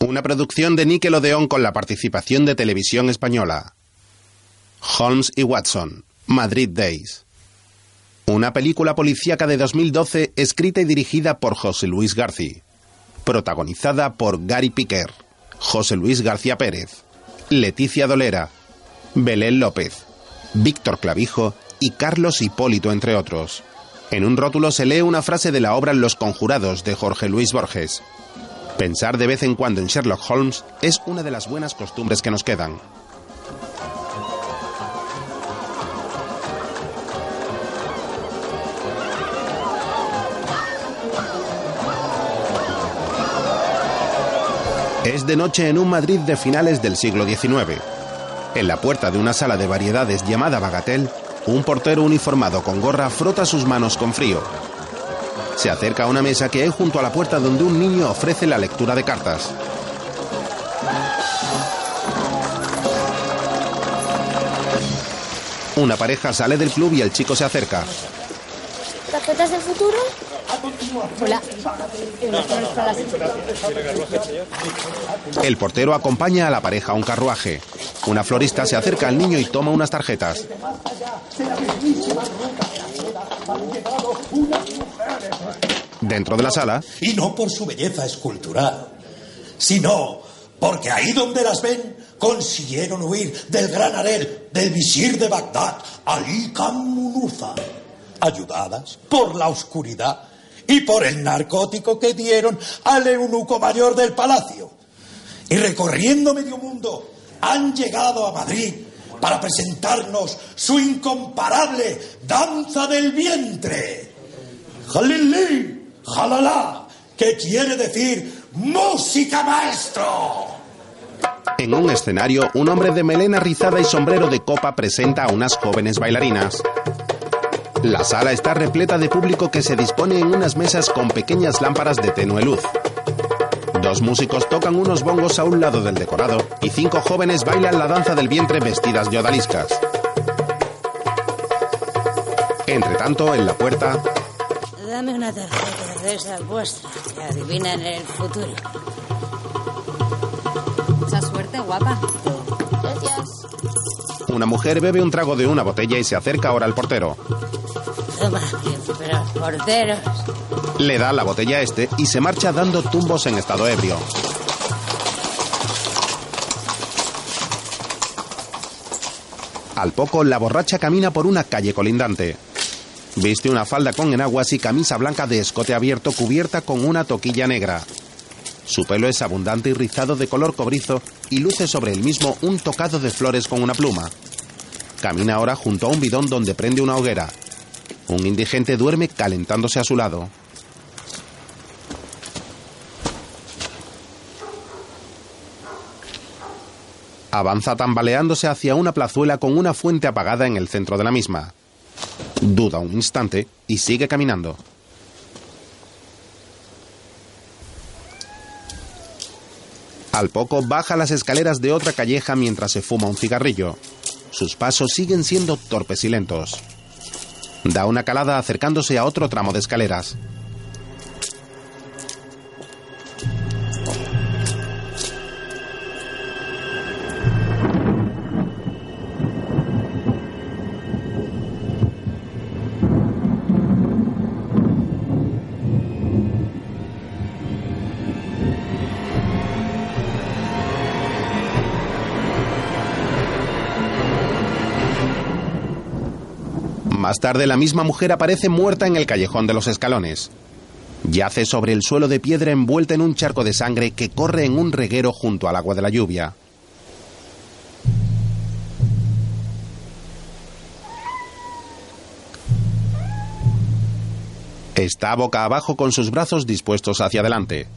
Una producción de Nickelodeon con la participación de Televisión Española. Holmes y Watson, Madrid Days. Una película policíaca de 2012 escrita y dirigida por José Luis García. Protagonizada por Gary Piquer, José Luis García Pérez, Leticia Dolera, Belén López, Víctor Clavijo y Carlos Hipólito, entre otros. En un rótulo se lee una frase de la obra Los Conjurados de Jorge Luis Borges. Pensar de vez en cuando en Sherlock Holmes es una de las buenas costumbres que nos quedan. Es de noche en un Madrid de finales del siglo XIX. En la puerta de una sala de variedades llamada Bagatel, un portero uniformado con gorra frota sus manos con frío. Se acerca a una mesa que hay junto a la puerta donde un niño ofrece la lectura de cartas. Una pareja sale del club y el chico se acerca. ¿Tarjetas del futuro? Hola. El portero acompaña a la pareja a un carruaje. Una florista se acerca al niño y toma unas tarjetas. Dentro de la sala, Y no por su belleza escultural, sino porque ahí donde las ven consiguieron huir del gran harén del visir de Bagdad, Ali Khan Munuza, ayudadas por la oscuridad y por el narcótico que dieron al eunuco mayor del palacio. Y recorriendo medio mundo, han llegado a Madrid para presentarnos su incomparable danza del vientre. Jalilí, jalala, que quiere decir música maestro. en un escenario, un hombre de melena rizada y sombrero de copa presenta a unas jóvenes bailarinas. La sala está repleta de público que se dispone en unas mesas con pequeñas lámparas de tenue luz. Dos músicos tocan unos bongos a un lado del decorado y cinco jóvenes bailan la danza del vientre vestidas de odaliscas. Entre tanto, en la puerta, Dame una tarjeta de esas vuestras que adivinan el futuro. Mucha suerte, guapa. Gracias. una mujer bebe un trago de una botella y se acerca ahora al portero. Toma, pero porteros. Le da la botella a este y se marcha dando tumbos en estado ebrio. Al poco, la borracha camina por una calle colindante. Viste una falda con enaguas y camisa blanca de escote abierto cubierta con una toquilla negra. Su pelo es abundante y rizado de color cobrizo y luce sobre el mismo un tocado de flores con una pluma. Camina ahora junto a un bidón donde prende una hoguera. Un indigente duerme calentándose a su lado. Avanza tambaleándose hacia una plazuela con una fuente apagada en el centro de la misma. Duda un instante y sigue caminando. Al poco baja las escaleras de otra calleja mientras se fuma un cigarrillo. Sus pasos siguen siendo torpes y lentos. Da una calada acercándose a otro tramo de escaleras. Más tarde la misma mujer aparece muerta en el callejón de los escalones. Yace sobre el suelo de piedra envuelta en un charco de sangre que corre en un reguero junto al agua de la lluvia. Está boca abajo con sus brazos dispuestos hacia adelante.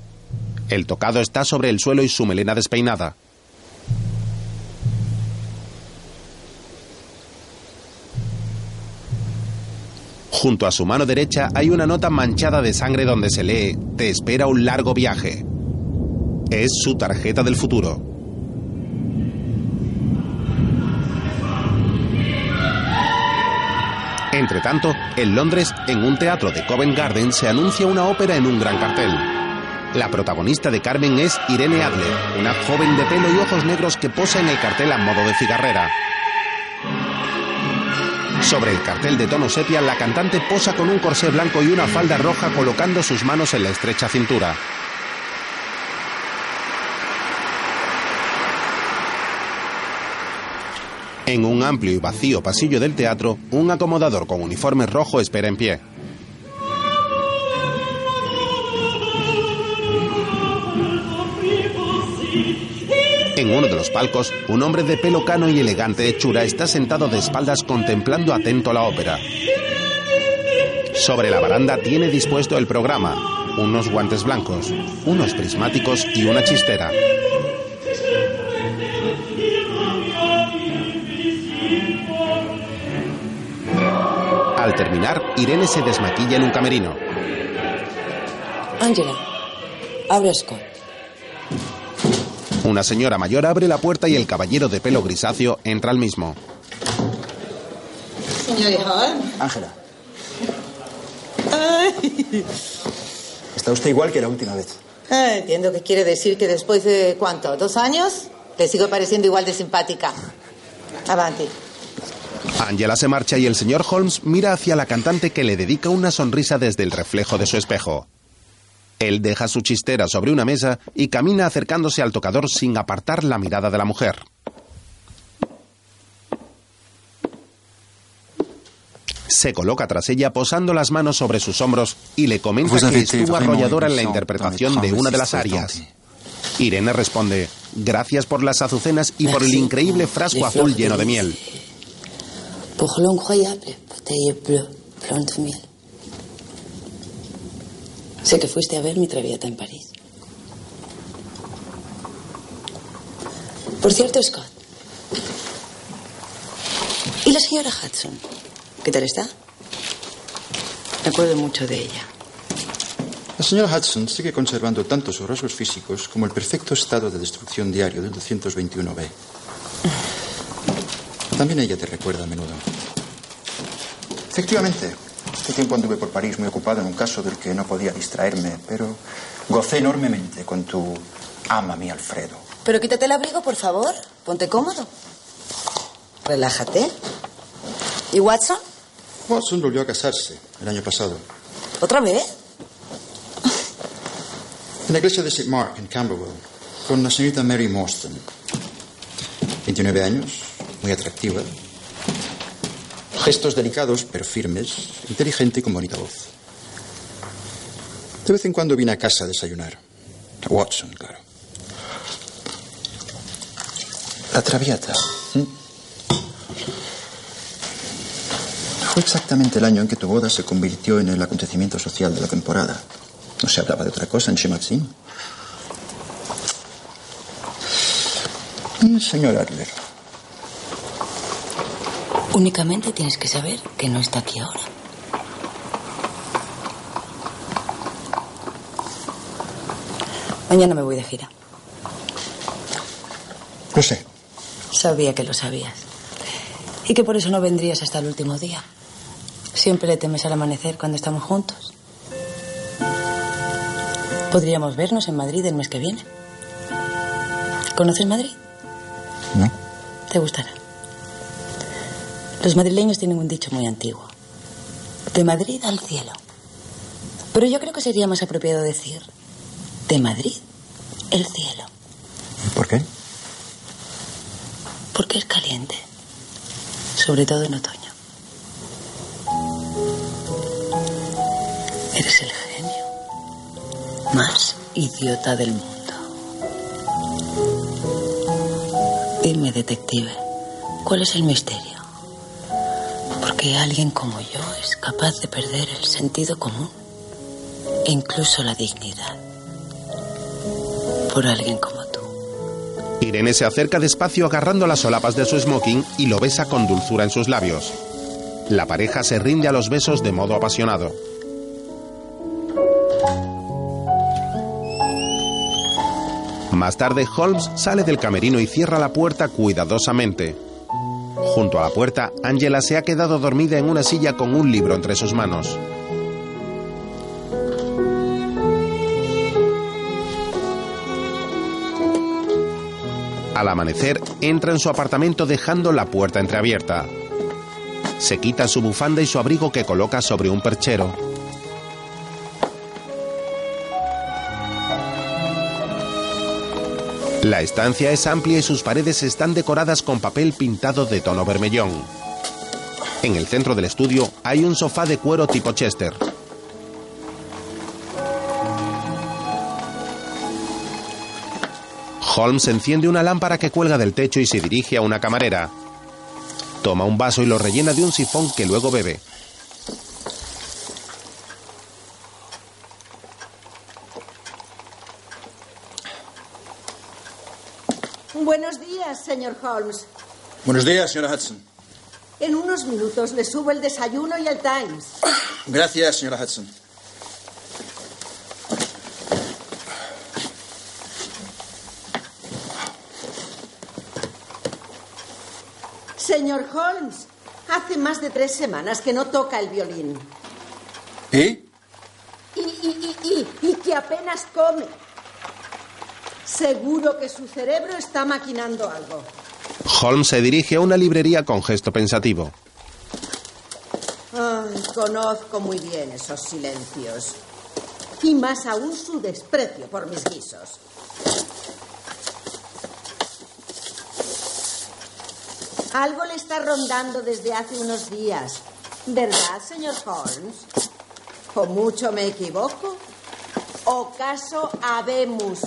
El tocado está sobre el suelo y su melena despeinada. Junto a su mano derecha hay una nota manchada de sangre donde se lee Te espera un largo viaje. Es su tarjeta del futuro. Entre tanto, en Londres, en un teatro de Covent Garden, se anuncia una ópera en un gran cartel. La protagonista de Carmen es Irene Adler, una joven de pelo y ojos negros que posa en el cartel a modo de cigarrera. Sobre el cartel de tono sepia, la cantante posa con un corsé blanco y una falda roja colocando sus manos en la estrecha cintura. En un amplio y vacío pasillo del teatro, un acomodador con uniforme rojo espera en pie. En uno de los palcos, un hombre de pelo cano y elegante hechura está sentado de espaldas contemplando atento la ópera. Sobre la baranda tiene dispuesto el programa, unos guantes blancos, unos prismáticos y una chistera. Al terminar, Irene se desmaquilla en un camerino. Angela, abre a Scott. Una señora mayor abre la puerta y el caballero de pelo grisáceo entra al mismo. Señora Ángela. Está usted igual que la última vez. Entiendo que quiere decir que después de cuánto, dos años, le sigo pareciendo igual de simpática. Avanti. Angela se marcha y el señor Holmes mira hacia la cantante que le dedica una sonrisa desde el reflejo de su espejo. Él deja su chistera sobre una mesa y camina acercándose al tocador sin apartar la mirada de la mujer. Se coloca tras ella posando las manos sobre sus hombros y le comenta que estuvo arrolladora en la interpretación de una de las arias. Irene responde, gracias por las azucenas y por el increíble frasco azul lleno de miel. De miel. Sé que fuiste a ver mi traviata en París. Por cierto, Scott. ¿Y la señora Hudson? ¿Qué tal está? Me acuerdo mucho de ella. La señora Hudson sigue conservando tanto sus rasgos físicos como el perfecto estado de destrucción diario del 221B. También ella te recuerda a menudo. Efectivamente, este tiempo anduve por París muy ocupado en un caso del que no podía distraerme, pero gocé enormemente con tu ama, mi Alfredo. Pero quítate el abrigo, por favor. Ponte cómodo. Relájate. ¿Y Watson? Watson volvió a casarse el año pasado. ¿Otra vez? En la iglesia de St. Mark, en Camberwell, con la señorita Mary Morstan. 29 años, muy atractiva. Gestos delicados, pero firmes, inteligente y con bonita voz. De vez en cuando vine a casa a desayunar. Watson, claro. La Traviata. ¿m? Fue exactamente el año en que tu boda se convirtió en el acontecimiento social de la temporada. No se hablaba de otra cosa en. Y el señor Adler. Únicamente tienes que saber que no está aquí ahora. Mañana me voy de gira. Lo sé. Sabía que lo sabías. Y que por eso no vendrías hasta el último día. Siempre le temes al amanecer cuando estamos juntos. Podríamos vernos en Madrid el mes que viene. ¿Conoces Madrid? ¿No? Te gustará. Los madrileños tienen un dicho muy antiguo. De Madrid al cielo. Pero yo creo que sería más apropiado decir de Madrid el cielo. ¿Por qué? Porque es caliente. Sobre todo en otoño. Eres el genio más idiota del mundo. Dime, detective, ¿cuál es el misterio? Porque alguien como yo es capaz de perder el sentido común e incluso la dignidad por alguien como tú. Irene se acerca despacio agarrando las solapas de su smoking y lo besa con dulzura en sus labios. La pareja se rinde a los besos de modo apasionado. Más tarde, Holmes sale del camerino y cierra la puerta cuidadosamente. Junto a la puerta, Angela se ha quedado dormida en una silla con un libro entre sus manos. Al amanecer, entra en su apartamento dejando la puerta entreabierta. Se quita su bufanda y su abrigo que coloca sobre un perchero. La estancia es amplia y sus paredes están decoradas con papel pintado de tono vermellón. En el centro del estudio hay un sofá de cuero tipo Chester. Holmes enciende una lámpara que cuelga del techo y se dirige a una camarera. Toma un vaso y lo rellena de un sifón que luego bebe. Buenos días, señor Holmes. Buenos días, señora Hudson. En unos minutos le subo el desayuno y el Times. Gracias, señora Hudson. Señor Holmes, hace más de tres semanas que no toca el violín. ¿Y? Y, y, y, y, y que apenas come. Seguro que su cerebro está maquinando algo. Holmes se dirige a una librería con gesto pensativo. Ay, conozco muy bien esos silencios. Y más aún su desprecio por mis guisos. Algo le está rondando desde hace unos días. ¿Verdad, señor Holmes? ¿O mucho me equivoco? ¿O caso habemos?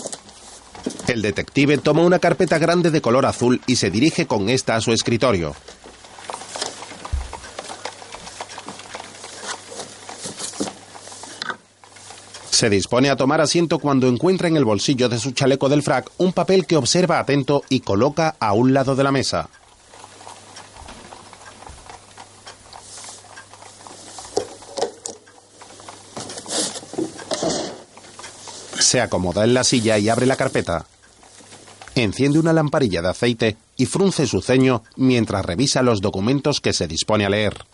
El detective toma una carpeta grande de color azul y se dirige con esta a su escritorio. Se dispone a tomar asiento cuando encuentra en el bolsillo de su chaleco del frac un papel que observa atento y coloca a un lado de la mesa. Se acomoda en la silla y abre la carpeta. Enciende una lamparilla de aceite y frunce su ceño mientras revisa los documentos que se dispone a leer.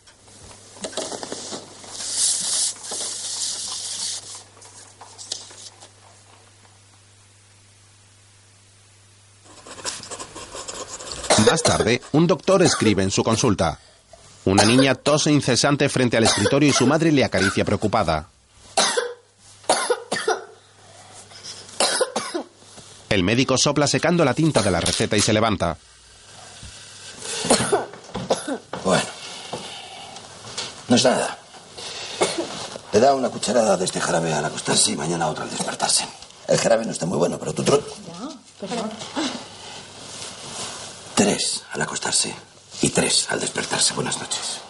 Más tarde, un doctor escribe en su consulta. Una niña tose incesante frente al escritorio y su madre le acaricia preocupada. El médico sopla secando la tinta de la receta y se levanta. Bueno. No es nada. Le da una cucharada de este jarabe al acostarse y mañana otra al despertarse. El jarabe no está muy bueno, pero tú... tro- Tres al acostarse y tres al despertarse. Buenas noches.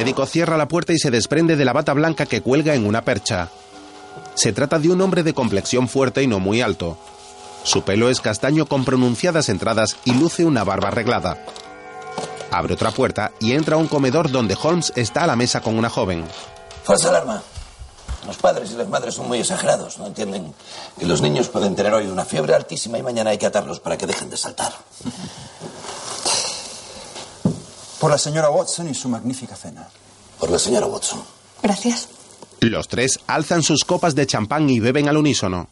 Médico cierra la puerta y se desprende de la bata blanca que cuelga en una percha. Se trata de un hombre de complexión fuerte y no muy alto. Su pelo es castaño con pronunciadas entradas y luce una barba arreglada. Abre otra puerta y entra a un comedor donde Holmes está a la mesa con una joven. Falsa alarma. Los padres y las madres son muy exagerados. No entienden que los niños pueden tener hoy una fiebre altísima y mañana hay que atarlos para que dejen de saltar. Por la señora Watson y su magnífica cena. Por la señora Watson. Gracias. Los tres alzan sus copas de champán y beben al unísono.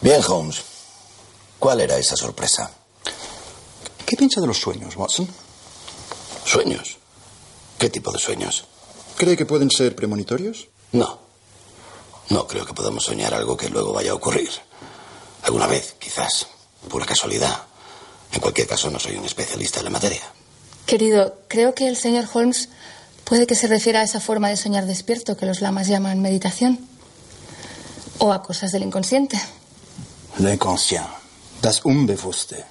Bien, Holmes. ¿Cuál era esa sorpresa? ¿Qué piensa de los sueños, Watson? ¿Sueños? ¿Qué tipo de sueños? ¿Cree que pueden ser premonitorios? No. No creo que podamos soñar algo que luego vaya a ocurrir. Alguna vez, quizás. Pura casualidad. En cualquier caso, no soy un especialista en la materia. Querido, creo que el señor Holmes puede que se refiera a esa forma de soñar despierto que los lamas llaman meditación. O a cosas del inconsciente. L'inconscient. Das Unbewusste.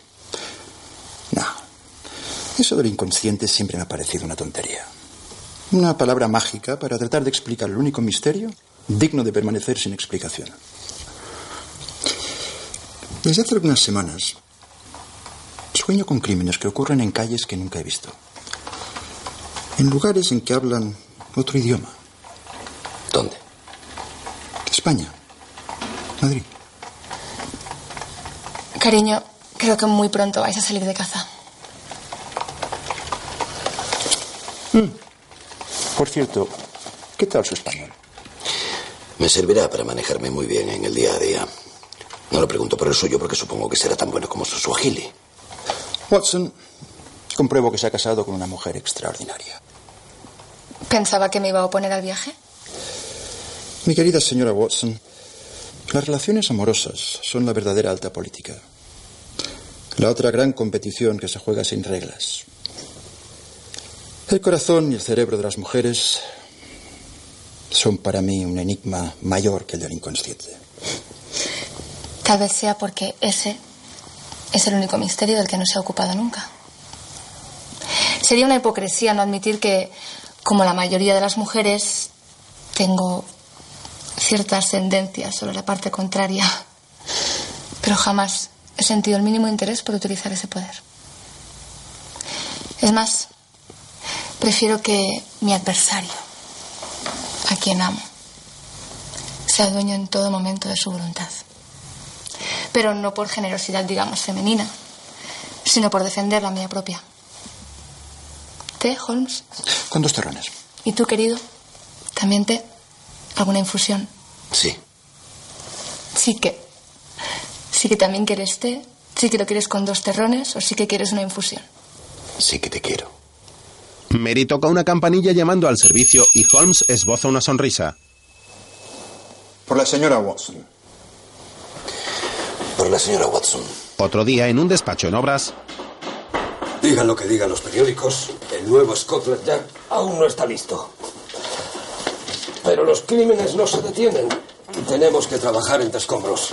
No. Eso del inconsciente siempre me ha parecido una tontería. Una palabra mágica para tratar de explicar el único misterio digno de permanecer sin explicación. Desde hace algunas semanas sueño con crímenes que ocurren en calles que nunca he visto. En lugares en que hablan otro idioma. ¿Dónde? España. Madrid. Cariño, creo que muy pronto vais a salir de caza. Mm. Por cierto, ¿qué tal su español? Me servirá para manejarme muy bien en el día a día. No lo pregunto por el suyo porque supongo que será tan bueno como su suajili. Watson, compruebo que se ha casado con una mujer extraordinaria. ¿Pensaba que me iba a oponer al viaje? Mi querida señora Watson, las relaciones amorosas son la verdadera alta política. La otra gran competición que se juega sin reglas. El corazón y el cerebro de las mujeres son para mí un enigma mayor que el del inconsciente. Tal vez sea porque ese es el único misterio del que no se ha ocupado nunca. Sería una hipocresía no admitir que, como la mayoría de las mujeres, tengo cierta ascendencia sobre la parte contraria, pero jamás he sentido el mínimo interés por utilizar ese poder. Es más, prefiero que mi adversario, a quien amo, sea dueño en todo momento de su voluntad. Pero no por generosidad, digamos, femenina, sino por defender la mía propia. ¿Té, Holmes? Con dos terrones. ¿Y tú, querido? ¿También té? ¿Alguna infusión? Sí. Sí que. Sí que también quieres té. Sí que lo quieres con dos terrones o sí que quieres una infusión. Sí que te quiero. Mary toca una campanilla llamando al servicio y Holmes esboza una sonrisa. Por la señora Watson. Por la señora Watson. Otro día, en un despacho en obras, Digan lo que digan los periódicos, el nuevo Scotland Yard aún no está listo. Pero los crímenes no se detienen. Y tenemos que trabajar entre escombros.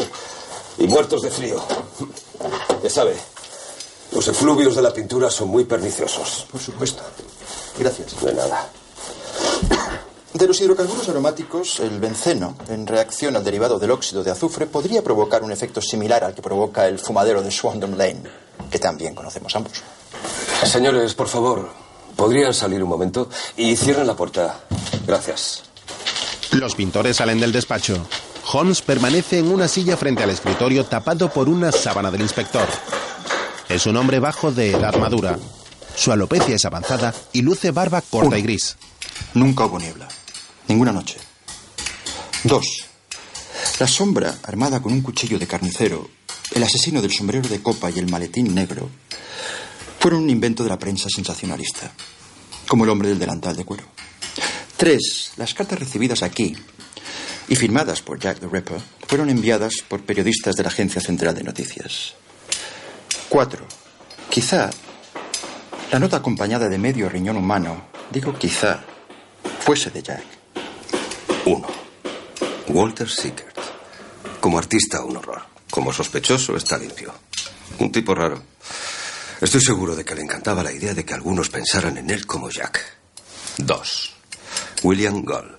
Y muertos de frío. Ya sabe, los efluvios de la pintura son muy perniciosos. Por supuesto. Gracias. De nada. De los hidrocarburos aromáticos, el benceno, en reacción al derivado del óxido de azufre, podría provocar un efecto similar al que provoca el fumadero de Swandon Lane, que también conocemos ambos. Señores, por favor, ¿podrían salir un momento? Y cierren la puerta. Gracias. los pintores salen del despacho. Holmes permanece en una silla frente al escritorio tapado por una sábana del inspector. Es un hombre bajo de edad madura. Su alopecia es avanzada y luce barba corta Uno. y gris. Nunca hubo niebla. Ninguna noche. Dos. La sombra, armada con un cuchillo de carnicero, el asesino del sombrero de copa y el maletín negro, fueron un invento de la prensa sensacionalista, como el hombre del delantal de cuero. Tres. Las cartas recibidas aquí y firmadas por Jack the Ripper fueron enviadas por periodistas de la Agencia Central de Noticias. Cuatro. Quizá la nota acompañada de medio riñón humano, digo quizá, fuese de Jack. Uno. Walter Sickert. Como artista, un horror. Como sospechoso, está limpio. Un tipo raro. Estoy seguro de que le encantaba la idea de que algunos pensaran en él como Jack. Dos. William Gull.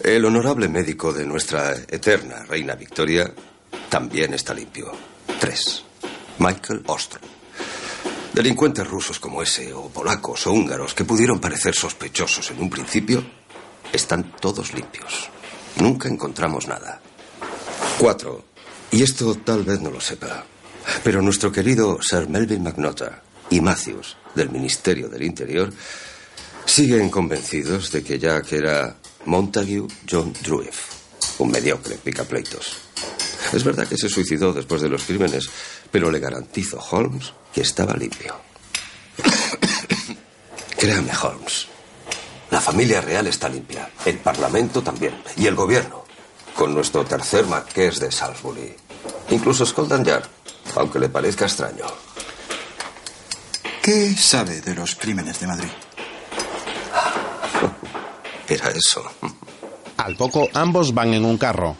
El honorable médico de nuestra eterna reina Victoria también está limpio. Tres. Michael Ostrom. Delincuentes rusos como ese, o polacos o húngaros, que pudieron parecer sospechosos en un principio, están todos limpios. Nunca encontramos nada. Cuatro. Y esto tal vez no lo sepa, pero nuestro querido Sir Melville McNaughton y Matthews, del Ministerio del Interior, siguen convencidos de que Jack era Montague John Druiff, un mediocre picapleitos. Es verdad que se suicidó después de los crímenes, pero le garantizo, Holmes, que estaba limpio. Créame, Holmes. La familia real está limpia. El Parlamento también. Y el gobierno. Con nuestro tercer marqués de Salisbury. Incluso Scotland Yard. Aunque le parezca extraño. ¿Qué sabe de los crímenes de Madrid? Era eso. Al poco, ambos van en un carro.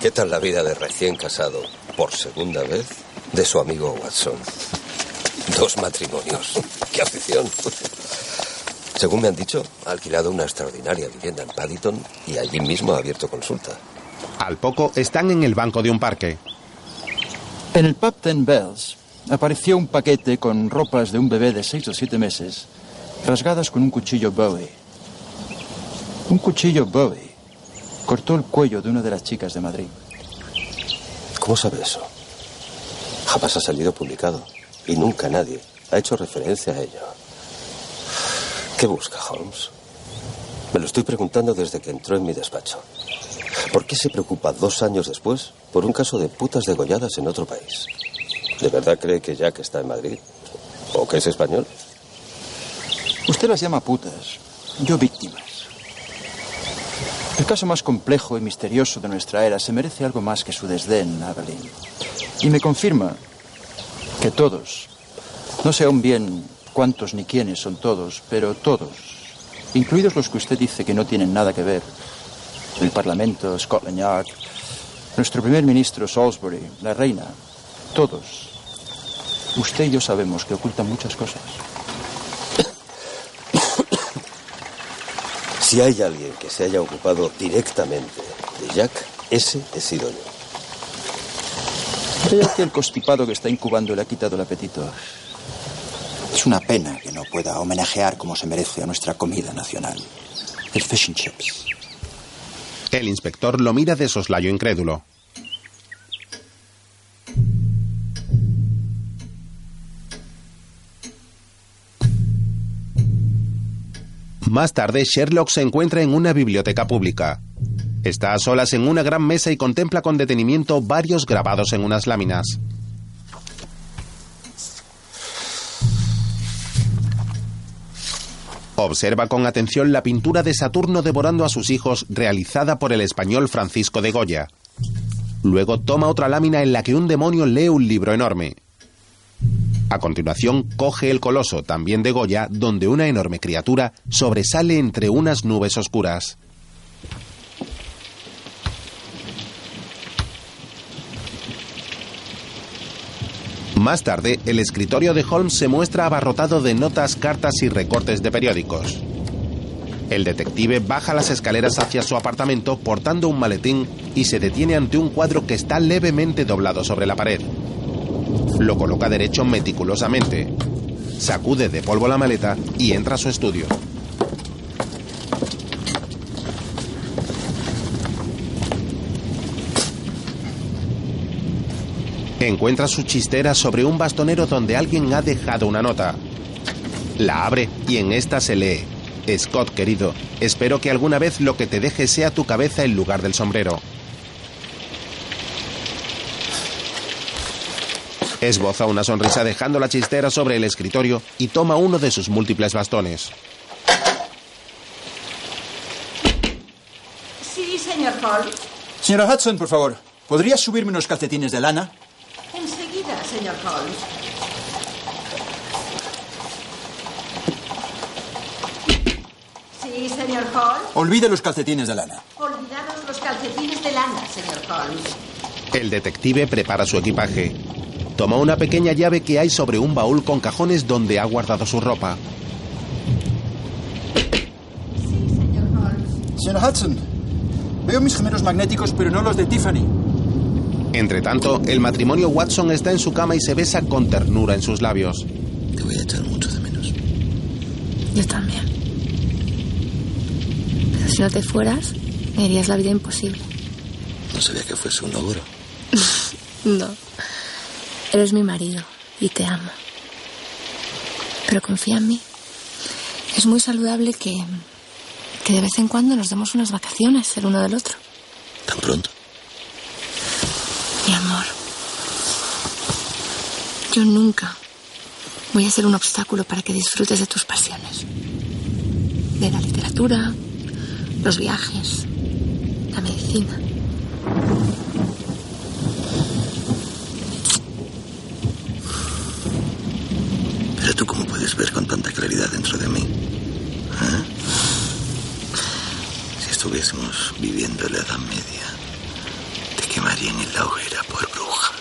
¿Qué tal la vida de recién casado, por segunda vez, de su amigo Watson? Dos matrimonios. ¡Qué afición! Según me han dicho, ha alquilado una extraordinaria vivienda en Paddington y allí mismo ha abierto consulta. Al poco, están en el banco de un parque. En el pub Ten Bells apareció un paquete con ropas de un bebé de seis o siete meses, rasgadas con un cuchillo Bowie. Un cuchillo Bowie cortó el cuello de una de las chicas de Madrid. ¿Cómo sabe eso? Jamás ha salido publicado y nunca nadie ha hecho referencia a ello. ¿Qué busca Holmes? Me lo estoy preguntando desde que entró en mi despacho. ¿Por qué se preocupa dos años después por un caso de putas degolladas en otro país? ¿De verdad cree que Jack está en Madrid? ¿O que es español? Usted las llama putas, yo víctimas. El caso más complejo y misterioso de nuestra era se merece algo más que su desdén, Adeline. Y me confirma que todos, no sé aún bien cuántos ni quiénes son todos, pero todos, incluidos los que usted dice que no tienen nada que ver, el Parlamento, Scotland Yard, nuestro primer ministro Salisbury, la reina, todos, usted y yo sabemos que ocultan muchas cosas. Si hay alguien que se haya ocupado directamente de Jack, ese he sido yo. Creo que el constipado que está incubando le ha quitado el apetito. Es una pena que no pueda homenajear como se merece a nuestra comida nacional. El fish and chips. El inspector lo mira de soslayo incrédulo. Más tarde, Sherlock se encuentra en una biblioteca pública. Está a solas en una gran mesa y contempla con detenimiento varios grabados en unas láminas. Observa con atención la pintura de Saturno devorando a sus hijos realizada por el español Francisco de Goya. Luego toma otra lámina en la que un demonio lee un libro enorme. A continuación coge el coloso, también de Goya, donde una enorme criatura sobresale entre unas nubes oscuras. Más tarde, el escritorio de Holmes se muestra abarrotado de notas, cartas y recortes de periódicos. El detective baja las escaleras hacia su apartamento portando un maletín y se detiene ante un cuadro que está levemente doblado sobre la pared. Lo coloca derecho meticulosamente. Sacude de polvo la maleta y entra a su estudio. Encuentra su chistera sobre un bastonero donde alguien ha dejado una nota. La abre y en esta se lee. Scott, querido, espero que alguna vez lo que te deje sea tu cabeza en lugar del sombrero. Esboza una sonrisa dejando la chistera sobre el escritorio y toma uno de sus múltiples bastones. Sí, señor Holmes. Señora Hudson, por favor, ¿podría subirme unos calcetines de lana? Señor Holmes. Sí, señor Holmes. Olvide los calcetines de lana. Olvidados los calcetines de lana, señor Holmes. El detective prepara su equipaje. Toma una pequeña llave que hay sobre un baúl con cajones donde ha guardado su ropa. Señora Hudson, veo mis gemelos magnéticos, pero no los de Tiffany. Entre tanto, el matrimonio Watson está en su cama y se besa con ternura en sus labios. Te voy a echar mucho de menos. Yo también. Pero si no te fueras, me harías la vida imposible. No sabía que fuese un ogro. No. Eres mi marido y te amo. Pero confía en mí. Es muy saludable que, que de vez en cuando nos demos unas vacaciones el uno del otro. ¿Tan pronto? Mi amor. Yo nunca voy a ser un obstáculo para que disfrutes de tus pasiones. De la literatura, los viajes, la medicina. Pero tú cómo puedes ver con tanta claridad dentro de mí. ¿Eh? Si estuviésemos viviendo en la Edad Media, te quemarían en la hoguera por bruja.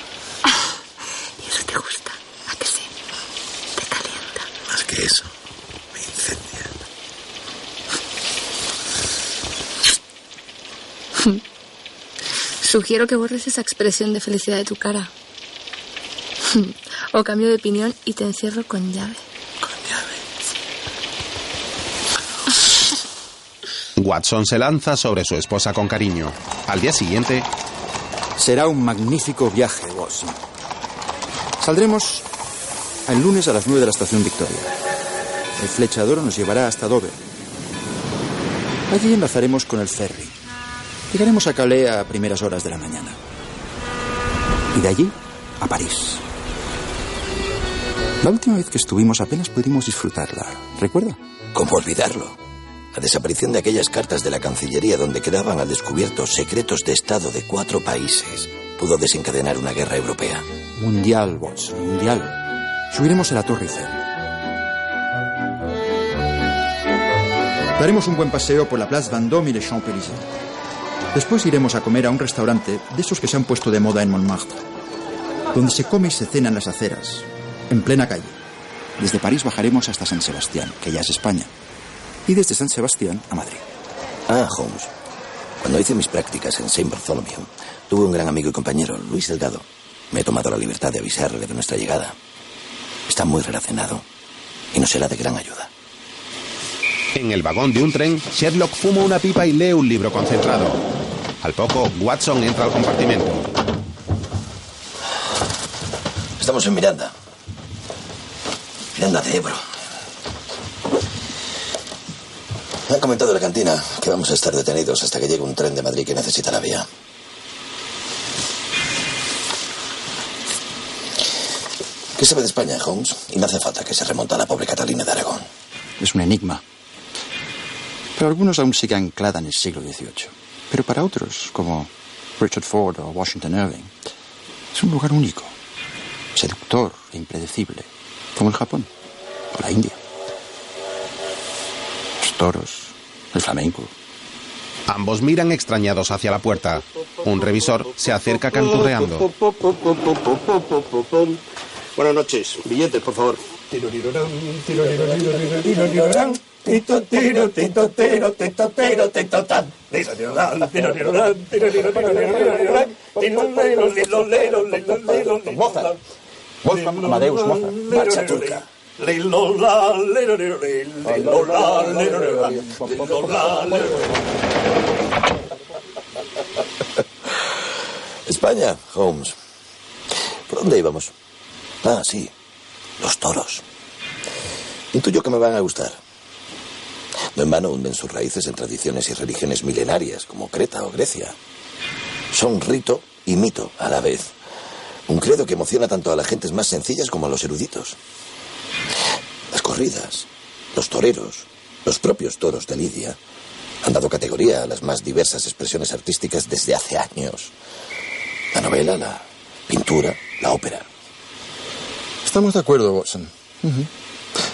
Y eso te gusta, ¿a que sí? Te calienta. Más que eso, me incendia. Sugiero que borres esa expresión de felicidad de tu cara. o cambio de opinión y te encierro con llave. Watson se lanza sobre su esposa con cariño. Al día siguiente, Será un magnífico viaje, Watson. Saldremos el lunes a las nueve de la estación Victoria. El flechador nos llevará hasta Dover. Allí enlazaremos con el ferry. Llegaremos a Calais a primeras horas de la mañana. Y de allí a París. La última vez que estuvimos apenas pudimos disfrutarla. ¿Recuerda? ¿Cómo olvidarlo? La desaparición de aquellas cartas de la Cancillería donde quedaban al descubierto secretos de Estado de cuatro países pudo desencadenar una guerra europea. Mundial, Watson, mundial. Subiremos a la Torre Eiffel. Daremos un buen paseo por la Place Vendôme y les Champs-Élysées. Después iremos a comer a un restaurante de esos que se han puesto de moda en Montmartre, donde se come y se cena en las aceras, en plena calle. Desde París bajaremos hasta San Sebastián, que ya es España, y desde San Sebastián a Madrid. Ah, Holmes. Cuando hice mis prácticas en Saint Bartholomew, tuve un gran amigo y compañero, Luis Delgado. Me he tomado la libertad de avisarle de nuestra llegada. Está muy relacionado y nos será de gran ayuda. En el vagón de un tren, Sherlock fuma una pipa y lee un libro concentrado. Al poco, Watson entra al compartimento. Estamos en Miranda. Miranda de Ebro. Me han comentado en la cantina que vamos a estar detenidos hasta que llegue un tren de Madrid que necesita la vía. ¿Qué sabe de España, Holmes? Y no hace falta que se remonte a la pobre Catalina de Aragón. Es un enigma. Para algunos aún sigue anclada en el siglo XVIII. Pero para otros, como Richard Ford o Washington Irving, es un lugar único, seductor e impredecible, como el Japón o la India. Los toros, el flamenco. Ambos miran extrañados hacia la puerta. Un revisor se acerca canturreando. Buenas noches. Billetes, por favor. Mozart. Wolfgang Amadeus Mozart. Marcha turca. España, Holmes. ¿Por dónde íbamos? Ah, sí. Los toros. Intuyo que me van a gustar. No en vano hunden sus raíces en tradiciones y religiones milenarias, como Creta o Grecia. Son rito y mito a la vez. Un credo que emociona tanto a las gentes más sencillas como a los eruditos. Las corridas, los toreros, los propios toros de Lidia han dado categoría a las más diversas expresiones artísticas desde hace años. La novela, la pintura, la ópera. Estamos de acuerdo, Watson.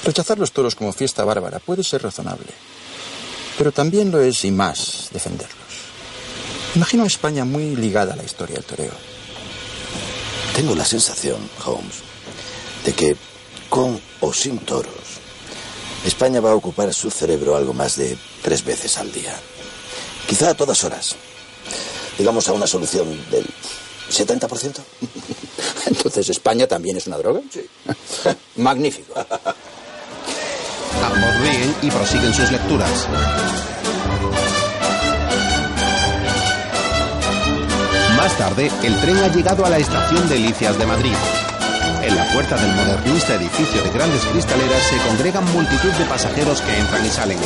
Rechazar los toros como fiesta bárbara puede ser razonable. Pero también lo es y más defenderlos. Imagino a España muy ligada a la historia del toreo. Tengo la sensación, Holmes, de que con o sin toros, España va a ocupar su cerebro algo más de tres veces al día. Quizá a todas horas. Digamos a una solución del 70%. Entonces, ¿España también es una droga? Sí. Magnífico. Ambos ríen y prosiguen sus lecturas. Más tarde, el tren ha llegado a la estación Delicias de Madrid. En la puerta del modernista edificio de grandes cristaleras se congregan multitud de pasajeros que entran y salen.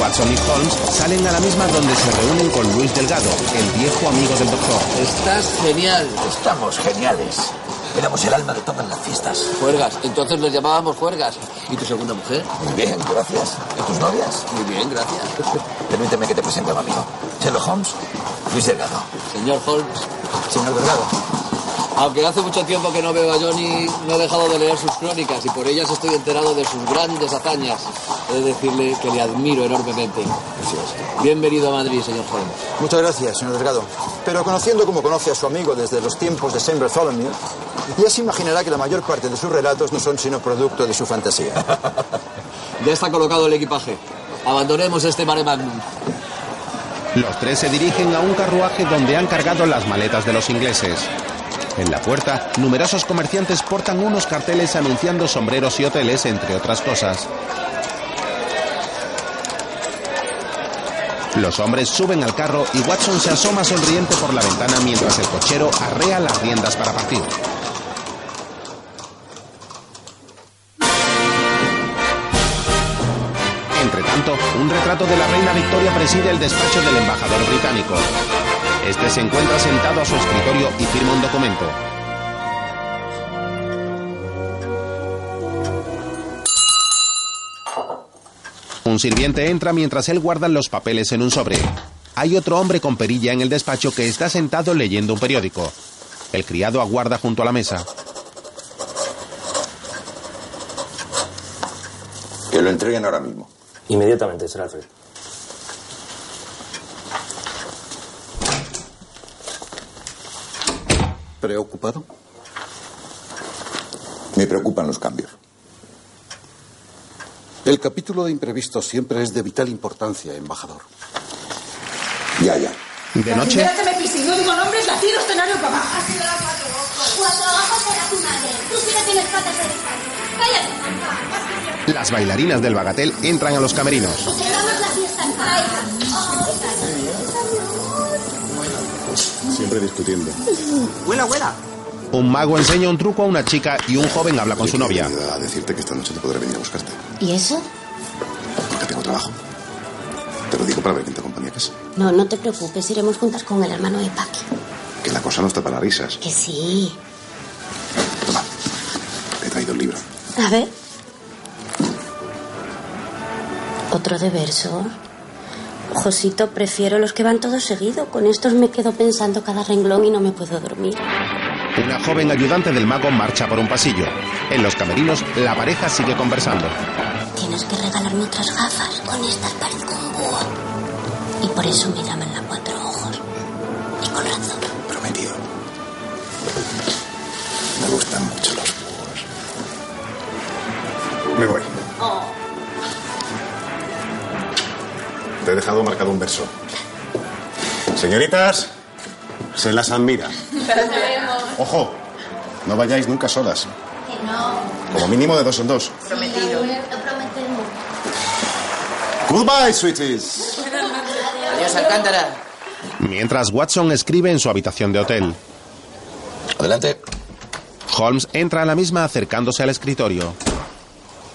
Watson y Holmes salen a la misma donde se reúnen con Luis Delgado, el viejo amigo del doctor. Estás genial. Estamos geniales. Éramos el alma de todas las fiestas. Juergas, entonces nos llamábamos Juergas. ¿Y tu segunda mujer? Muy bien, gracias. ¿Y tus novias? Muy bien, gracias. Permíteme que te presente a un amigo. Sherlock Holmes, Luis Delgado. Señor Holmes. Señor Delgado. Aunque hace mucho tiempo que no veo a Johnny, no he dejado de leer sus crónicas y por ellas estoy enterado de sus grandes hazañas. He de decirle que le admiro enormemente. Bienvenido a Madrid, señor Holmes. Muchas gracias, señor Delgado. Pero conociendo como conoce a su amigo desde los tiempos de Saint Bartholomew, ya se imaginará que la mayor parte de sus relatos no son sino producto de su fantasía. Ya está colocado el equipaje. Abandonemos este mare magnum. Los tres se dirigen a un carruaje donde han cargado las maletas de los ingleses. En la puerta, numerosos comerciantes portan unos carteles anunciando sombreros y hoteles, entre otras cosas. Los hombres suben al carro y Watson se asoma sonriente por la ventana mientras el cochero arrea las riendas para partir. Entre tanto, un retrato de la reina Victoria preside el despacho del embajador británico. Este se encuentra sentado a su escritorio y firma un documento. Un sirviente entra mientras él guarda los papeles en un sobre. Hay otro hombre con perilla en el despacho que está sentado leyendo un periódico. El criado aguarda junto a la mesa. Que lo entreguen ahora mismo. Inmediatamente, Sir Alfred. ¿Preocupado? Me preocupan los cambios. El capítulo de imprevistos siempre es de vital importancia, embajador. Ya, ya. De noche, Espérate, me pise, no digo nombres, la tiro escenario para abajo. Cuatro ojos será tu madre. Tú sí que tienes patas de elefante. Cállate, las bailarinas del Bagatel entran a los camerinos. Celebramos la fiesta en Siempre discutiendo. Huela, huela. Un mago enseña un truco a una chica y un joven habla con su novia. A decirte que esta noche te podré venir a buscarte. ¿Y eso? Porque tengo trabajo. Te lo digo para ver quién te acompaña a casa. No, no te preocupes, iremos juntas con el hermano de Paqui. Que la cosa no está para risas. Que sí. Te he traído el libro. A ver. Otro de verso. Josito, prefiero los que van todos seguidos. Con estos me quedo pensando cada renglón y no me puedo dormir. Una joven ayudante del mago marcha por un pasillo. En los camerinos, la pareja sigue conversando. Tienes que regalarme otras gafas. Con estas parezco un búho. Y por eso me llaman la cuatro dejado marcado un verso. Señoritas, se las admira. Ojo, no vayáis nunca solas. Que no. Como mínimo de dos en dos. Prometido. Lo prometemos. Goodbye, sweeties. Adiós, Alcántara. Mientras Watson escribe en su habitación de hotel. Adelante. Holmes entra a la misma acercándose al escritorio.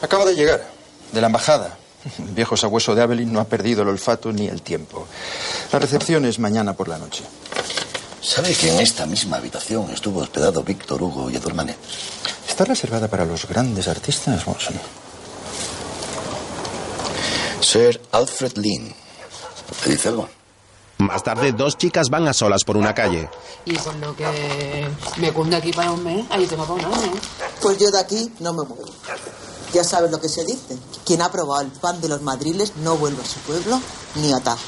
Acabo de llegar, de la embajada. El viejo sabueso de Avelin no ha perdido el olfato ni el tiempo. La recepción es mañana por la noche. ¿Sabe que en esta misma habitación estuvo hospedado Víctor Hugo y Edward Manet? Está reservada para los grandes artistas, Watson. Sir Alfred Lynn. ¿Te dice algo? Más tarde, dos chicas van a solas por una calle. Y con lo que me cunde aquí para un mes, ahí tengo para un año. Pues yo de aquí no me muevo. Ya sabes lo que se dice. Quien ha probado el pan de los madriles no vuelve a su pueblo ni a atajo.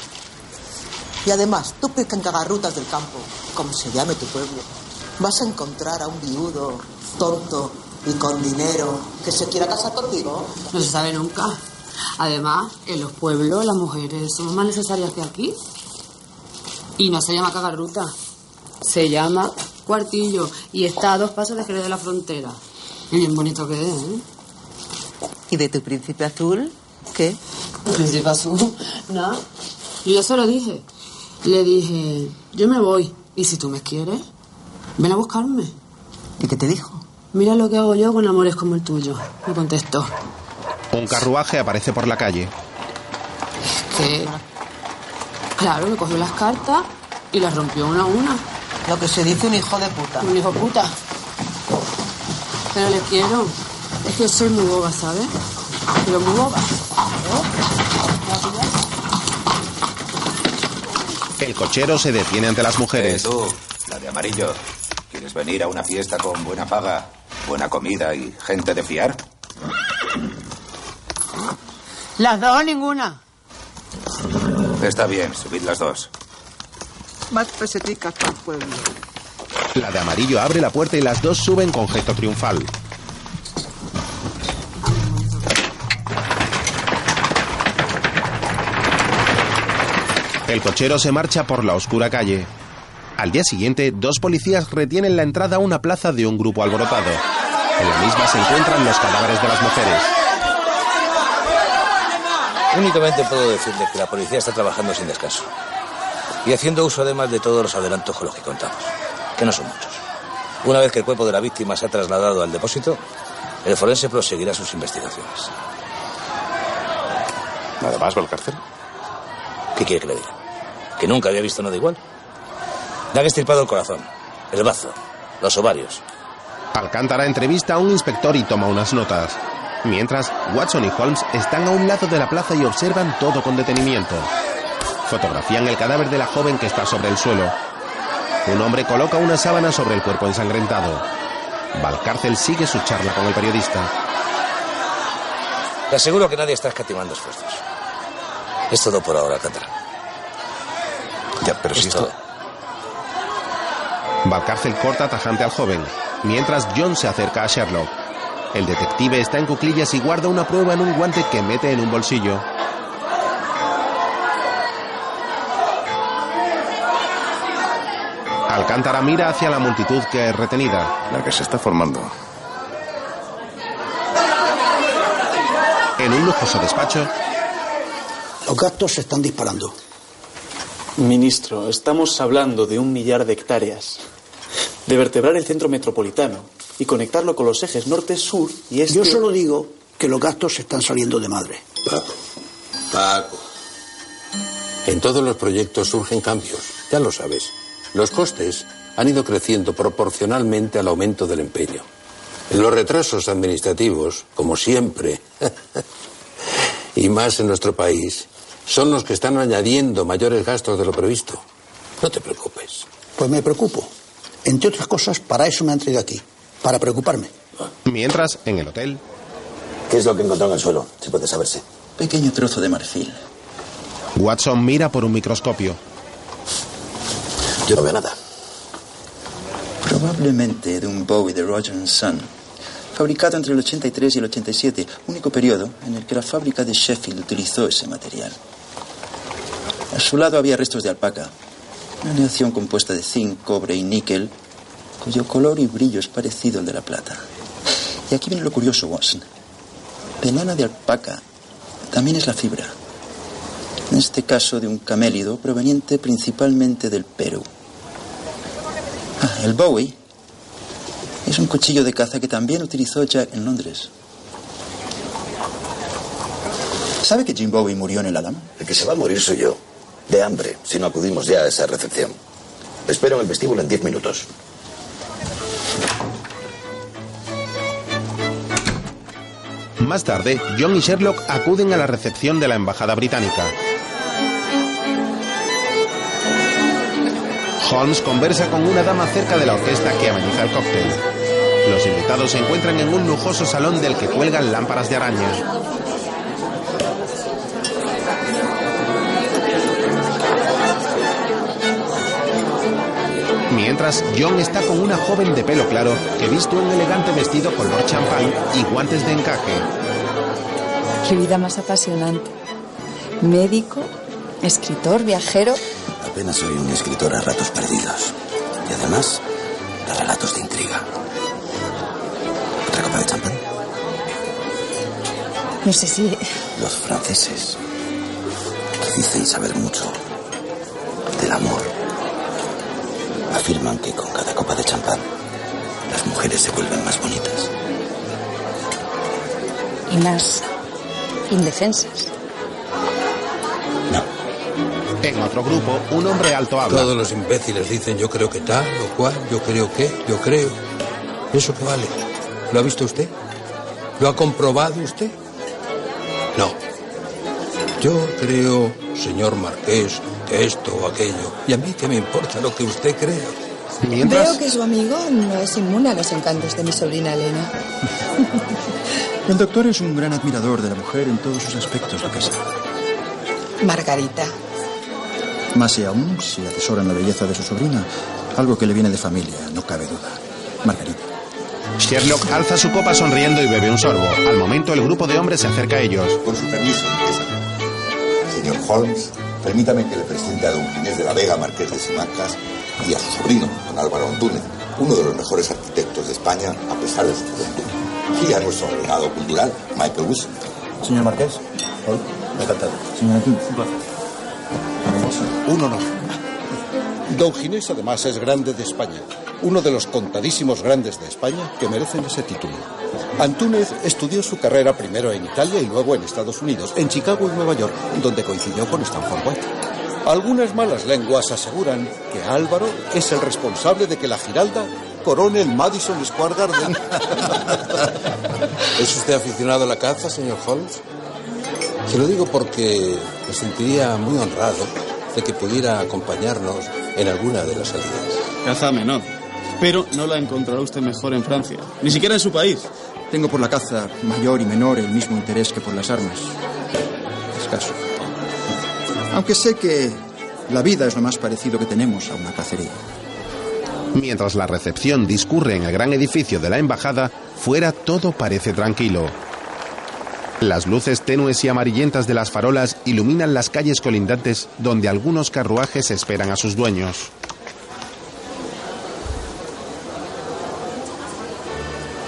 Y además, tú pesca en cagarrutas del campo, como se llame tu pueblo, vas a encontrar a un viudo, tonto y con dinero que se quiera casar contigo. No se sabe nunca. Además, en los pueblos las mujeres son más necesarias que aquí. Y no se llama cagarruta, se llama cuartillo y está a dos pasos de Jerez de la Frontera. Y bien bonito que es, ¿eh? ¿Y de tu príncipe azul? ¿Qué? Príncipe azul, nada. Y yo se lo dije. Le dije, yo me voy. Y si tú me quieres, ven a buscarme. ¿Y qué te dijo? Mira lo que hago yo con amores como el tuyo. Me contestó. Un carruaje aparece por la calle. Que. Claro, me cogió las cartas y las rompió una a una. Lo que se dice un hijo de puta. Un hijo puta. Pero le quiero. Es que soy muy boba, ¿sabes? Pero muy boba. El cochero se detiene ante las mujeres. Eh, tú, la de amarillo. ¿Quieres venir a una fiesta con buena paga, buena comida y gente de fiar? Las dos, ninguna. Está bien, subid las dos. Más peseticas para el pueblo. La de amarillo abre la puerta y las dos suben con gesto triunfal. El cochero se marcha por la oscura calle. Al día siguiente, dos policías retienen la entrada a una plaza de un grupo alborotado. En la misma se encuentran los cadáveres de las mujeres. Únicamente puedo decirle que la policía está trabajando sin descanso. Y haciendo uso además de todos los adelantos con los que contamos, que no son muchos. Una vez que el cuerpo de la víctima se ha trasladado al depósito, el forense proseguirá sus investigaciones. ¿Nada más va al cárcel? ¿Qué quiere que le diga? ¿Que nunca había visto nada igual? Le han estirpado el corazón, el bazo, los ovarios. Alcántara entrevista a un inspector y toma unas notas. Mientras, Watson y Holmes están a un lado de la plaza y observan todo con detenimiento. Fotografían el cadáver de la joven que está sobre el suelo. Un hombre coloca una sábana sobre el cuerpo ensangrentado. Valcárcel sigue su charla con el periodista. Te aseguro que nadie está escatimando esfuerzos. Es todo por ahora, Alcántara. Ya, pero si esto... Valcárcel corta tajante al joven, mientras John se acerca a Sherlock. El detective está en cuclillas y guarda una prueba en un guante que mete en un bolsillo. Alcántara mira hacia la multitud que es retenida. La que se está formando. En un lujoso despacho, Los gastos se están disparando. Ministro, estamos hablando de un millar de hectáreas. De vertebrar el centro metropolitano y conectarlo con los ejes norte-sur y este. Yo solo digo que los gastos se están saliendo de madre. Paco, Paco. En todos los proyectos surgen cambios, ya lo sabes. Los costes han ido creciendo proporcionalmente al aumento del empeño. Los retrasos administrativos, como siempre, y más en nuestro país, son los que están añadiendo mayores gastos de lo previsto. No te preocupes. Pues me preocupo. Entre otras cosas, para eso me han traído aquí. Para preocuparme. mientras, en el hotel, ¿Qué es lo que encontró en el suelo? Si puede saberse. Pequeño trozo de marfil. Watson mira por un microscopio. Yo no veo nada. Probablemente de un Bowie de Roger Son. Fabricado entre el 83 y el 87, único periodo en el que la fábrica de Sheffield utilizó ese material. A su lado había restos de alpaca, una aleación compuesta de zinc, cobre y níquel, cuyo color y brillo es parecido al de la plata. Y aquí viene lo curioso, Watson. De lana de alpaca también es la fibra. En este caso de un camélido proveniente principalmente del Perú. Ah, el Bowie es un cuchillo de caza que también utilizó Jack en Londres. ¿Sabe que Jim Bowie murió en el Adam? El que se va a morir soy yo. De hambre, si no acudimos ya a esa recepción. Espero en el vestíbulo en diez minutos. Más tarde, John y Sherlock acuden a la recepción de la embajada británica. Holmes conversa con una dama cerca de la orquesta que ameniza el cóctel. Los invitados se encuentran en un lujoso salón del que cuelgan lámparas de araña. Mientras, John está con una joven de pelo claro que viste un elegante vestido color champán y guantes de encaje. Qué vida más apasionante. Médico, escritor, viajero. Apenas soy un escritor a ratos perdidos. Y además, de relatos de intriga. ¿Otra copa de champán? No sé si... Los franceses, que dicen saber mucho del amor, afirman que con cada copa de champán las mujeres se vuelven más bonitas. Y más indefensas. En otro grupo, un hombre alto habla. Todos los imbéciles dicen yo creo que tal o cual, yo creo que, yo creo. ¿Eso qué vale? ¿Lo ha visto usted? ¿Lo ha comprobado usted? No. Yo creo, señor Marqués, que esto o aquello. Y a mí qué me importa lo que usted crea. Veo que su amigo no es inmune a los encantos de mi sobrina Elena. El doctor es un gran admirador de la mujer en todos sus aspectos, lo que sea. Margarita. Más y aún si atesoran la belleza de su sobrina, algo que le viene de familia, no cabe duda. Margarita. Sherlock alza su copa sonriendo y bebe un sorbo. Al momento, el grupo de hombres se acerca a ellos. Con su permiso. Señor Holmes, permítame que le presente a don Ginés de la Vega, marqués de Simacas, y a su sobrino, don Álvaro Antúnez, uno de los mejores arquitectos de España, a pesar de su juventud. Y a nuestro agregado cultural, Michael Wilson. Señor Marqués. Encantado. Señor Antúnez, un placer. Un honor. Don Ginés además es grande de España, uno de los contadísimos grandes de España que merecen ese título. Antúnez estudió su carrera primero en Italia y luego en Estados Unidos, en Chicago y Nueva York, donde coincidió con Stanford White. Algunas malas lenguas aseguran que Álvaro es el responsable de que la Giralda corone el Madison Square Garden. ¿Es usted aficionado a la caza, señor Holmes? Se lo digo porque me sentiría muy honrado de que pudiera acompañarnos en alguna de las salidas. Caza menor. Pero no la encontrará usted mejor en Francia. Ni siquiera en su país. Tengo por la caza mayor y menor el mismo interés que por las armas. Escaso. Aunque sé que la vida es lo más parecido que tenemos a una cacería. Mientras la recepción discurre en el gran edificio de la embajada, fuera todo parece tranquilo. Las luces tenues y amarillentas de las farolas iluminan las calles colindantes donde algunos carruajes esperan a sus dueños.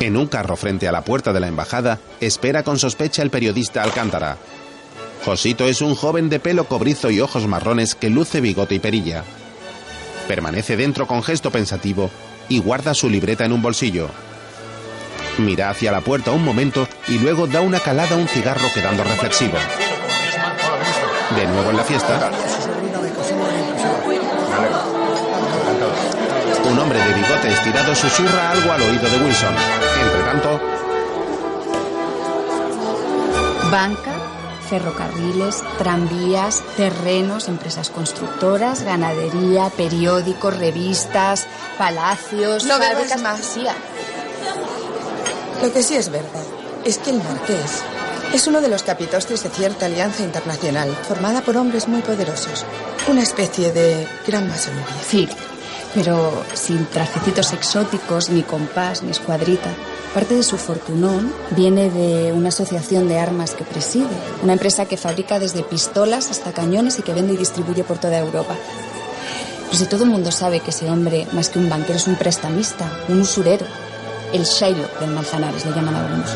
En un carro frente a la puerta de la embajada, espera con sospecha el periodista Alcántara. Josito es un joven de pelo cobrizo y ojos marrones que luce bigote y perilla. Permanece dentro con gesto pensativo y guarda su libreta en un bolsillo. Mira hacia la puerta un momento y luego da una calada a un cigarro quedando reflexivo. De nuevo en la fiesta, un hombre de bigote estirado susurra algo al oído de Wilson. Entre tanto, Banca, ferrocarriles, tranvías, terrenos, empresas constructoras, ganadería, periódicos, revistas, palacios, No bebas fábricas- más. Lo que sí es verdad es que el marqués es uno de los capitostres de cierta alianza internacional formada por hombres muy poderosos. Una especie de gran masonería. Sí, pero sin trajecitos exóticos, ni compás, ni escuadrita. Parte de su fortunón viene de una asociación de armas que preside, una empresa que fabrica desde pistolas hasta cañones y que vende y distribuye por toda Europa. Pero si todo el mundo sabe que ese hombre, más que un banquero, es un prestamista, un usurero, el Shylock del Manzanares, le llaman algunos.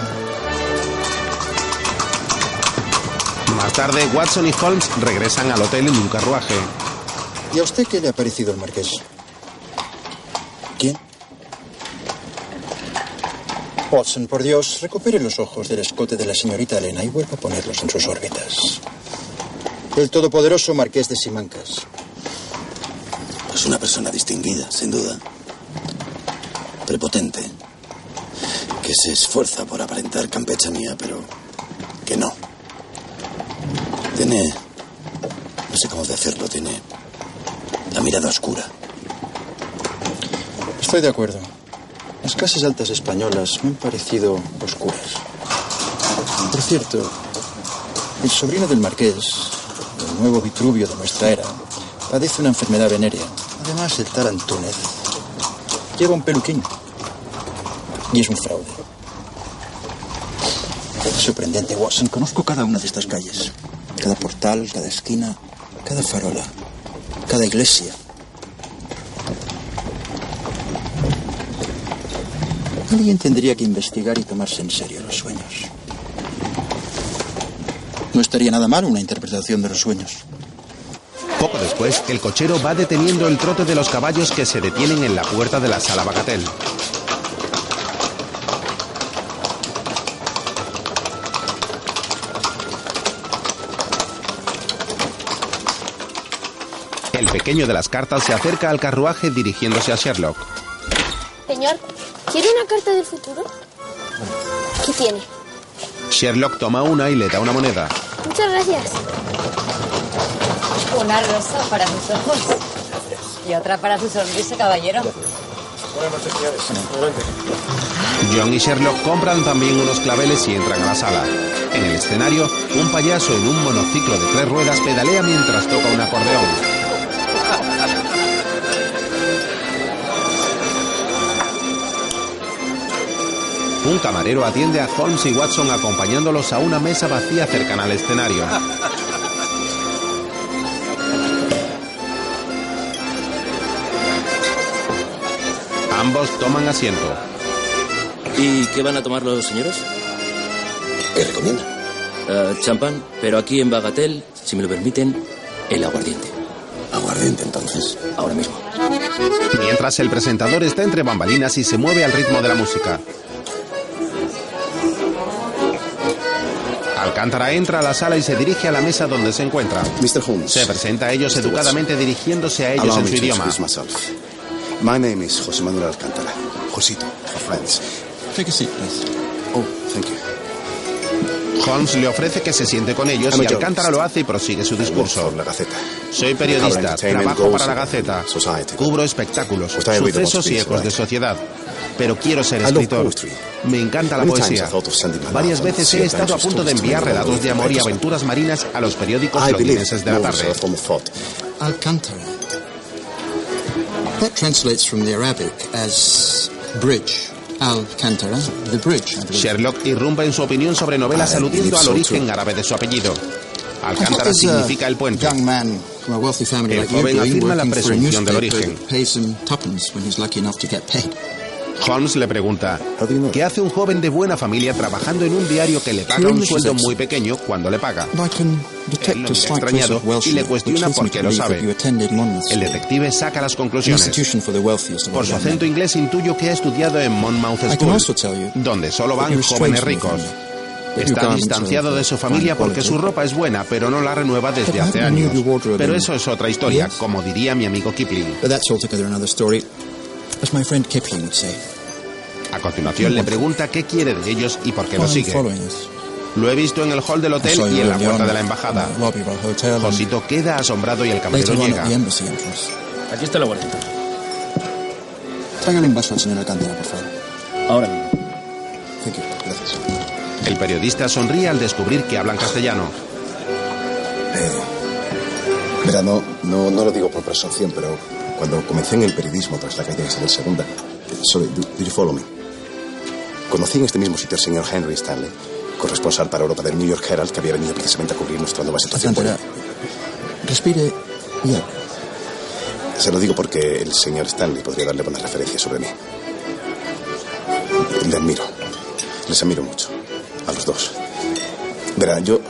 más tarde, Watson y Holmes regresan al hotel en un carruaje. ¿Y a usted qué le ha parecido el marqués? ¿Quién? Watson, por Dios, recupere los ojos del escote de la señorita Elena y vuelva a ponerlos en sus órbitas. El todopoderoso marqués de Simancas. Es una persona distinguida, sin duda. Prepotente. Que se esfuerza por aparentar campechanía, pero que no. Tiene... No sé cómo decirlo, tiene... La mirada oscura. Estoy de acuerdo. Las clases altas españolas me han parecido oscuras. Por cierto, el sobrino del marqués, el nuevo Vitruvio de nuestra era, padece una enfermedad venérea. Además, el tal Antúnez lleva un peluquín. Y es un fraude. Es sorprendente, Watson. Conozco cada una de estas calles. Cada portal, cada esquina, cada farola, cada iglesia. Alguien tendría que investigar y tomarse en serio los sueños. No estaría nada mal una interpretación de los sueños. Poco después, el cochero va deteniendo el trote de los caballos que se detienen en la puerta de la sala Bacatel. Pequeño de las cartas se acerca al carruaje dirigiéndose a Sherlock. Señor, ¿quiere una carta del futuro? ¿Qué tiene? Sherlock toma una y le da una moneda. Muchas gracias. Una rosa para sus ojos. Y otra para su sonrisa, caballero. Buenas noches, señores. Adelante. John y Sherlock compran también unos claveles y entran a la sala. En el escenario, un payaso en un monociclo de tres ruedas pedalea mientras toca un acordeón. Un camarero atiende a Holmes y Watson acompañándolos a una mesa vacía cercana al escenario. Ambos toman asiento. ¿Y qué van a tomar los señores? ¿Qué recomienda? Eh, champán, pero aquí en Bagatel, si me lo permiten, el aguardiente. Aguardiente entonces, ahora mismo. Mientras el presentador está entre bambalinas y se mueve al ritmo de la música. Alcántara entra a la sala y se dirige a la mesa donde se encuentra. Mr. Holmes. Se presenta a ellos educadamente dirigiéndose a ellos Allow en su idioma. myself. My name is José Manuel Alcántara. Josito, for friends. Take a seat, please. Oh, thank you. Holmes le ofrece que se siente con ellos y Alcántara lo hace y prosigue su discurso. La Gaceta. Soy periodista, trabajo para la Gaceta, cubro espectáculos, sucesos y ecos de sociedad. Pero quiero ser escritor. poetry. Me encanta la Many times poesía. Varias veces sea he estado a adventures punto de enviar relatos de amor y aventuras marinas a los periódicos londinenses de la tarde. Alcantara. That translates from the Arabic as bridge. Alcantara, the bridge. Sherlock irrumpe en su opinión sobre novelas aludiendo al origen árabe de su apellido. Alcántara significa el puente. El joven afirma la presunción del origen. Holmes le pregunta, ¿qué hace un joven de buena familia trabajando en un diario que le paga un sueldo muy pequeño cuando le paga? Él lo extrañado y le cuestiona por qué lo sabe. El detective saca las conclusiones. Por su acento inglés intuyo que ha estudiado en Monmouth School, donde solo van jóvenes ricos. Está distanciado de su familia porque su ropa es buena, pero no la renueva desde hace años. Pero eso es otra historia, como diría mi amigo Kipling. As my friend Kipling would say. A continuación le pregunta qué quiere de ellos y por qué lo sigue. Lo he visto en el hall del hotel y en la puerta de la embajada. Josito queda asombrado y el camarero llega. Aquí está la guardita. Tráigale un vaso al señor Alcántara, por favor. Ahora mismo. Gracias. El periodista sonríe al descubrir que hablan castellano. Verá, no, no, no lo digo por presunción, pero cuando comencé en el periodismo tras la caída de Isabel II, sorry, do, do you follow me? Conocí en este mismo sitio al señor Henry Stanley, corresponsal para Europa del New York Herald, que había venido precisamente a cubrir nuestra nueva situación. Alcántara, respire. Se lo digo porque el señor Stanley podría darle buenas referencias sobre mí. Le admiro. Les admiro mucho. A los dos. Verá, yo,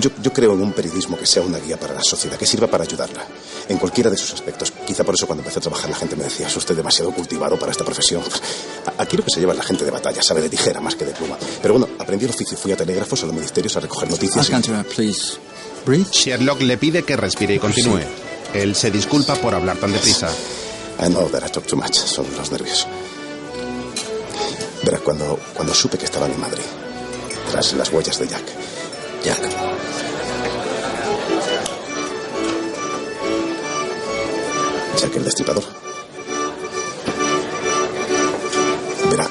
yo. Yo creo en un periodismo que sea una guía para la sociedad, que sirva para ayudarla. En cualquiera de sus aspectos. Quizá por eso cuando empecé a trabajar la gente me decía, es usted demasiado cultivado para esta profesión. Aquí lo que se lleva es la gente de batalla, sabe de tijera más que de pluma. Pero bueno, aprendí el oficio, fui a telégrafos, a los ministerios a recoger noticias. y-. Breathe. Sherlock le pide que respire y continúe. Él se disculpa por hablar tan deprisa. I know that I talk too much. Son los nervios. Verá, cuando, cuando supe que estaban en Madrid, tras las huellas de Jack. Jack. Jack el destripador. Verá,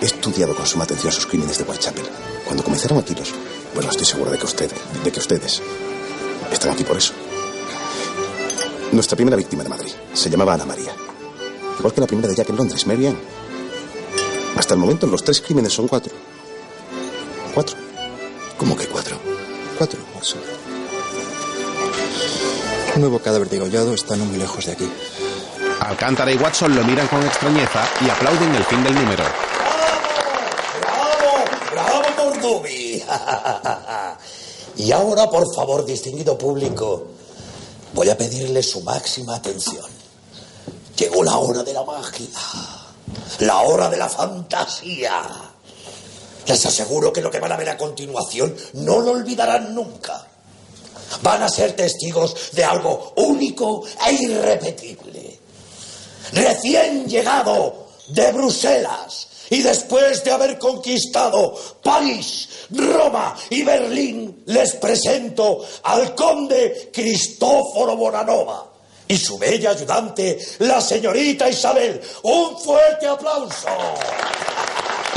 he estudiado con suma atención sus crímenes de Whitechapel. Cuando comenzaron aquí los... Bueno, estoy seguro de que usted, de que ustedes están aquí por eso. Nuestra primera víctima de Madrid se llamaba Ana María. Igual que la primera de Jack en Londres, Mary. Hasta el momento los tres crímenes son cuatro. ¿Cuatro? ¿Cómo que cuatro? Cuatro, Watson. Un nuevo cadáver degollado está no muy lejos de aquí. Alcántara y Watson lo miran con extrañeza y aplauden el fin del número. ¡Bravo por Duby! y ahora, por favor, distinguido público, voy a pedirle su máxima atención. Llegó la hora de la magia, la hora de la fantasía. Les aseguro que lo que van a ver a continuación no lo olvidarán nunca. Van a ser testigos de algo único e irrepetible. Recién llegado de Bruselas y después de haber conquistado París, Roma y Berlín, les presento al conde Cristóforo Bonanova y su bella ayudante, la señorita Isabel. Un fuerte aplauso.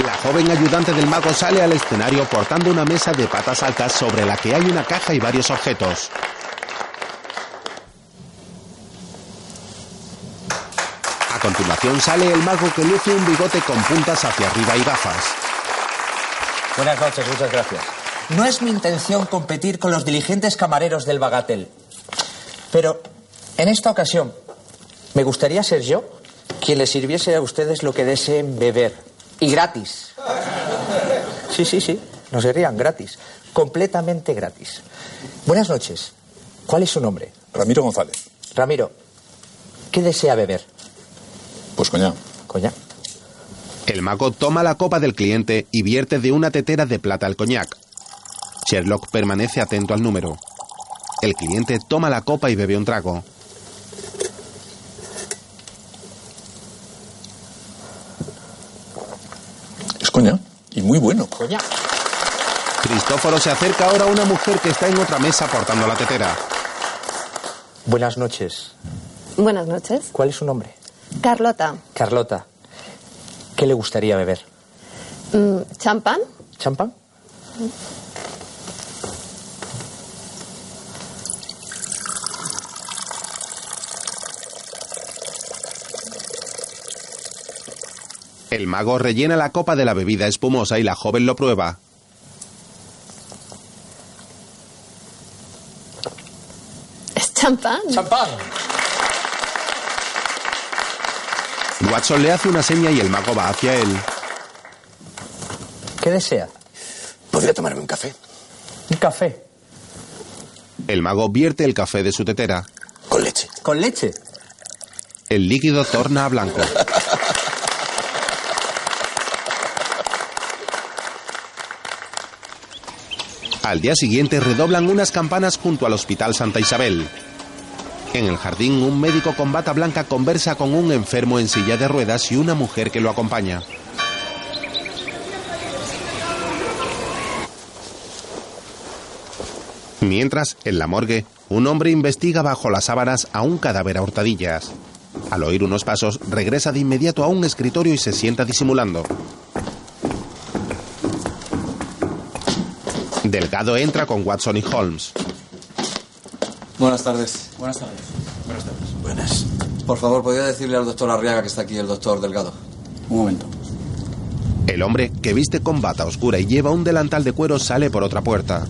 La joven ayudante del mago sale al escenario portando una mesa de patas altas sobre la que hay una caja y varios objetos. A continuación sale el mago que luce un bigote con puntas hacia arriba y gafas. Buenas noches, muchas gracias. No es mi intención competir con los diligentes camareros del Bagatel. Pero en esta ocasión me gustaría ser yo quien les sirviese a ustedes lo que deseen beber. Y gratis. Sí, sí, sí. No se rían, gratis. Completamente gratis. Buenas noches. ¿Cuál es su nombre? Ramiro González. Ramiro, ¿qué desea beber? Pues coñac. Coñac. El mago toma la copa del cliente y vierte de una tetera de plata el coñac. Sherlock permanece atento al número. El cliente toma la copa y bebe un trago. Y muy bueno. Cristóforo se acerca ahora a una mujer que está en otra mesa portando la tetera. Buenas noches. Buenas noches. ¿Cuál es su nombre? Carlota. Carlota. ¿Qué le gustaría beber? Mm, ¿Champán? ¿Champán? El mago rellena la copa de la bebida espumosa y la joven lo prueba. ¿Es champán? ¡Champán! Watson le hace una seña y el mago va hacia él. ¿Qué desea? ¿Podría tomarme un café? ¿Un café? El mago vierte el café de su tetera. Con leche. ¿Con leche? El líquido torna a blanco. Al día siguiente redoblan unas campanas junto al Hospital Santa Isabel. En el jardín, un médico con bata blanca conversa con un enfermo en silla de ruedas y una mujer que lo acompaña. Mientras, en la morgue, un hombre investiga bajo las sábanas a un cadáver a hurtadillas. Al oír unos pasos, regresa de inmediato a un escritorio y se sienta disimulando. Delgado entra con Watson y Holmes. Buenas tardes. Buenas tardes. Buenas tardes. Buenas. Por favor, ¿podría decirle al doctor Arriaga que está aquí el doctor Delgado? Un momento. El hombre, que viste con bata oscura y lleva un delantal de cuero, sale por otra puerta.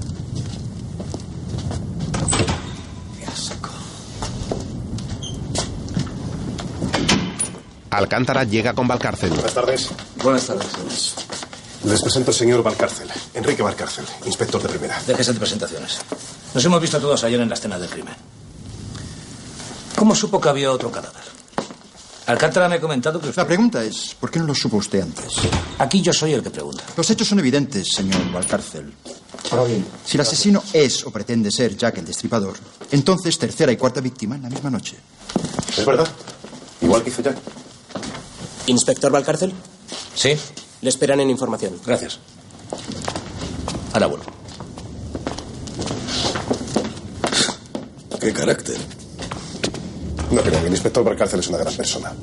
Alcántara llega con Valcárcel. Buenas tardes. Buenas tardes. Les presento al señor Valcárcel. Enrique Valcárcel, inspector de primera. Déjese de presentaciones. Nos hemos visto todos ayer en la escena del crimen. ¿Cómo supo que había otro cadáver? Alcántara me ha comentado que usted... La pregunta es, ¿por qué no lo supo usted antes? Aquí yo soy el que pregunta. Los hechos son evidentes, señor Valcárcel. Ahora bien. Si el asesino es o pretende ser Jack el Destripador, entonces tercera y cuarta víctima en la misma noche. ¿Es verdad? Igual que hizo Jack. ¿Inspector Valcárcel? Sí. Le esperan en información. Gracias. Ahora vuelvo. ¿Qué carácter? No creo que el inspector Valcárcel es una gran persona.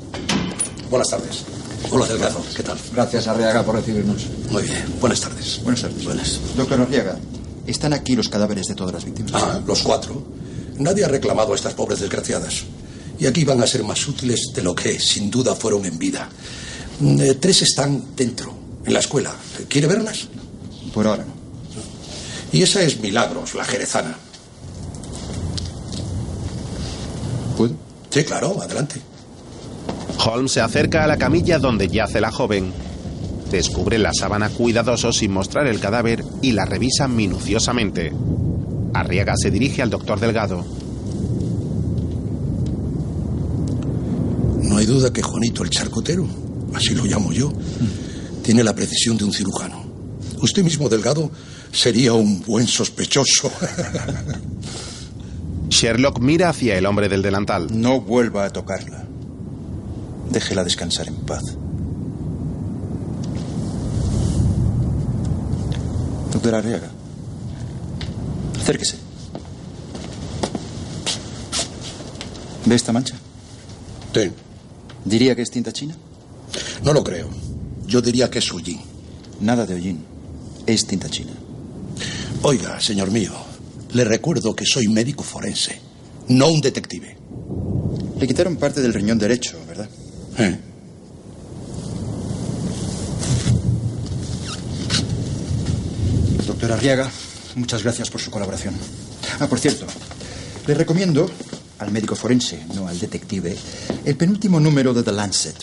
Buenas tardes. Hola, Delgado. ¿Qué tal? Gracias, Arriaga, por recibirnos. Muy bien. Buenas tardes. Buenas tardes. Buenas. Doctor Arriaga, están aquí los cadáveres de todas las víctimas. Ah, los cuatro. Nadie ha reclamado a estas pobres desgraciadas. Y aquí van a ser más útiles de lo que sin duda fueron en vida. Mm, eh, tres están dentro, en la escuela. ¿Quiere verlas? Por ahora no. Y esa es Milagros, la jerezana. ¿Puedo? Sí, claro, adelante. Holmes se acerca a la camilla donde yace la joven. Descubre la sábana cuidadoso sin mostrar el cadáver y la revisa minuciosamente. Arriaga se dirige al doctor Delgado. No hay duda que Juanito el charcotero, así lo llamo yo, tiene la precisión de un cirujano. Usted mismo, Delgado, sería un buen sospechoso. Sherlock mira hacia el hombre del delantal. No vuelva a tocarla. Déjela descansar en paz. Doctor Arriaga, acérquese. ¿Ve esta mancha? Sí. ¿Diría que es tinta china? No lo creo. Yo diría que es hollín. Nada de hollín. Es tinta china. Oiga, señor mío, le recuerdo que soy médico forense, no un detective. Le quitaron parte del riñón derecho, ¿verdad? ¿Eh? Doctor Arriaga, muchas gracias por su colaboración. Ah, por cierto, le recomiendo al médico forense, no al detective, el penúltimo número de The Lancet.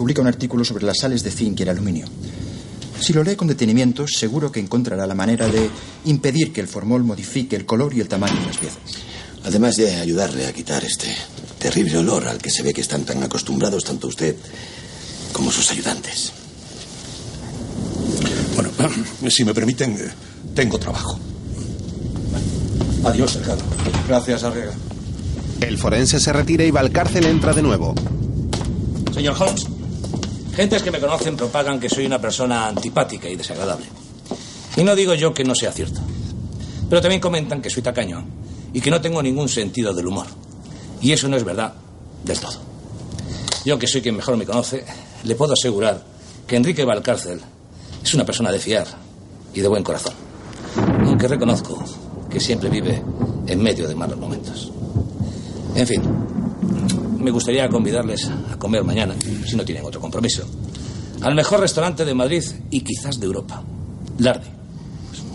Publica un artículo sobre las sales de zinc y el aluminio. Si lo lee con detenimiento, seguro que encontrará la manera de impedir que el formol modifique el color y el tamaño de las piezas. Además de ayudarle a quitar este terrible olor al que se ve que están tan acostumbrados tanto usted como sus ayudantes. Bueno, si me permiten, eh, tengo trabajo. Adiós, Delgado. Gracias, Arriaga. El forense se retira y Valcárcel entra de nuevo. Señor Holmes, gentes que me conocen propagan que soy una persona antipática y desagradable. Y no digo yo que no sea cierto. Pero también comentan que soy tacaño y que no tengo ningún sentido del humor. Y eso no es verdad del todo. Yo, que soy quien mejor me conoce, le puedo asegurar que Enrique Valcárcel es una persona de fiar y de buen corazón. Aunque reconozco que siempre vive en medio de malos momentos. En fin, me gustaría convidarles a comer mañana, si no tienen otro compromiso, al mejor restaurante de Madrid y quizás de Europa. Larde.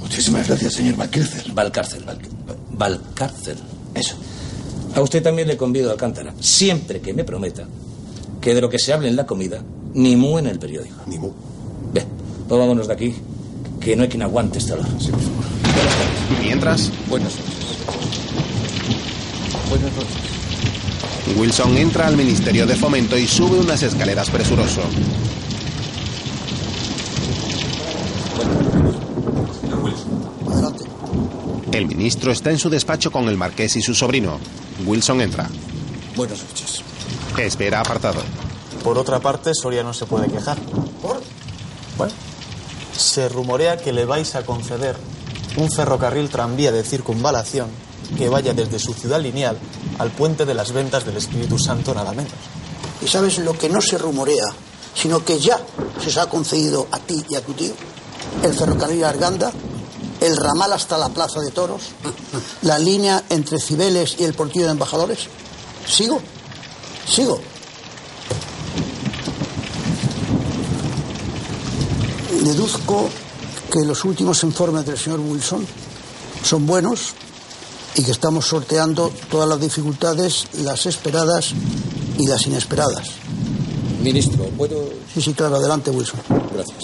Muchísimas gracias, señor Valcárcel. Valcárcel. Valcárcel. Eso. A usted también le convido a Alcántara, siempre que me prometa que de lo que se hable en la comida, ni mu en el periódico. Ni mu. Ve, pues vámonos de aquí, que no hay quien aguante este olor. Mientras, Buenas noches. Buenas noches. Wilson entra al Ministerio de Fomento y sube unas escaleras presuroso. El ministro está en su despacho con el marqués y su sobrino. Wilson entra. Buenas noches. Espera apartado. Por otra parte, Soria no se puede quejar. ¿Por? Bueno, se rumorea que le vais a conceder un ferrocarril tranvía de circunvalación que vaya desde su ciudad lineal al puente de las ventas del Espíritu Santo, nada menos. ¿Y sabes lo que no se rumorea, sino que ya se os ha concedido a ti y a tu tío? El ferrocarril Arganda, el ramal hasta la Plaza de Toros, la línea entre Cibeles y el Portillo de Embajadores. ¿Sigo? ¿Sigo? Deduzco que los últimos informes del señor Wilson son buenos y que estamos sorteando todas las dificultades, las esperadas y las inesperadas. Ministro, ¿puedo...? Sí, sí, claro, adelante, Wilson. Gracias.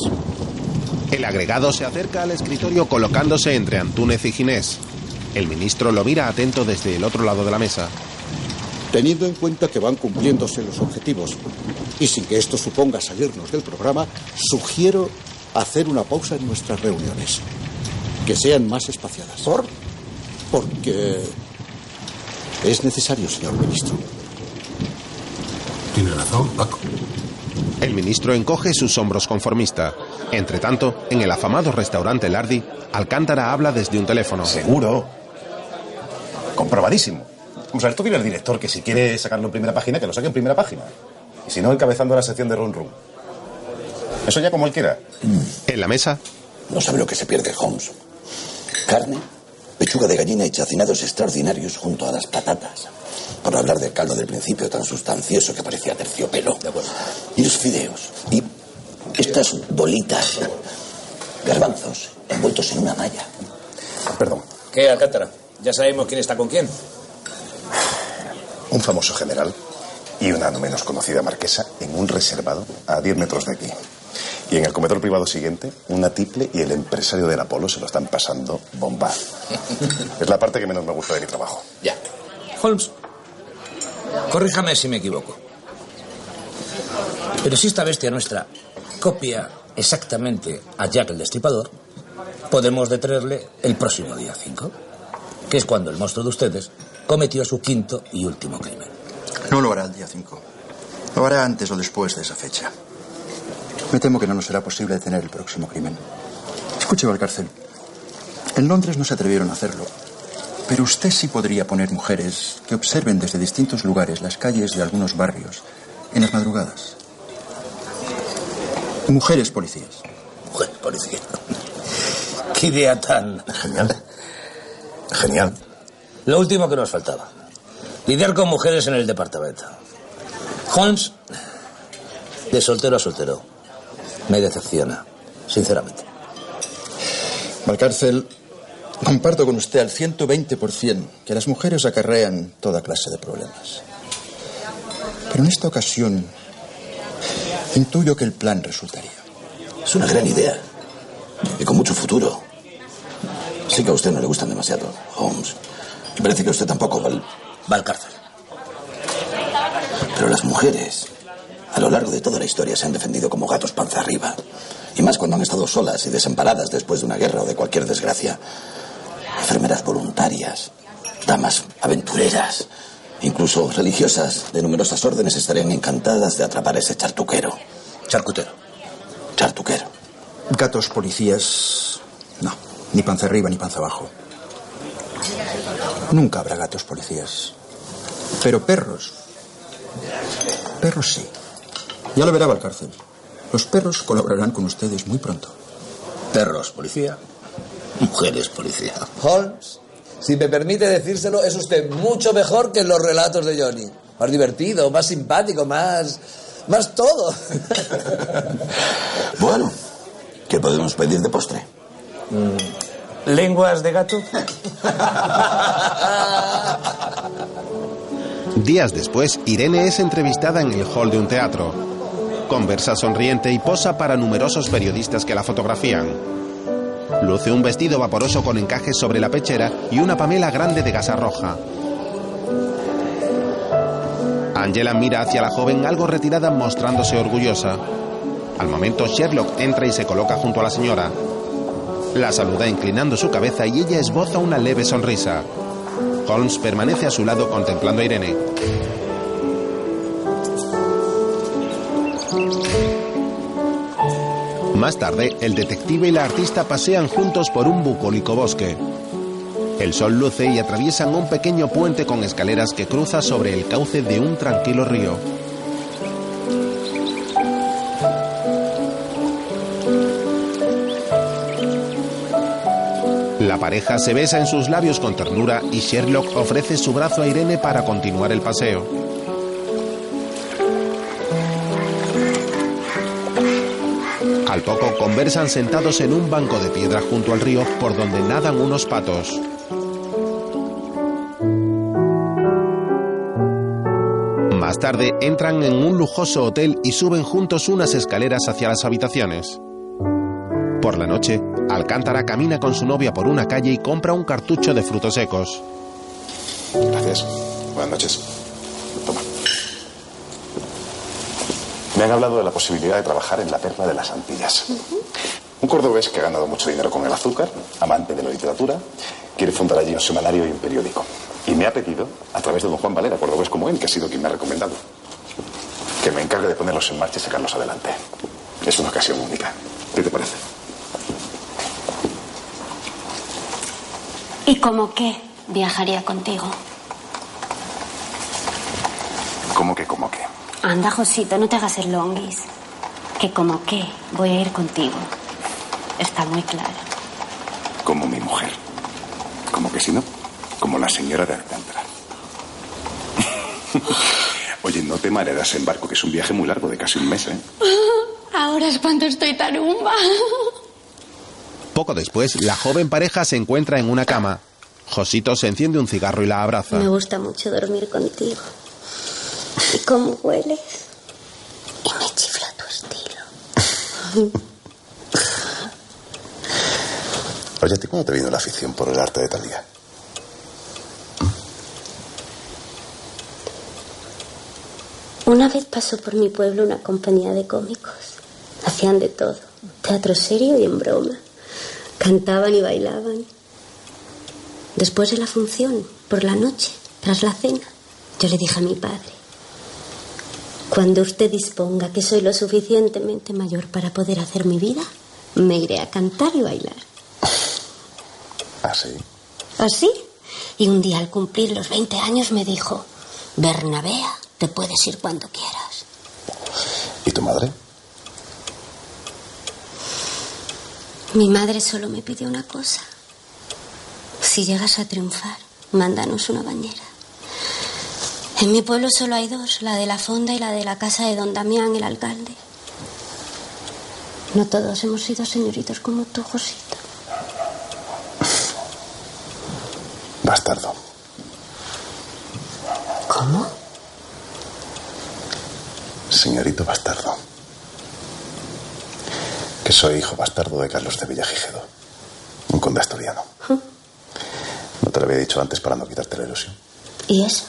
El agregado se acerca al escritorio colocándose entre Antúnez y Ginés. El ministro lo mira atento desde el otro lado de la mesa. Teniendo en cuenta que van cumpliéndose los objetivos y sin que esto suponga salirnos del programa, sugiero hacer una pausa en nuestras reuniones. Que sean más espaciadas. ¿Por? Porque es necesario, señor ministro. Tiene razón, Paco. El ministro encoge sus hombros conformista. Entre tanto, en el afamado restaurante Lardi, Alcántara habla desde un teléfono. Seguro. Comprobadísimo. Vamos a ver, tú dile al director que si quiere sacarlo en primera página, que lo saque en primera página. Y si no, encabezando la sección de Run Run. Eso ya como él quiera. En la mesa, No sabe lo que se pierde, Holmes. Carne, pechuga de gallina y chacinados extraordinarios junto a las patatas. Por hablar del caldo del principio tan sustancioso que parecía terciopelo. Y los fideos. Y estas bolitas. Garbanzos envueltos en una malla. Perdón. ¿Qué, Alcántara? Ya sabemos quién está con quién. Un famoso general y una no menos conocida marquesa en un reservado a 10 metros de aquí. Y en el comedor privado siguiente, una tiple y el empresario del Apolo se lo están pasando bomba. es la parte que menos me gusta de mi trabajo. Ya. Holmes, corríjame si me equivoco. Pero si esta bestia nuestra copia exactamente a Jack el Destripador, podemos detenerle el próximo día 5, que es cuando el monstruo de ustedes cometió su quinto y último crimen. No lo hará el día 5. Lo hará antes o después de esa fecha. Me temo que no nos será posible detener el próximo crimen. Escuche, Valcárcel. En Londres no se atrevieron a hacerlo. Pero usted sí podría poner mujeres que observen desde distintos lugares las calles de algunos barrios en las madrugadas. Mujeres policías. Mujer policía. Qué idea tan... Genial. Genial. Lo último que nos faltaba. Lidiar con mujeres en el departamento. Holmes, de soltero a soltero, me decepciona, sinceramente. Valcárcel, comparto con usted al 120% que las mujeres acarrean toda clase de problemas. Pero en esta ocasión, intuyo que el plan resultaría. Es una gran idea. Y con mucho futuro. Sé que a usted no le gustan demasiado, Holmes. Parece que usted tampoco va al, va al cárcel. Pero las mujeres, a lo largo de toda la historia, se han defendido como gatos panza arriba. Y más cuando han estado solas y desamparadas después de una guerra o de cualquier desgracia. Enfermeras voluntarias, damas aventureras, incluso religiosas de numerosas órdenes estarían encantadas de atrapar a ese chartuquero. Charcutero. Chartuquero. Gatos policías. No, ni panza arriba ni panza abajo. Nunca habrá gatos policías. Pero perros. Perros sí. Ya lo verá Valcárcel. Los perros colaborarán con ustedes muy pronto. Perros, policía. Mujeres, policía. Holmes, si me permite decírselo, es usted mucho mejor que en los relatos de Johnny. Más divertido, más simpático, más. más todo. Bueno, ¿qué podemos pedir de postre? ¿Lenguas de gato? Días después, Irene es entrevistada en el hall de un teatro. Conversa sonriente y posa para numerosos periodistas que la fotografían. Luce un vestido vaporoso con encajes sobre la pechera y una pamela grande de gasa roja. Angela mira hacia la joven algo retirada mostrándose orgullosa. Al momento Sherlock entra y se coloca junto a la señora. La saluda inclinando su cabeza y ella esboza una leve sonrisa. Holmes permanece a su lado contemplando a Irene. Más tarde, el detective y la artista pasean juntos por un bucólico bosque. El sol luce y atraviesan un pequeño puente con escaleras que cruza sobre el cauce de un tranquilo río. La pareja se besa en sus labios con ternura y Sherlock ofrece su brazo a Irene para continuar el paseo. Al poco conversan sentados en un banco de piedra junto al río por donde nadan unos patos. Más tarde entran en un lujoso hotel y suben juntos unas escaleras hacia las habitaciones. Por la noche, Alcántara camina con su novia por una calle y compra un cartucho de frutos secos. Gracias. Buenas noches. Me han hablado de la posibilidad de trabajar en la perla de las Antillas. Un cordobés que ha ganado mucho dinero con el azúcar, amante de la literatura, quiere fundar allí un semanario y un periódico. Y me ha pedido, a través de don Juan Valera, cordobés como él, que ha sido quien me ha recomendado, que me encargue de ponerlos en marcha y sacarlos adelante. Es una ocasión única. ¿Qué te parece? ¿Y cómo qué viajaría contigo? ¿Cómo que, cómo que? Anda, Josito, no te hagas el longuis. Que como qué voy a ir contigo. Está muy claro. Como mi mujer. ¿Cómo que si no? Como la señora de Alcántara. Oye, no te marearás en barco, que es un viaje muy largo, de casi un mes, ¿eh? Ahora es cuando estoy tarumba. Poco después, la joven pareja se encuentra en una cama. Josito se enciende un cigarro y la abraza. Me gusta mucho dormir contigo. ¿Y cómo hueles? Y me chifla tu estilo. Oye, ¿a ti cuándo te vino la afición por el arte de Talía? Una vez pasó por mi pueblo una compañía de cómicos. Hacían de todo. Teatro serio y en broma. Cantaban y bailaban. Después de la función, por la noche, tras la cena, yo le dije a mi padre, cuando usted disponga que soy lo suficientemente mayor para poder hacer mi vida, me iré a cantar y bailar. ¿Ah, sí? ¿Así? Y un día al cumplir los 20 años me dijo, Bernabea, te puedes ir cuando quieras. ¿Y tu madre? Mi madre solo me pidió una cosa. Si llegas a triunfar, mándanos una bañera. En mi pueblo solo hay dos, la de la fonda y la de la casa de don Damián, el alcalde. No todos hemos sido señoritos como tú, Josito. Bastardo. ¿Cómo? Señorito bastardo. Que soy hijo bastardo de Carlos de Villagigedo, un conde asturiano. No te lo había había dicho antes para no quitarte la ilusión. ¿Y eso?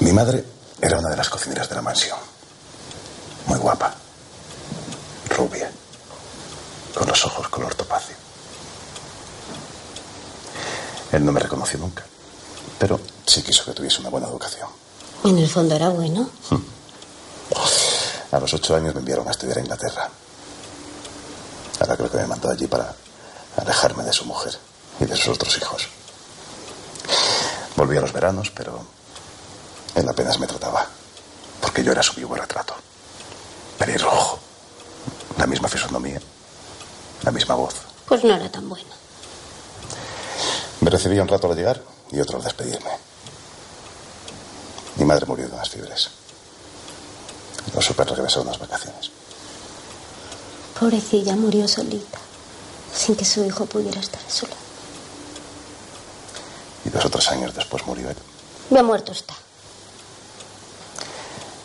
Mi madre era una de las cocineras de la mansión. Muy guapa. Rubia. Con los ojos color topacio. Él no me reconoció nunca. Pero sí quiso que tuviese una buena educación. En el fondo era bueno. A los ocho años me enviaron a estudiar a Inglaterra. Ahora creo que me mandó allí para alejarme de su mujer y de sus otros hijos. Volví a los veranos, pero él apenas me trataba, porque yo era su vivo retrato. Pelirrojo, la misma fisonomía, la misma voz. Pues no era tan bueno. Me recibía un rato al llegar y otro al despedirme. Mi madre murió de unas fiebres. No supe regresar a unas vacaciones. Pobrecilla murió solita, sin que su hijo pudiera estar a su lado. Y dos o tres años después murió él. Ya muerto está.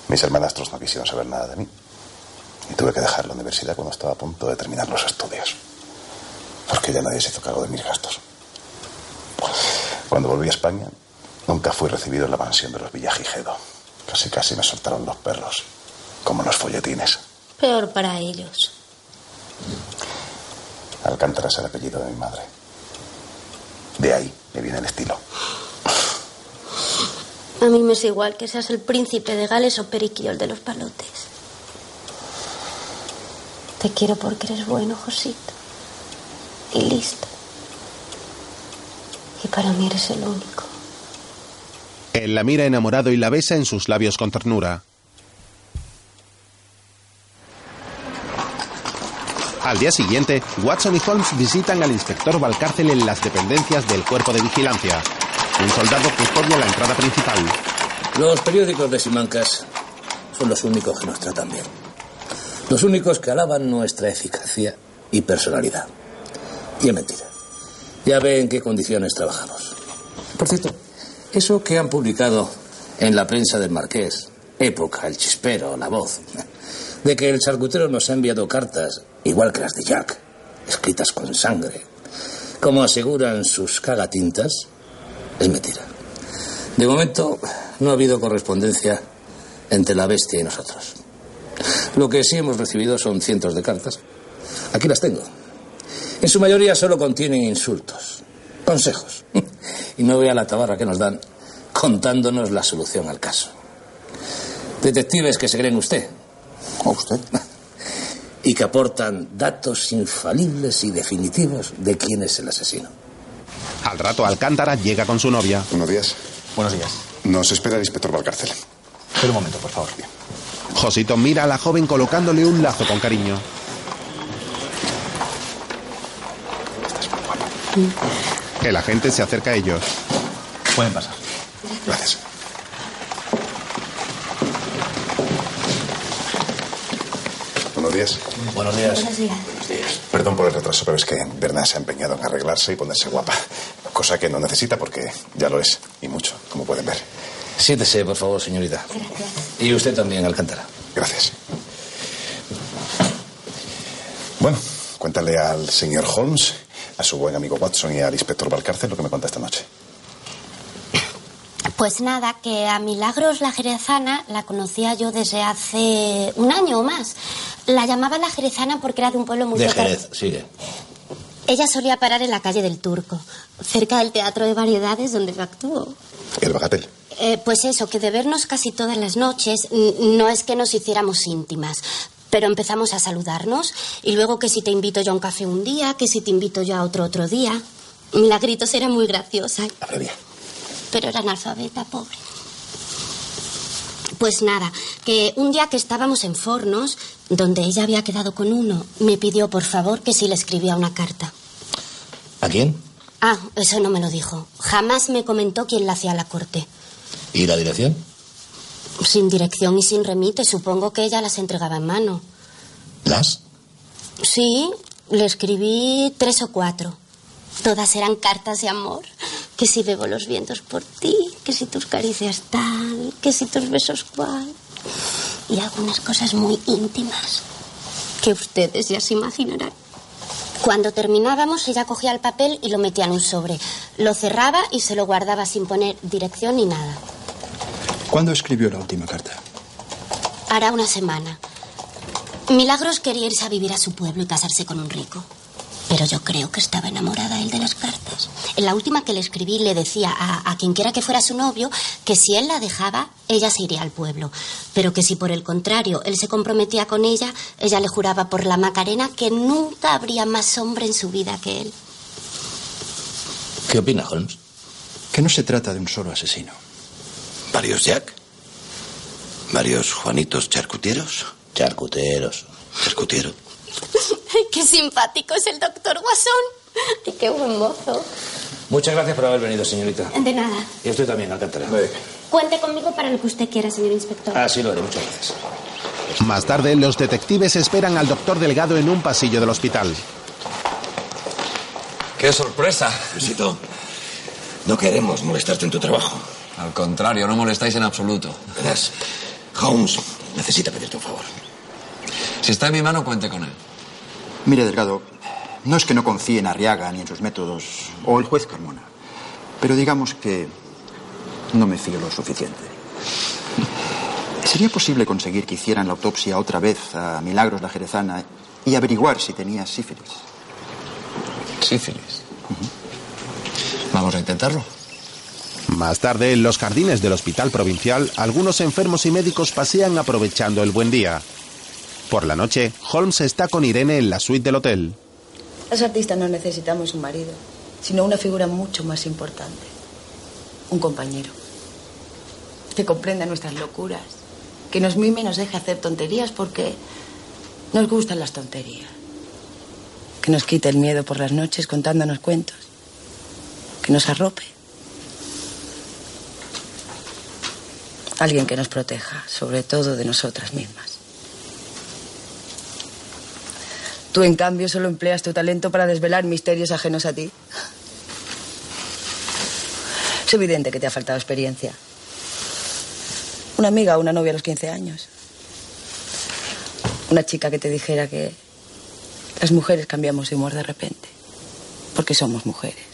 Mis hermanastros no quisieron saber nada de mí. Y tuve que dejar la universidad cuando estaba a punto de terminar los estudios. Porque ya nadie se hizo cargo de mis gastos. Cuando volví a España, nunca fui recibido en la mansión de los Villagigedo. Casi casi me soltaron los perros, como los folletines. Peor para ellos. Alcántara es el apellido de mi madre. De ahí me viene el estilo. A mí me es igual que seas el príncipe de Gales o Periquillo el de los palotes. Te quiero porque eres bueno, Josito. Y listo. Y para mí eres el único. Él la mira enamorado y la besa en sus labios con ternura. Al día siguiente, Watson y Holmes visitan al inspector Valcárcel en las dependencias del cuerpo de vigilancia. Un soldado custodia la entrada principal. Los periódicos de Simancas son los únicos que nos tratan bien. Los únicos que alaban nuestra eficacia y personalidad. Y es mentira. Ya ve en qué condiciones trabajamos. Por cierto, eso que han publicado en la prensa del Marqués, Época, El Chispero, La Voz, de que el charcutero nos ha enviado cartas, igual que las de Jack, escritas con sangre, como aseguran sus cagatintas, es mentira. De momento no ha habido correspondencia entre la bestia y nosotros. Lo que sí hemos recibido son cientos de cartas. Aquí las tengo. En su mayoría solo contienen insultos, consejos. Y no vea la tabarra que nos dan contándonos la solución al caso. Detectives que se creen usted. ¿O usted? Y que aportan datos infalibles y definitivos de quién es el asesino. Al rato Alcántara llega con su novia. Buenos días. Buenos días. Nos espera el inspector Valcárcel. Espera un momento, por favor. Josito mira a la joven colocándole un lazo con cariño. El agente se acerca a ellos. Pueden pasar. Gracias. Buenos días. Buenos días. Buenos días. Perdón por el retraso, pero es que Berna se ha empeñado en arreglarse y ponerse guapa. Cosa que no necesita porque ya lo es. Y mucho, como pueden ver. Siéntese, por favor, señorita. Y usted también, Alcántara. Gracias. Bueno, cuéntale al señor Holmes, a su buen amigo Watson y al inspector Valcárcel lo que me cuenta esta noche. Pues nada, que a Milagros la Jerezana la conocía yo desde hace un año o más. La llamaba la Jerezana porque era de un pueblo muy De Jerez, sigue. Ella solía parar en la calle del Turco, cerca del Teatro de Variedades donde yo actúo. El bagatel. Eh, pues eso, que de vernos casi todas las noches, no es que nos hiciéramos íntimas, pero empezamos a saludarnos y luego que si te invito yo a un café un día, que si te invito yo a otro otro día. Milagritos era muy graciosa, Habla bien. Pero era analfabeta, pobre. Pues nada, que un día que estábamos en Fornos, donde ella había quedado con uno, me pidió por favor que si le escribía una carta. ¿A quién? Ah, eso no me lo dijo. Jamás me comentó quién la hacía a la corte. ¿Y la dirección? Sin dirección y sin remite, supongo que ella las entregaba en mano. ¿Las? Sí, le escribí tres o cuatro. Todas eran cartas de amor. Que si bebo los vientos por ti, que si tus caricias tal, que si tus besos cual. Y algunas cosas muy íntimas que ustedes ya se imaginarán. Cuando terminábamos, ella cogía el papel y lo metía en un sobre. Lo cerraba y se lo guardaba sin poner dirección ni nada. ¿Cuándo escribió la última carta? Hará una semana. Milagros quería irse a vivir a su pueblo y casarse con un rico. Pero yo creo que estaba enamorada él de las cartas. En la última que le escribí le decía a, a quien quiera que fuera su novio que si él la dejaba, ella se iría al pueblo. Pero que si por el contrario él se comprometía con ella, ella le juraba por la Macarena que nunca habría más hombre en su vida que él. ¿Qué opina Holmes? Que no se trata de un solo asesino. ¿Varios Jack? ¿Varios Juanitos charcuteros? Charcuteros. Charcutero. Qué simpático es el doctor Guasón. Ay, qué buen mozo. Muchas gracias por haber venido, señorita. De nada. Y usted también, Alcántara. Cuente conmigo para lo que usted quiera, señor inspector. Ah, sí, lo haré. Muchas gracias. Más tarde, los detectives esperan al doctor Delgado en un pasillo del hospital. ¡Qué sorpresa! Luisito, no queremos molestarte en tu trabajo. Al contrario, no molestáis en absoluto. Verás, Holmes necesita pedirte un favor. Si está en mi mano, cuente con él. Mire, Delgado, no es que no confíe en Arriaga ni en sus métodos, o el juez Carmona, pero digamos que no me fío lo suficiente. ¿Sería posible conseguir que hicieran la autopsia otra vez a Milagros la Jerezana y averiguar si tenía sífilis? Sífilis. Vamos a intentarlo. Más tarde, en los jardines del hospital provincial, algunos enfermos y médicos pasean aprovechando el buen día. Por la noche, Holmes está con Irene en la suite del hotel. Los artistas no necesitamos un marido, sino una figura mucho más importante. Un compañero. Que comprenda nuestras locuras. Que nos mime y nos deje hacer tonterías porque nos gustan las tonterías. Que nos quite el miedo por las noches contándonos cuentos. Que nos arrope. Alguien que nos proteja, sobre todo de nosotras mismas. Tú, en cambio, solo empleas tu talento para desvelar misterios ajenos a ti. Es evidente que te ha faltado experiencia. Una amiga una novia a los 15 años. Una chica que te dijera que las mujeres cambiamos de humor de repente. Porque somos mujeres.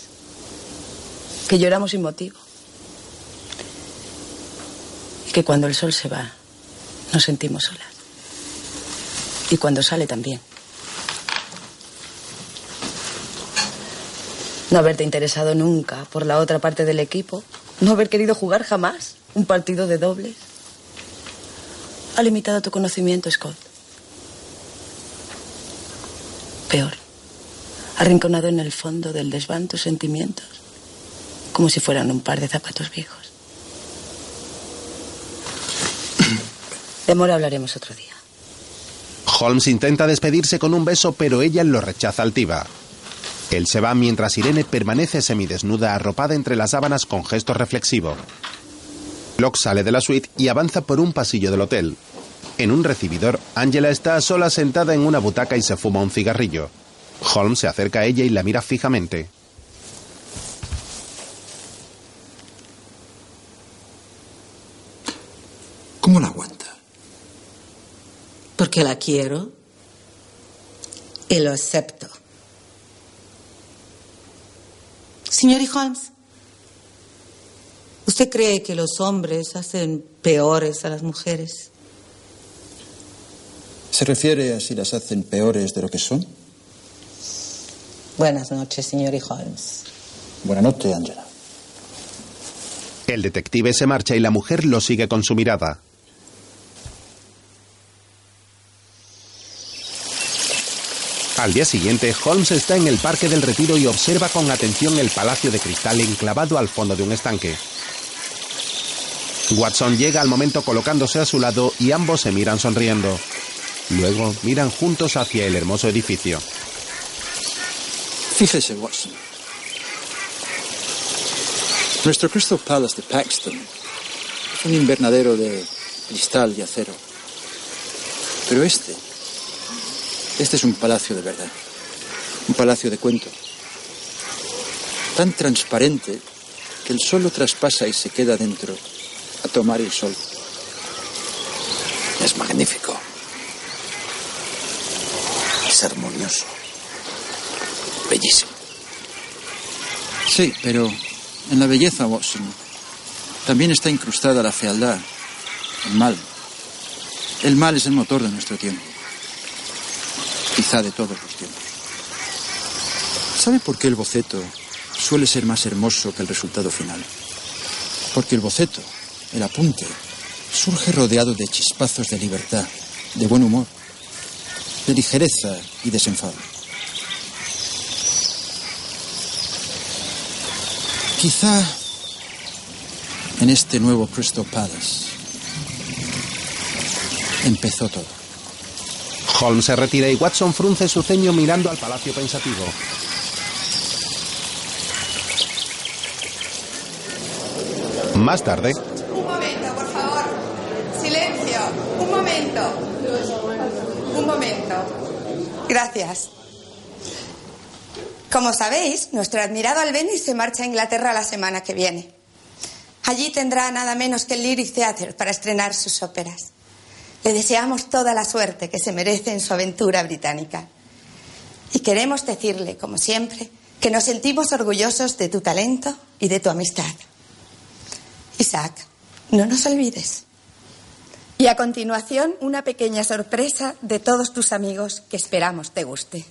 Que lloramos sin motivo. Y que cuando el sol se va, nos sentimos solas. Y cuando sale también. No haberte interesado nunca por la otra parte del equipo. No haber querido jugar jamás un partido de dobles. Ha limitado tu conocimiento, Scott. Peor. Arrinconado en el fondo del desván tus sentimientos. Como si fueran un par de zapatos viejos. De amor hablaremos otro día. Holmes intenta despedirse con un beso, pero ella lo rechaza altiva. Él se va mientras Irene permanece semidesnuda arropada entre las sábanas con gesto reflexivo. Locke sale de la suite y avanza por un pasillo del hotel. En un recibidor, Angela está sola sentada en una butaca y se fuma un cigarrillo. Holmes se acerca a ella y la mira fijamente. ¿Cómo la aguanta? Porque la quiero y lo acepto. Señor Holmes, ¿usted cree que los hombres hacen peores a las mujeres? ¿Se refiere a si las hacen peores de lo que son? Buenas noches, señor Holmes. Buenas noches, Angela. El detective se marcha y la mujer lo sigue con su mirada. Al día siguiente, Holmes está en el Parque del Retiro y observa con atención el palacio de cristal enclavado al fondo de un estanque. Watson llega al momento colocándose a su lado y ambos se miran sonriendo. Luego miran juntos hacia el hermoso edificio. Fíjese, Watson. Nuestro Crystal Palace de Paxton es un invernadero de cristal y acero. Pero este, este es un palacio de verdad. Un palacio de cuento. Tan transparente que el sol lo traspasa y se queda dentro a tomar el sol. Es magnífico. Es armonioso. bellísimo. Sí, pero en la belleza, Watson, también está incrustada la fealdad, el mal. El mal es el motor de nuestro tiempo. De todos los tiempos. ¿Sabe por qué el boceto suele ser más hermoso que el resultado final? Porque el boceto, el apunte, surge rodeado de chispazos de libertad, de buen humor, de ligereza y desenfado. Quizá en este nuevo Crystal Palace empezó todo. Holmes se retira y Watson frunce su ceño mirando al palacio pensativo. Más tarde, Un momento, por favor. Silencio. Un momento. Un momento. Gracias. Como sabéis, nuestro admirado Albeniz se marcha a Inglaterra la semana que viene. Allí tendrá nada menos que el Lyric Theatre para estrenar sus óperas. Le deseamos toda la suerte que se merece en su aventura británica. Y queremos decirle, como siempre, que nos sentimos orgullosos de tu talento y de tu amistad. Isaac, no nos olvides. Y a continuación, una pequeña sorpresa de todos tus amigos que esperamos te guste.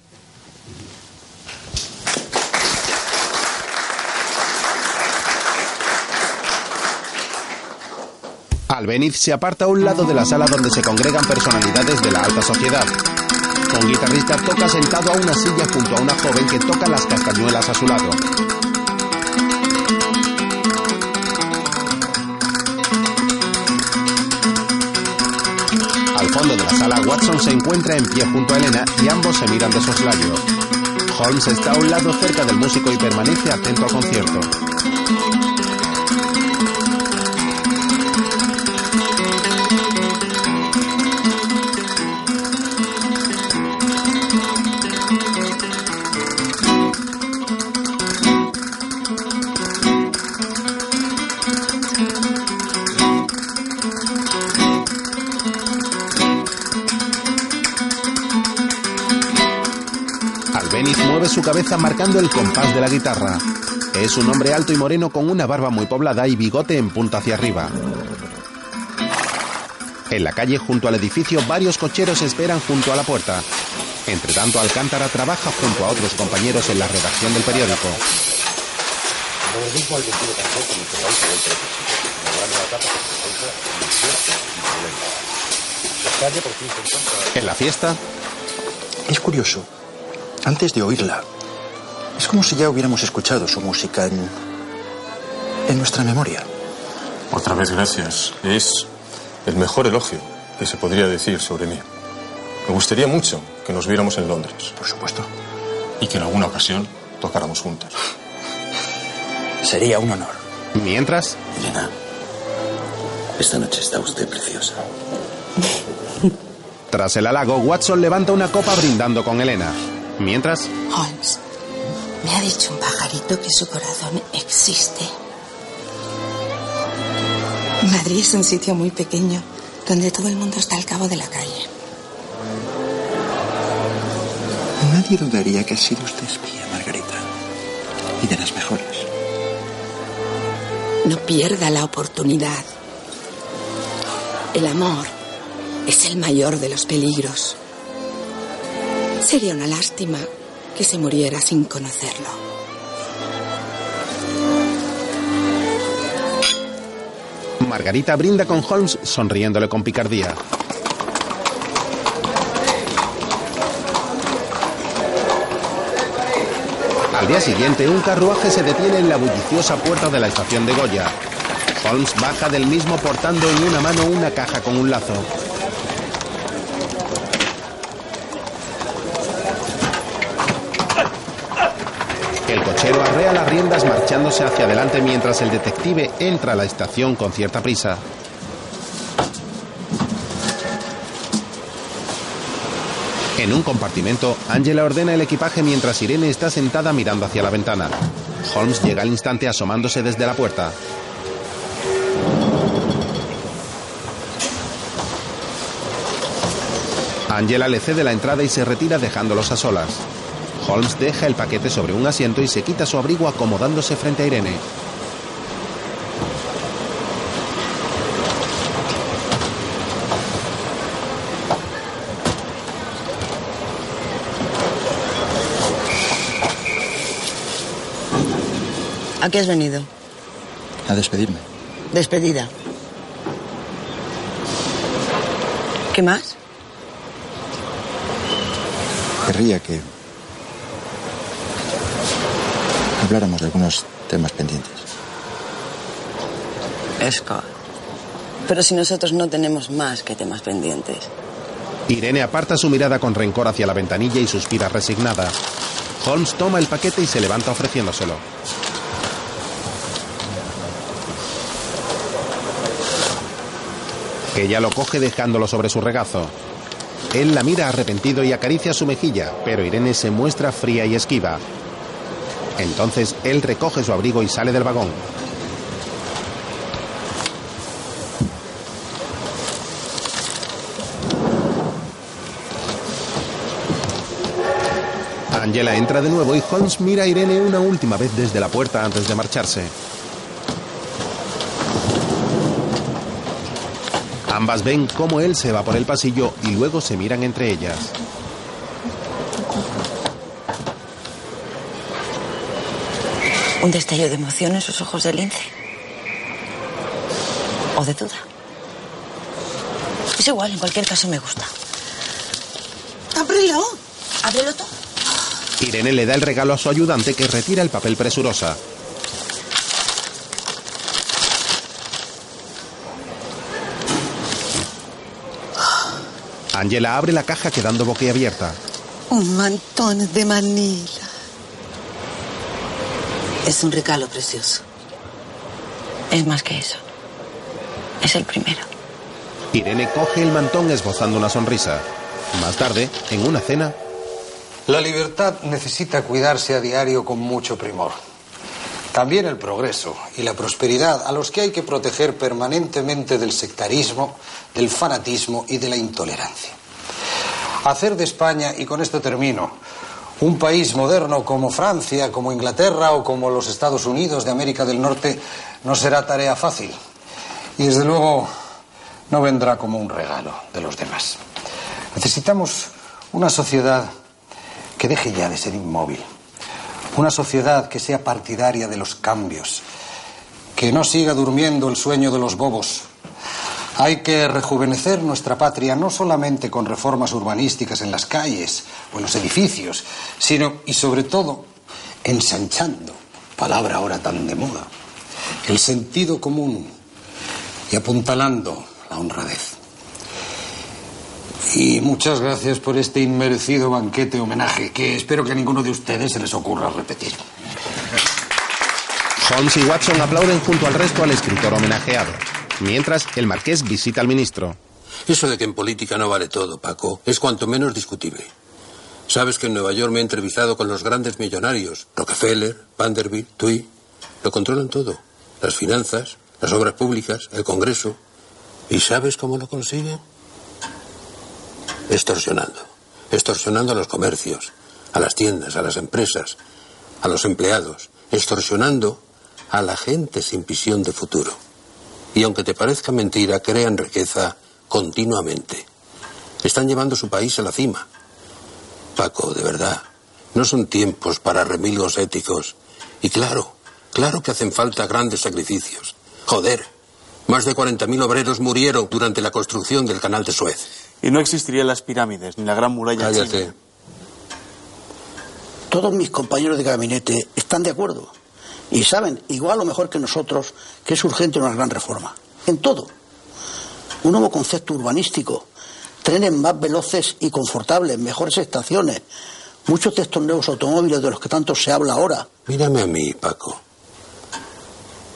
Albeniz se aparta a un lado de la sala donde se congregan personalidades de la alta sociedad. Un guitarrista toca sentado a una silla junto a una joven que toca las castañuelas a su lado. Al fondo de la sala, Watson se encuentra en pie junto a Elena y ambos se miran de soslayo. Holmes está a un lado cerca del músico y permanece atento al concierto. Su cabeza marcando el compás de la guitarra. Es un hombre alto y moreno con una barba muy poblada y bigote en punta hacia arriba. En la calle junto al edificio varios cocheros esperan junto a la puerta. Entre tanto, Alcántara trabaja junto a otros compañeros en la redacción del periódico. En la fiesta, Es curioso. Antes de oírla, es como si ya hubiéramos escuchado su música en, en nuestra memoria. Otra vez gracias. Es el mejor elogio que se podría decir sobre mí. Me gustaría mucho que nos viéramos en Londres. Por supuesto. Y que en alguna ocasión tocáramos juntos. Sería un honor. Mientras, Elena, esta noche está usted preciosa. tras el halago, Watson levanta una copa brindando con Elena. Mientras, Holmes, me ha dicho un pajarito que su corazón existe. Madrid es un sitio muy pequeño donde todo el mundo está al cabo de la calle. Nadie dudaría que ha sido usted espía, Margarita. Y de las mejores. No pierda la oportunidad. El amor es el mayor de los peligros. Sería una lástima que se muriera sin conocerlo. Margarita brinda con Holmes sonriéndole con picardía. Al día siguiente, un carruaje se detiene en la bulliciosa puerta de la estación de Goya. Holmes baja del mismo portando en una mano una caja con un lazo. El cochero arrea las marchándose hacia adelante mientras el detective entra a la estación con cierta prisa. En un compartimento, Angela ordena el equipaje mientras Irene está sentada mirando hacia la ventana. Holmes llega al instante asomándose desde la puerta. Angela le cede la entrada y se retira dejándolos a solas. Holmes deja el paquete sobre un asiento y se quita su abrigo acomodándose frente a Irene. ¿A qué has venido? A despedirme. Despedida. ¿Qué más? Querría que habláramos de algunos temas pendientes. Scott. Pero si nosotros no tenemos más que temas pendientes. Irene aparta su mirada con rencor hacia la ventanilla y suspira resignada. Holmes toma el paquete y se levanta ofreciéndoselo. Ella lo coge dejándolo sobre su regazo. Él la mira arrepentido y acaricia su mejilla, pero Irene se muestra fría y esquiva. Entonces él recoge su abrigo y sale del vagón. Angela entra de nuevo y Holmes mira a Irene una última vez desde la puerta antes de marcharse. Ambas ven cómo él se va por el pasillo y luego se miran entre ellas. Un destello de emoción en sus ojos de lince. O de duda. Es igual, en cualquier caso me gusta. ¡Ábrelo! Ábrelo tú. Irene le da el regalo a su ayudante que retira el papel presurosa. Angela abre la caja quedando boquiabierta. Un mantón de Manila. Es un regalo precioso. Es más que eso. Es el primero. Irene coge el mantón esbozando una sonrisa. Más tarde, en una cena, La libertad necesita cuidarse a diario con mucho primor. También el progreso y la prosperidad a los que hay que proteger permanentemente del sectarismo, del fanatismo y de la intolerancia. Hacer de España, y con esto termino, un país moderno como Francia, como Inglaterra o como los Estados Unidos de América del Norte no será tarea fácil. Y desde luego no vendrá como un regalo de los demás. Necesitamos una sociedad que deje ya de ser inmóvil. Una sociedad que sea partidaria de los cambios. Que no siga durmiendo el sueño de los bobos. Hay que rejuvenecer nuestra patria no solamente con reformas urbanísticas en las calles o en los edificios, sino y sobre todo ensanchando, palabra ahora tan de moda, el sentido común y apuntalando la honradez. Y muchas gracias por este inmerecido banquete homenaje que espero que a ninguno de ustedes se les ocurra repetir. Holmes y Watson aplauden junto al resto al escritor homenajeado. Mientras, el marqués visita al ministro. Eso de que en política no vale todo, Paco, es cuanto menos discutible. Sabes que en Nueva York me he entrevistado con los grandes millonarios, Rockefeller, Vanderbilt, Tui. Lo controlan todo. Las finanzas, las obras públicas, el Congreso. ¿Y sabes cómo lo consiguen? Extorsionando. Extorsionando a los comercios, a las tiendas, a las empresas, a los empleados. Extorsionando a la gente sin visión de futuro. Y aunque te parezca mentira, crean riqueza continuamente. Están llevando su país a la cima. Paco, de verdad, no son tiempos para remilgos éticos. Y claro, claro que hacen falta grandes sacrificios. Joder, más de 40.000 obreros murieron durante la construcción del canal de Suez. Y no existirían las pirámides ni la gran muralla Cállate. china. Todos mis compañeros de gabinete están de acuerdo. Y saben, igual o mejor que nosotros, que es urgente una gran reforma. En todo. Un nuevo concepto urbanístico. Trenes más veloces y confortables, mejores estaciones. Muchos de estos nuevos automóviles de los que tanto se habla ahora. Mírame a mí, Paco.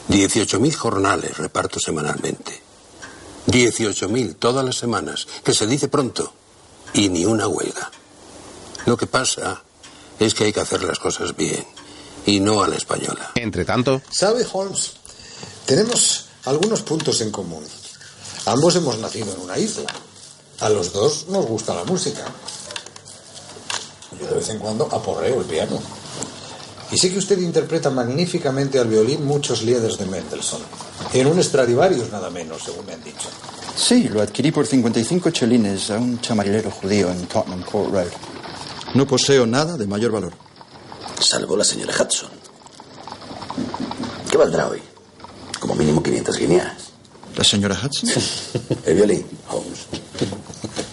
18.000 jornales reparto semanalmente. 18.000 todas las semanas, que se dice pronto. Y ni una huelga. Lo que pasa es que hay que hacer las cosas bien. Y no a la española. Entre tanto, ¿Sabe, Holmes? Tenemos algunos puntos en común. Ambos hemos nacido en una isla. A los dos nos gusta la música. Yo de vez en cuando aporreo el piano. Y sé que usted interpreta magníficamente al violín muchos lieders de Mendelssohn. En un Stradivarius nada menos, según me han dicho. Sí, lo adquirí por 55 chelines a un chamarilero judío en Tottenham Court Road. No poseo nada de mayor valor. Salvo la señora Hudson. ¿Qué valdrá hoy? Como mínimo 500 guineas. ¿La señora Hudson? El violín, Holmes.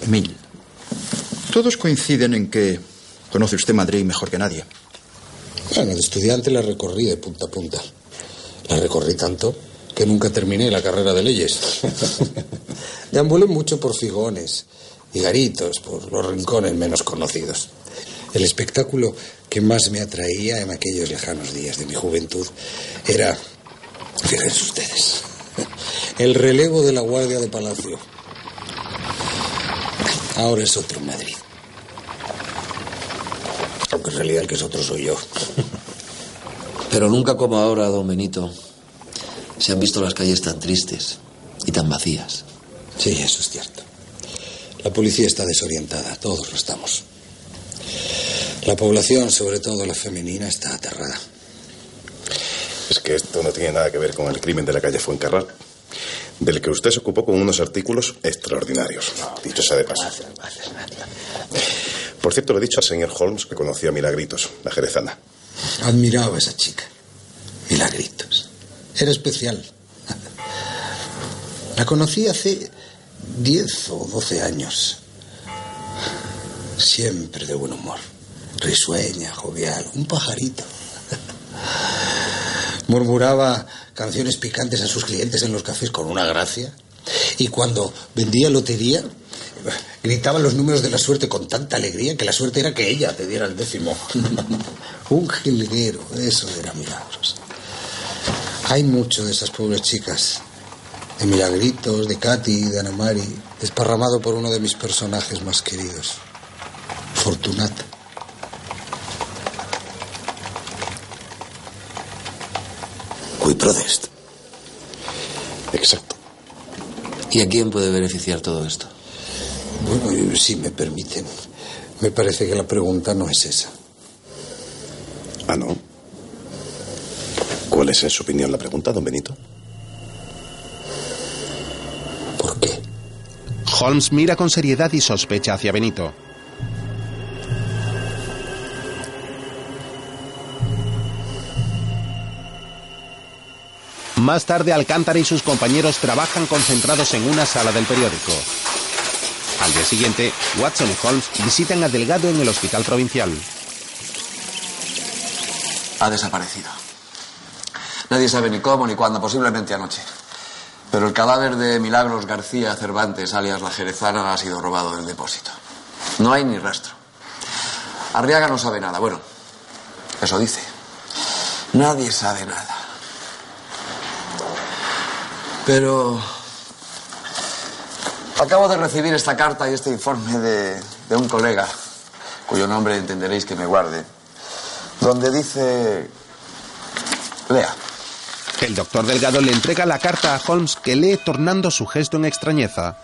Mil. Todos coinciden en que conoce usted Madrid mejor que nadie. Bueno, de estudiante la recorrí de punta a punta. La recorrí tanto que nunca terminé la carrera de leyes. Deambulé mucho por figones y garitos, por los rincones menos conocidos. El espectáculo que más me atraía en aquellos lejanos días de mi juventud era, fíjense ustedes, el relevo de la Guardia de Palacio. Ahora es otro Madrid. Aunque en realidad el que es otro soy yo. Pero nunca como ahora, don Benito, se han visto las calles tan tristes y tan vacías. Sí, eso es cierto. La policía está desorientada, todos lo estamos. La población, sobre todo la femenina, está aterrada. Es que esto no tiene nada que ver con el crimen de la calle Fuencarral, del que usted se ocupó con unos artículos extraordinarios, dicho sea de paso. Por cierto, le he dicho al señor Holmes que conocía a Milagritos, la jerezana. Admiraba a esa chica. Milagritos. Era especial. La conocí hace 10 o 12 años. Siempre de buen humor. Risueña, jovial, un pajarito. Murmuraba canciones picantes a sus clientes en los cafés con una gracia. Y cuando vendía lotería, gritaba los números de la suerte con tanta alegría que la suerte era que ella te diera el décimo. un jilguero, eso era milagros. Hay mucho de esas pobres chicas, de Milagritos, de Katy, de Ana Mari, desparramado por uno de mis personajes más queridos, Fortunata. Cui prodest. Exacto. ¿Y a quién puede beneficiar todo esto? Bueno, si me permiten, me parece que la pregunta no es esa. Ah, ¿no? ¿Cuál es en su opinión la pregunta, don Benito? Holmes mira con seriedad y sospecha hacia Benito. Más tarde, Alcántara y sus compañeros trabajan concentrados en una sala del periódico. Al día siguiente, Watson y Holmes visitan a Delgado en el hospital provincial. Ha desaparecido. Nadie sabe ni cómo ni cuándo, posiblemente anoche. Pero el cadáver de Milagros García Cervantes, alias la Jerezana, ha sido robado del depósito. No hay ni rastro. Arriaga no sabe nada. Bueno, eso dice. Nadie sabe nada. Pero acabo de recibir esta carta y este informe de, de un colega, cuyo nombre entenderéis que me guarde, donde dice... Lea. El doctor Delgado le entrega la carta a Holmes que lee tornando su gesto en extrañeza.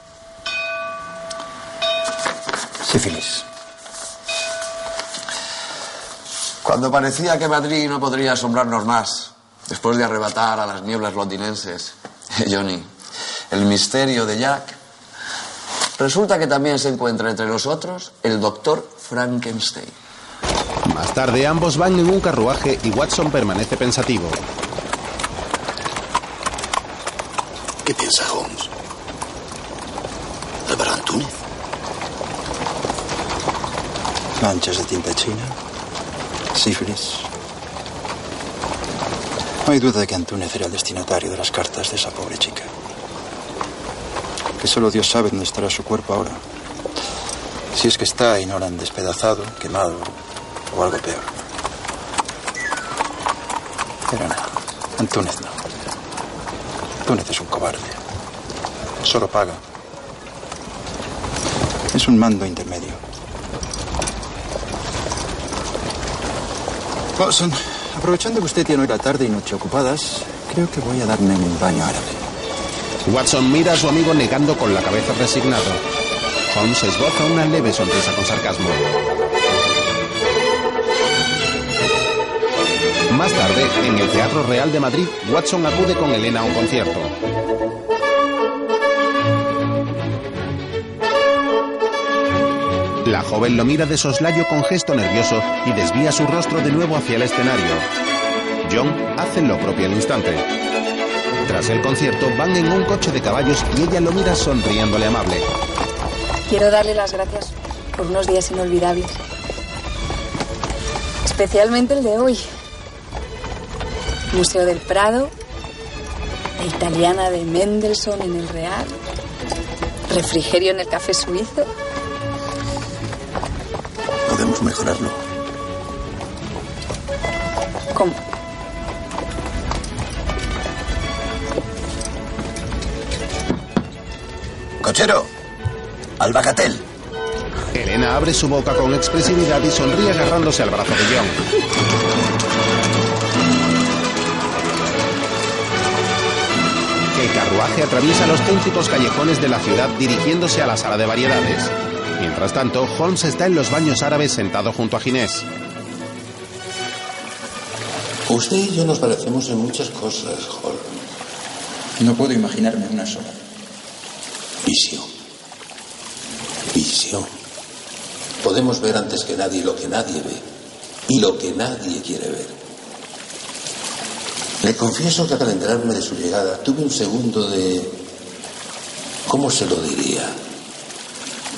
Sífilis. Cuando parecía que Madrid no podría asombrarnos más, después de arrebatar a las nieblas londinenses, Johnny, el misterio de Jack, resulta que también se encuentra entre nosotros el doctor Frankenstein. Más tarde ambos van en un carruaje y Watson permanece pensativo. ¿Qué piensa Holmes? ¿Álvaro Antúnez? Manchas de tinta china. Sífilis. No hay duda de que Antúnez era el destinatario de las cartas de esa pobre chica. Que solo Dios sabe dónde estará su cuerpo ahora. Si es que está ahí, no lo han despedazado, quemado o algo peor. Pero no, Antúnez no. Antúnez es un cobarde. Solo paga. Es un mando intermedio. Watson, Aprovechando que usted tiene hoy la tarde y noche ocupadas, creo que voy a darme un baño árabe. Watson mira a su amigo negando con la cabeza resignado. Holmes esboza una leve sonrisa con sarcasmo. Más tarde, en el Teatro Real de Madrid, Watson acude con Elena a un concierto. La joven lo mira de soslayo con gesto nervioso y desvía su rostro de nuevo hacia el escenario. John hace lo propio al instante. Tras el concierto van en un coche de caballos y ella lo mira sonriéndole amable. Quiero darle las gracias por unos días inolvidables. Especialmente el de hoy. Museo del Prado, la italiana de Mendelssohn en el Real, refrigerio en el café suizo. Podemos mejorarlo. ¿Cómo? Cochero, al bacatel. Elena abre su boca con expresividad y sonríe agarrándose al brazo de John. El carruaje atraviesa los céntricos callejones de la ciudad dirigiéndose a la sala de variedades. Mientras tanto, Holmes está en los baños árabes sentado junto a Ginés. Usted y yo nos parecemos en muchas cosas, Holmes. No puedo imaginarme una sola. Visión. Visión. Podemos ver antes que nadie lo que nadie ve y lo que nadie quiere ver. Le confieso que al enterarme de su llegada tuve un segundo de... ¿Cómo se lo diría?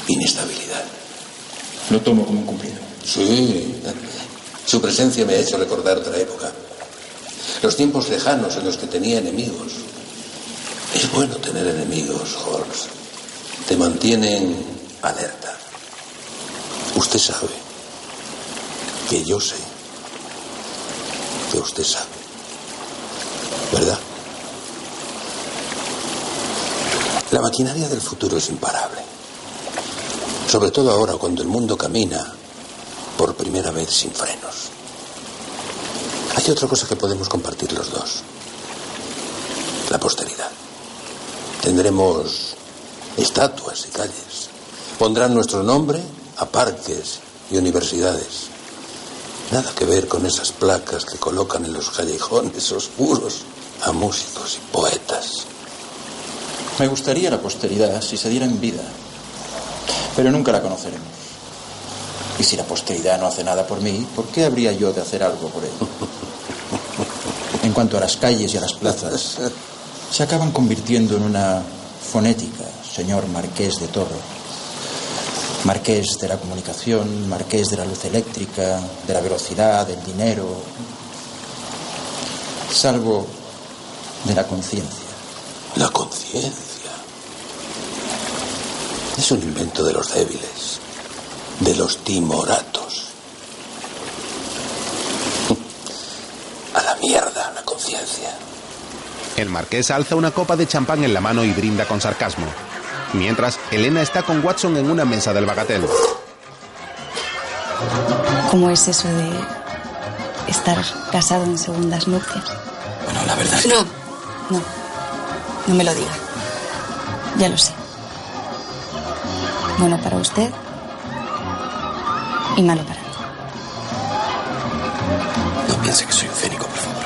Inestabilidad. Lo tomo como un cumplido. Sí. Su presencia me ha hecho recordar otra época. Los tiempos lejanos en los que tenía enemigos. Es bueno tener enemigos, Holmes. Te mantienen alerta. Usted sabe que yo sé que usted sabe. ¿Verdad? La maquinaria del futuro es imparable. Sobre todo ahora cuando el mundo camina por primera vez sin frenos. Hay otra cosa que podemos compartir los dos. La posteridad. Tendremos estatuas y calles. Pondrán nuestro nombre a parques y universidades. Nada que ver con esas placas que colocan en los callejones oscuros a músicos y poetas. Me gustaría la posteridad si se diera en vida, pero nunca la conoceremos. Y si la posteridad no hace nada por mí, ¿por qué habría yo de hacer algo por él? En cuanto a las calles y a las plazas, se acaban convirtiendo en una fonética, señor Marqués de Toro. Marqués de la comunicación, marqués de la luz eléctrica, de la velocidad, del dinero, salvo de la conciencia. La conciencia. Es un invento de los débiles, de los timoratos. A la mierda la conciencia. El marqués alza una copa de champán en la mano y brinda con sarcasmo. Mientras, Elena está con Watson en una mesa del bagatel. ¿Cómo es eso de estar casado en segundas nupcias? Bueno, la verdad es que... No, no. No me lo diga. Ya lo sé. Bueno para usted y malo para mí. No piense que soy un cénico, por favor.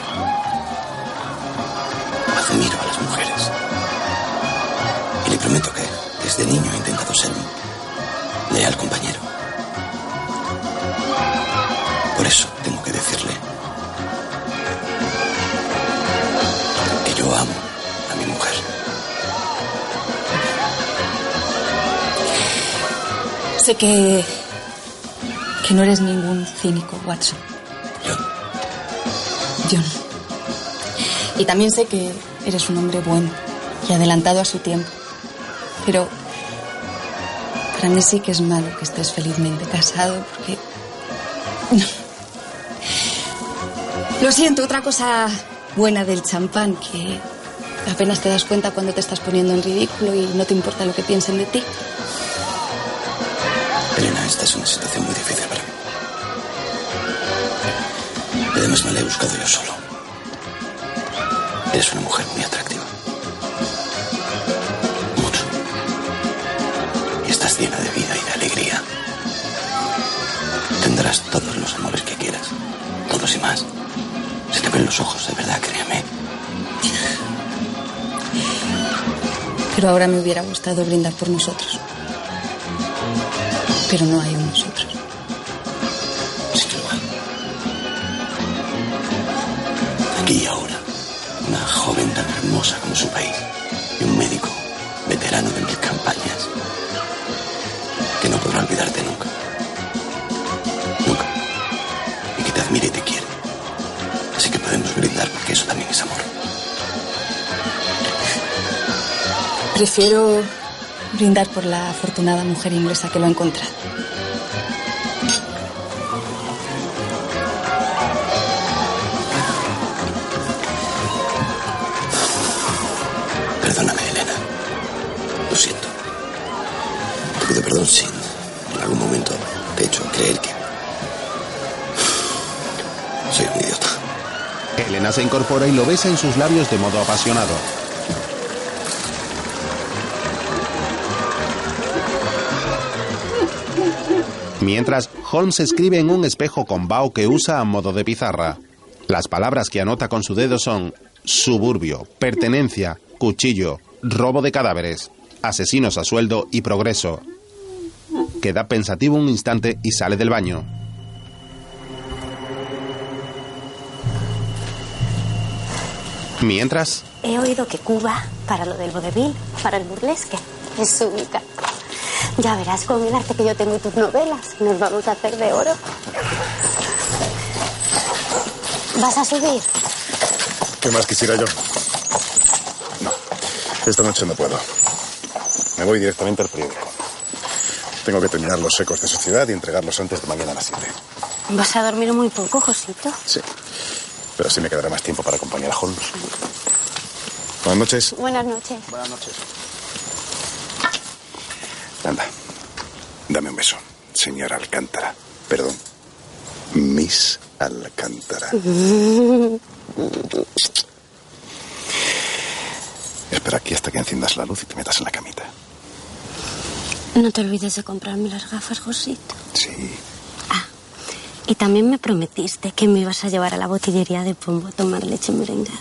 Admiro a las mujeres. Y le prometo que desde niño he intentado ser un leal compañero. Por eso Sé que. que no eres ningún cínico, Watson. John. Y también sé que eres un hombre bueno y adelantado a su tiempo. Pero. para mí sí que es malo que estés felizmente casado porque. No. Lo siento, otra cosa buena del champán que apenas te das cuenta cuando te estás poniendo en ridículo y no te importa lo que piensen de ti. Esta es una situación muy difícil para mí. Además me la he buscado yo solo. Eres una mujer muy atractiva. Mucho. Y estás llena de vida y de alegría. Tendrás todos los amores que quieras. Todos y más. Si los ojos, de verdad, créame. Pero ahora me hubiera gustado brindar por nosotros. Pero no hay un nosotros. Sí que lo hay. Aquí y ahora, una joven tan hermosa como su país y un médico veterano de mil campañas que no podrá olvidarte nunca. Nunca. Y que te admire y te quiere. Así que podemos brindar porque eso también es amor. Prefiero brindar por la afortunada mujer inglesa que lo ha encontrado. Se incorpora y lo besa en sus labios de modo apasionado. Mientras, Holmes escribe en un espejo con bao que usa a modo de pizarra. Las palabras que anota con su dedo son suburbio, pertenencia, cuchillo, robo de cadáveres, asesinos a sueldo y progreso. Queda pensativo un instante y sale del baño. Mientras, He oído que Cuba, para lo del vodevil, para el burlesque, es única. Ya verás con el arte que yo tengo y tus novelas. Nos vamos a hacer de oro. ¿Vas a subir? ¿Qué más quisiera yo? No, esta noche no puedo. Me voy directamente al periódico. Tengo que terminar los ecos de sociedad y entregarlos antes de mañana a las 7. ¿Vas a dormir muy poco, Josito? Sí, pero así me quedará más tiempo para acompañar a Holmes. Buenas noches. Buenas noches. Buenas noches. Anda, dame un beso, señora Alcántara. Perdón, Miss Alcántara. Espera aquí hasta que enciendas la luz y te metas en la camita. No te olvides de comprarme las gafas, Josito. Sí. Y también me prometiste que me ibas a llevar a la botillería de Pombo a tomar leche merengada.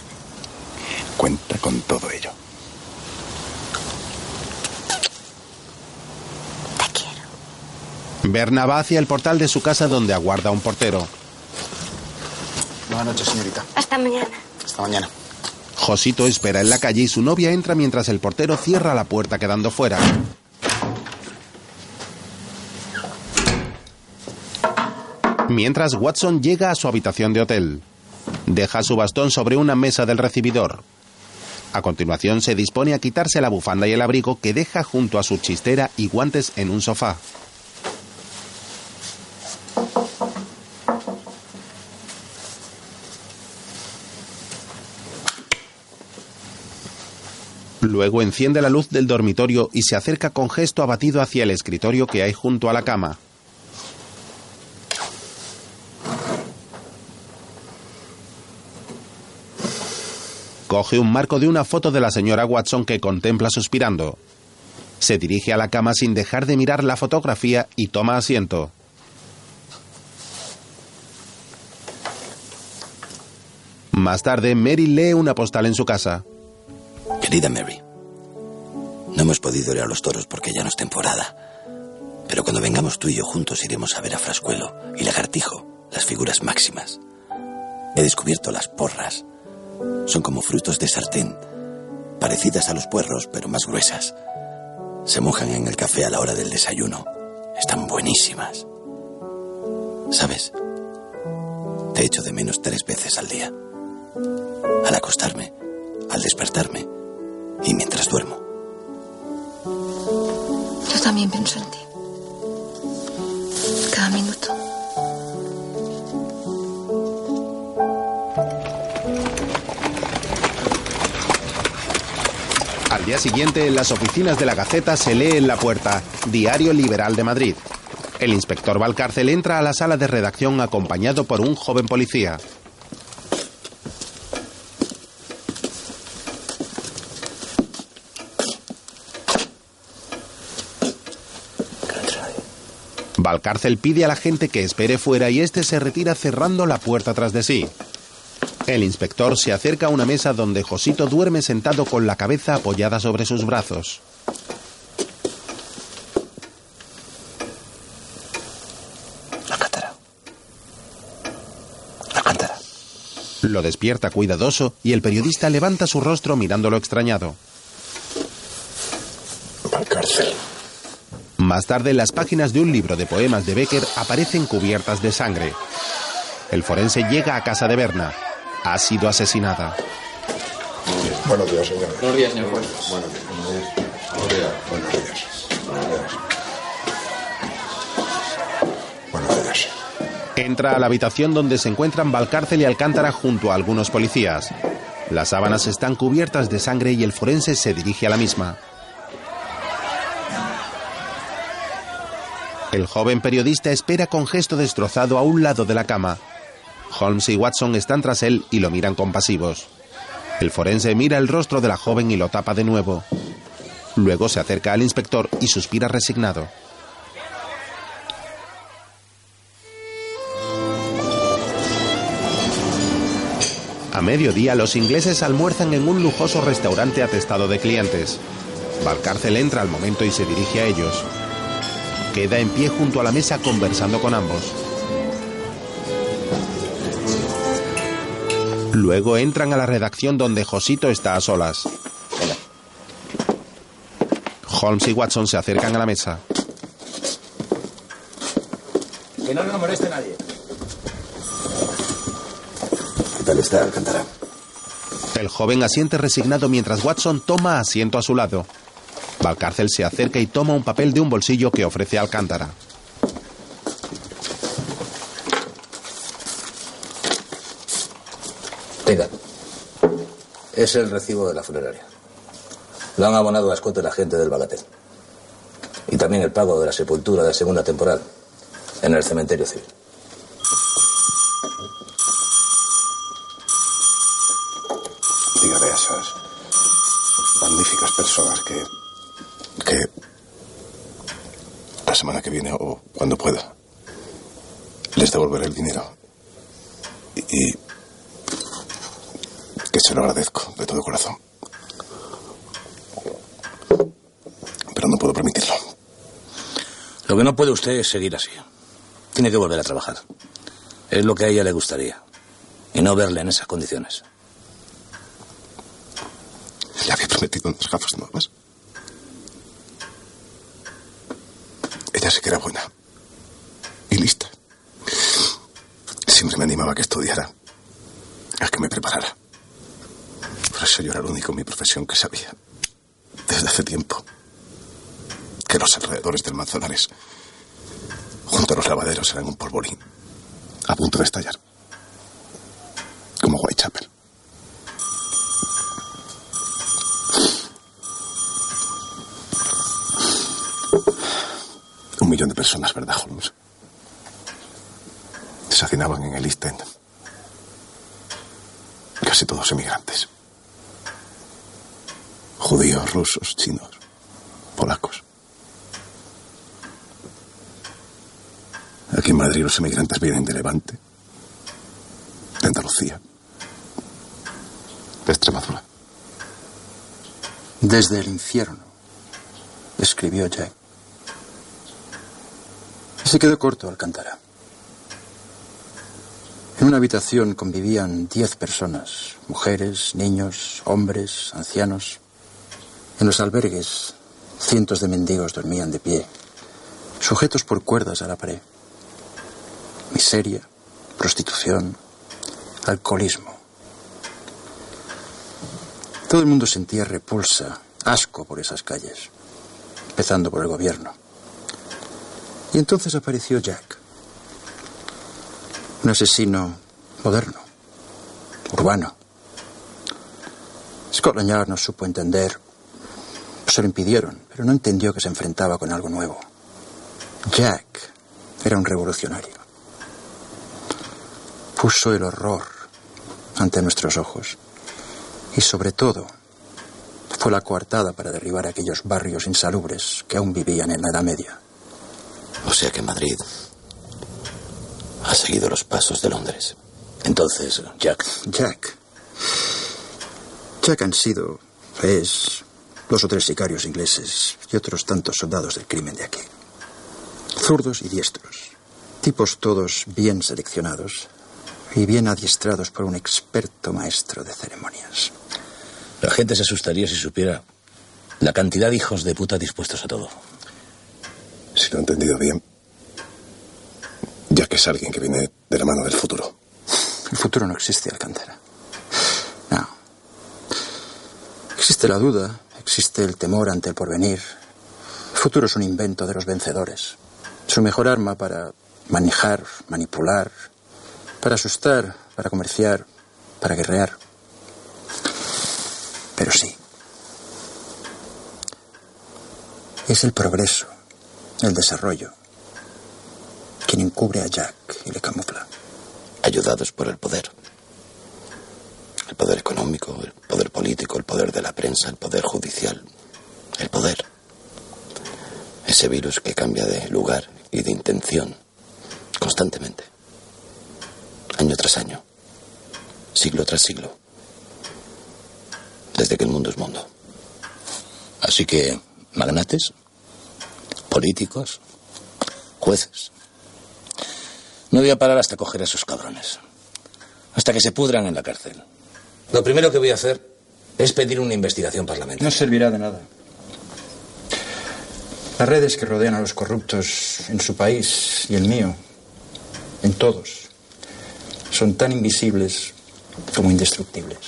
Cuenta con todo ello. Berna va hacia el portal de su casa donde aguarda un portero. Buenas noches, señorita. Hasta mañana. Hasta mañana. Josito espera en la calle y su novia entra mientras el portero cierra la puerta quedando fuera. Mientras Watson llega a su habitación de hotel. Deja su bastón sobre una mesa del recibidor. A continuación se dispone a quitarse la bufanda y el abrigo que deja junto a su chistera y guantes en un sofá. Luego enciende la luz del dormitorio y se acerca con gesto abatido hacia el escritorio que hay junto a la cama. Coge un marco de una foto de la señora Watson que contempla suspirando. Se dirige a la cama sin dejar de mirar la fotografía y toma asiento. Más tarde, Mary lee una postal en su casa. Querida Mary, no hemos podido ir a los toros porque ya no es temporada. Pero cuando vengamos tú y yo juntos iremos a ver a Frascuelo y Lagartijo, las figuras máximas. He descubierto las porras. Son como frutos de sartén, parecidas a los puerros, pero más gruesas. Se mojan en el café a la hora del desayuno. Están buenísimas. ¿Sabes? Te echo de menos tres veces al día. Al acostarme, al despertarme y mientras duermo. Yo también pienso en ti. Cada minuto. Al día siguiente, en las oficinas de la Gaceta se lee en la puerta Diario Liberal de Madrid. El inspector Valcárcel entra a la sala de redacción acompañado por un joven policía. Valcárcel pide a la gente que espere fuera y este se retira cerrando la puerta tras de sí. El inspector se acerca a una mesa donde Josito duerme sentado con la cabeza apoyada sobre sus brazos. Lo despierta cuidadoso y el periodista levanta su rostro mirándolo extrañado. Valcárcel. Más tarde, las páginas de un libro de poemas de Becker aparecen cubiertas de sangre. El forense llega a casa de Berna. Ha sido asesinada. Buenos días, señor. Buenos días, señor juez. Buenos días. Buenos días. Buenos días. Buenos días. Buenos días. Entra a la habitación donde se encuentran Valcárcel y Alcántara junto a algunos policías. Las sábanas están cubiertas de sangre y el forense se dirige a la misma. El joven periodista espera con gesto destrozado a un lado de la cama. Holmes y Watson están tras él y lo miran compasivos. El forense mira el rostro de la joven y lo tapa de nuevo. Luego se acerca al inspector y suspira resignado. A mediodía los ingleses almuerzan en un lujoso restaurante atestado de clientes. Valcárcel entra al momento y se dirige a ellos. Queda en pie junto a la mesa conversando con ambos. Luego entran a la redacción donde Josito está a solas. Holmes y Watson se acercan a la mesa. Que no nos moleste nadie. ¿Qué tal está, Alcántara? El joven asiente resignado mientras Watson toma asiento a su lado. Valcárcel se acerca y toma un papel de un bolsillo que ofrece a Alcántara. Tenga. Es el recibo de la funeraria. Lo han abonado a escote la gente del Bagatel. Y también el pago de la sepultura de segunda temporal en el cementerio civil. Dígale a esas magníficas personas que. que. la semana que viene o cuando pueda. les devolveré el dinero. Y que se lo agradezco de todo corazón. Pero no puedo permitirlo. Lo que no puede usted es seguir así. Tiene que volver a trabajar. Es lo que a ella le gustaría. Y no verle en esas condiciones. Le había prometido unas gafas nuevas. Ella sí que era buena. Y lista. Siempre me animaba a que estudiara. A que me preparara. Por eso yo era el único en mi profesión que sabía. Desde hace tiempo. Que los alrededores del Manzanares. Junto a los lavaderos eran un polvorín. A punto de estallar. Como Whitechapel. Un millón de personas, ¿verdad, Holmes? Se hacinaban en el East End. Casi todos emigrantes. Judíos, rusos, chinos, polacos. Aquí en Madrid los emigrantes vienen de Levante, de Andalucía, de Extremadura. Desde el infierno, escribió Jack. Se quedó corto Alcántara. En una habitación convivían diez personas, mujeres, niños, hombres, ancianos. En los albergues, cientos de mendigos dormían de pie, sujetos por cuerdas a la pared. Miseria, prostitución, alcoholismo. Todo el mundo sentía repulsa, asco por esas calles, empezando por el gobierno. Y entonces apareció Jack, un asesino moderno, urbano. Scotland Yard no supo entender, se lo impidieron, pero no entendió que se enfrentaba con algo nuevo. Jack era un revolucionario. Puso el horror ante nuestros ojos. Y sobre todo, fue la coartada para derribar aquellos barrios insalubres que aún vivían en la Edad Media. O sea que Madrid ha seguido los pasos de Londres. Entonces, Jack. Jack. Jack han sido, es, dos o tres sicarios ingleses y otros tantos soldados del crimen de aquí. Zurdos y diestros. Tipos todos bien seleccionados y bien adiestrados por un experto maestro de ceremonias. La gente se asustaría si supiera la cantidad de hijos de puta dispuestos a todo. Si lo he entendido bien, Jack es alguien que viene de la mano del futuro. El futuro no existe, Alcántara. No. Existe la duda, existe el temor ante el porvenir. El futuro es un invento de los vencedores. Su mejor arma para manejar, manipular, para asustar, para comerciar, para guerrear. Pero sí. Es el progreso, el desarrollo, quien encubre a Jack y le camufla. Ayudados por el poder. El poder económico, el poder político, el poder de la prensa, el poder judicial. El poder. Ese virus que cambia de lugar y de intención constantemente. Año tras año. Siglo tras siglo. Desde que el mundo es mundo. Así que, magnates, políticos, jueces. No voy a parar hasta coger a esos cabrones. Hasta que se pudran en la cárcel. Lo primero que voy a hacer es pedir una investigación parlamentaria. No servirá de nada. Las redes que rodean a los corruptos en su país y el mío, en todos, son tan invisibles como indestructibles.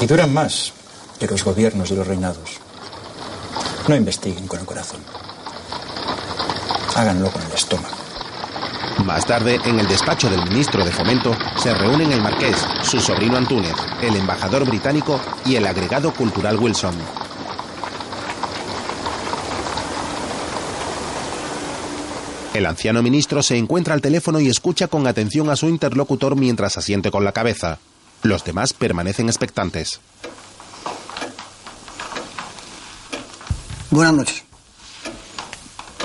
Y duran más que los gobiernos y los reinados. No investiguen con el corazón. Háganlo con el estómago. Más tarde, en el despacho del ministro de Fomento, se reúnen el marqués, su sobrino Antúnez, el embajador británico y el agregado cultural Wilson. El anciano ministro se encuentra al teléfono y escucha con atención a su interlocutor mientras asiente con la cabeza. Los demás permanecen expectantes. Buenas noches.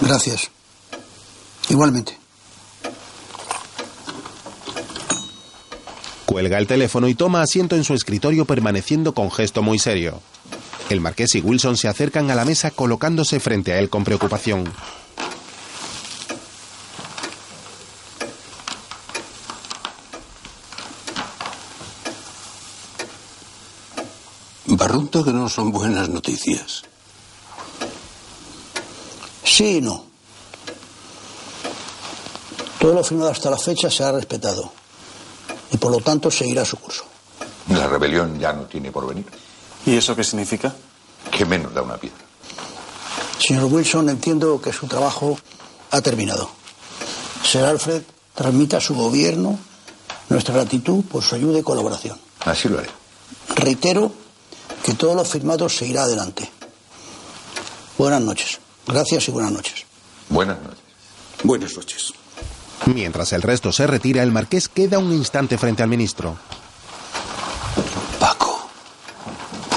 Gracias. Igualmente. Cuelga el teléfono y toma asiento en su escritorio permaneciendo con gesto muy serio. El marqués y Wilson se acercan a la mesa colocándose frente a él con preocupación. Barrunto que no son buenas noticias. Sí y no. Todo lo firmado hasta la fecha se ha respetado y por lo tanto seguirá su curso. La rebelión ya no tiene porvenir. ¿Y eso qué significa? Que menos da una piedra. Señor Wilson, entiendo que su trabajo ha terminado. Sir Alfred transmite a su gobierno nuestra gratitud por su ayuda y colaboración. Así lo haré. Reitero que todo lo firmado seguirá adelante. Buenas noches. Gracias y buenas noches. Buenas noches. Buenas noches. Mientras el resto se retira, el marqués queda un instante frente al ministro.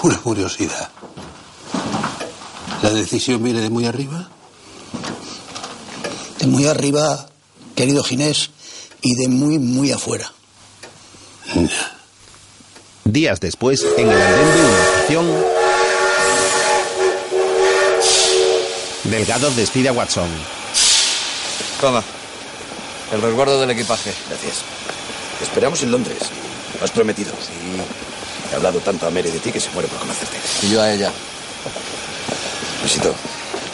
Pura curiosidad. ¿La decisión viene de muy arriba? De muy arriba, querido Ginés, y de muy, muy afuera. Días después, en el andén de una estación, Delgado despide a Watson. Toma. El resguardo del equipaje. Gracias. Te esperamos en Londres. Lo has prometido. Sí. He hablado tanto a Mary de ti que se muere por conocerte. Y yo a ella. Besito.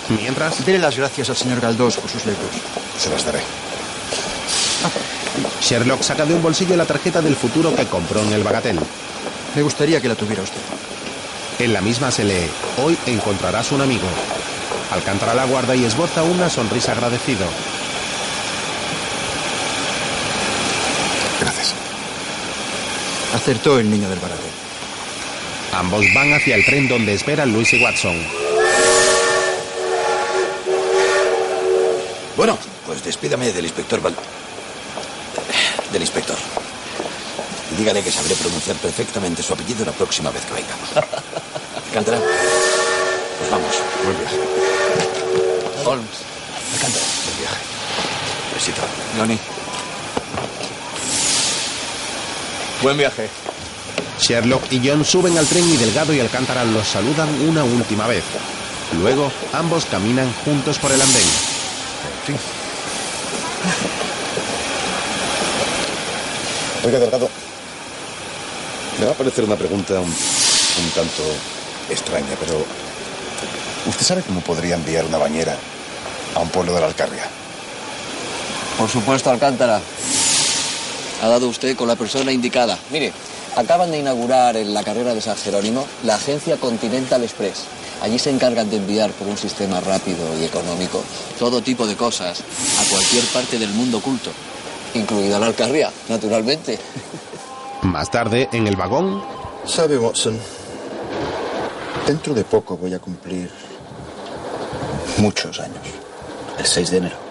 Mientras. Dele las gracias al señor Galdós por sus letras. Se las daré. Sherlock saca de un bolsillo la tarjeta del futuro que compró en el Bagatel. Me gustaría que la tuviera usted. En la misma se lee, hoy encontrarás un amigo. Alcántara la guarda y esboza una sonrisa agradecido. Gracias. Acertó el niño del Baratel. Ambos van hacia el tren donde esperan Luis y Watson. Bueno, pues despídame del inspector Val... Del inspector. Y dígale que sabré pronunciar perfectamente su apellido la próxima vez que venga. Alcántara. Pues vamos. Buen viaje. Holmes. Alcántara. Buen viaje. éxito. Johnny. Buen viaje. Sherlock y John suben al tren y Delgado y Alcántara los saludan una última vez. Luego, ambos caminan juntos por el andén. Oiga, Delgado. Me va a parecer una pregunta un, un tanto extraña, pero. ¿Usted sabe cómo podría enviar una bañera a un pueblo de la Alcarria? Por supuesto, Alcántara. Ha dado usted con la persona indicada. Mire, acaban de inaugurar en la carrera de San Jerónimo la agencia Continental Express. Allí se encargan de enviar por un sistema rápido y económico todo tipo de cosas a cualquier parte del mundo oculto, incluida la Alcarria, naturalmente. Más tarde, en el vagón, Sabe, Watson, dentro de poco voy a cumplir muchos años. El 6 de enero.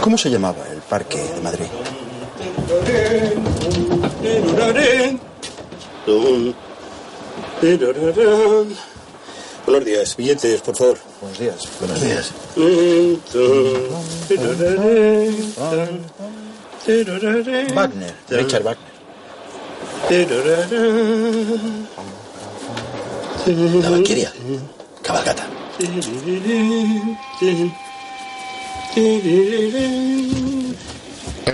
¿Cómo se llamaba el parque de Madrid? Buenos días, billetes, por favor. Buenos días. Buenos días. Wagner, Richard Wagner. La Valquiria. Cabalgata. El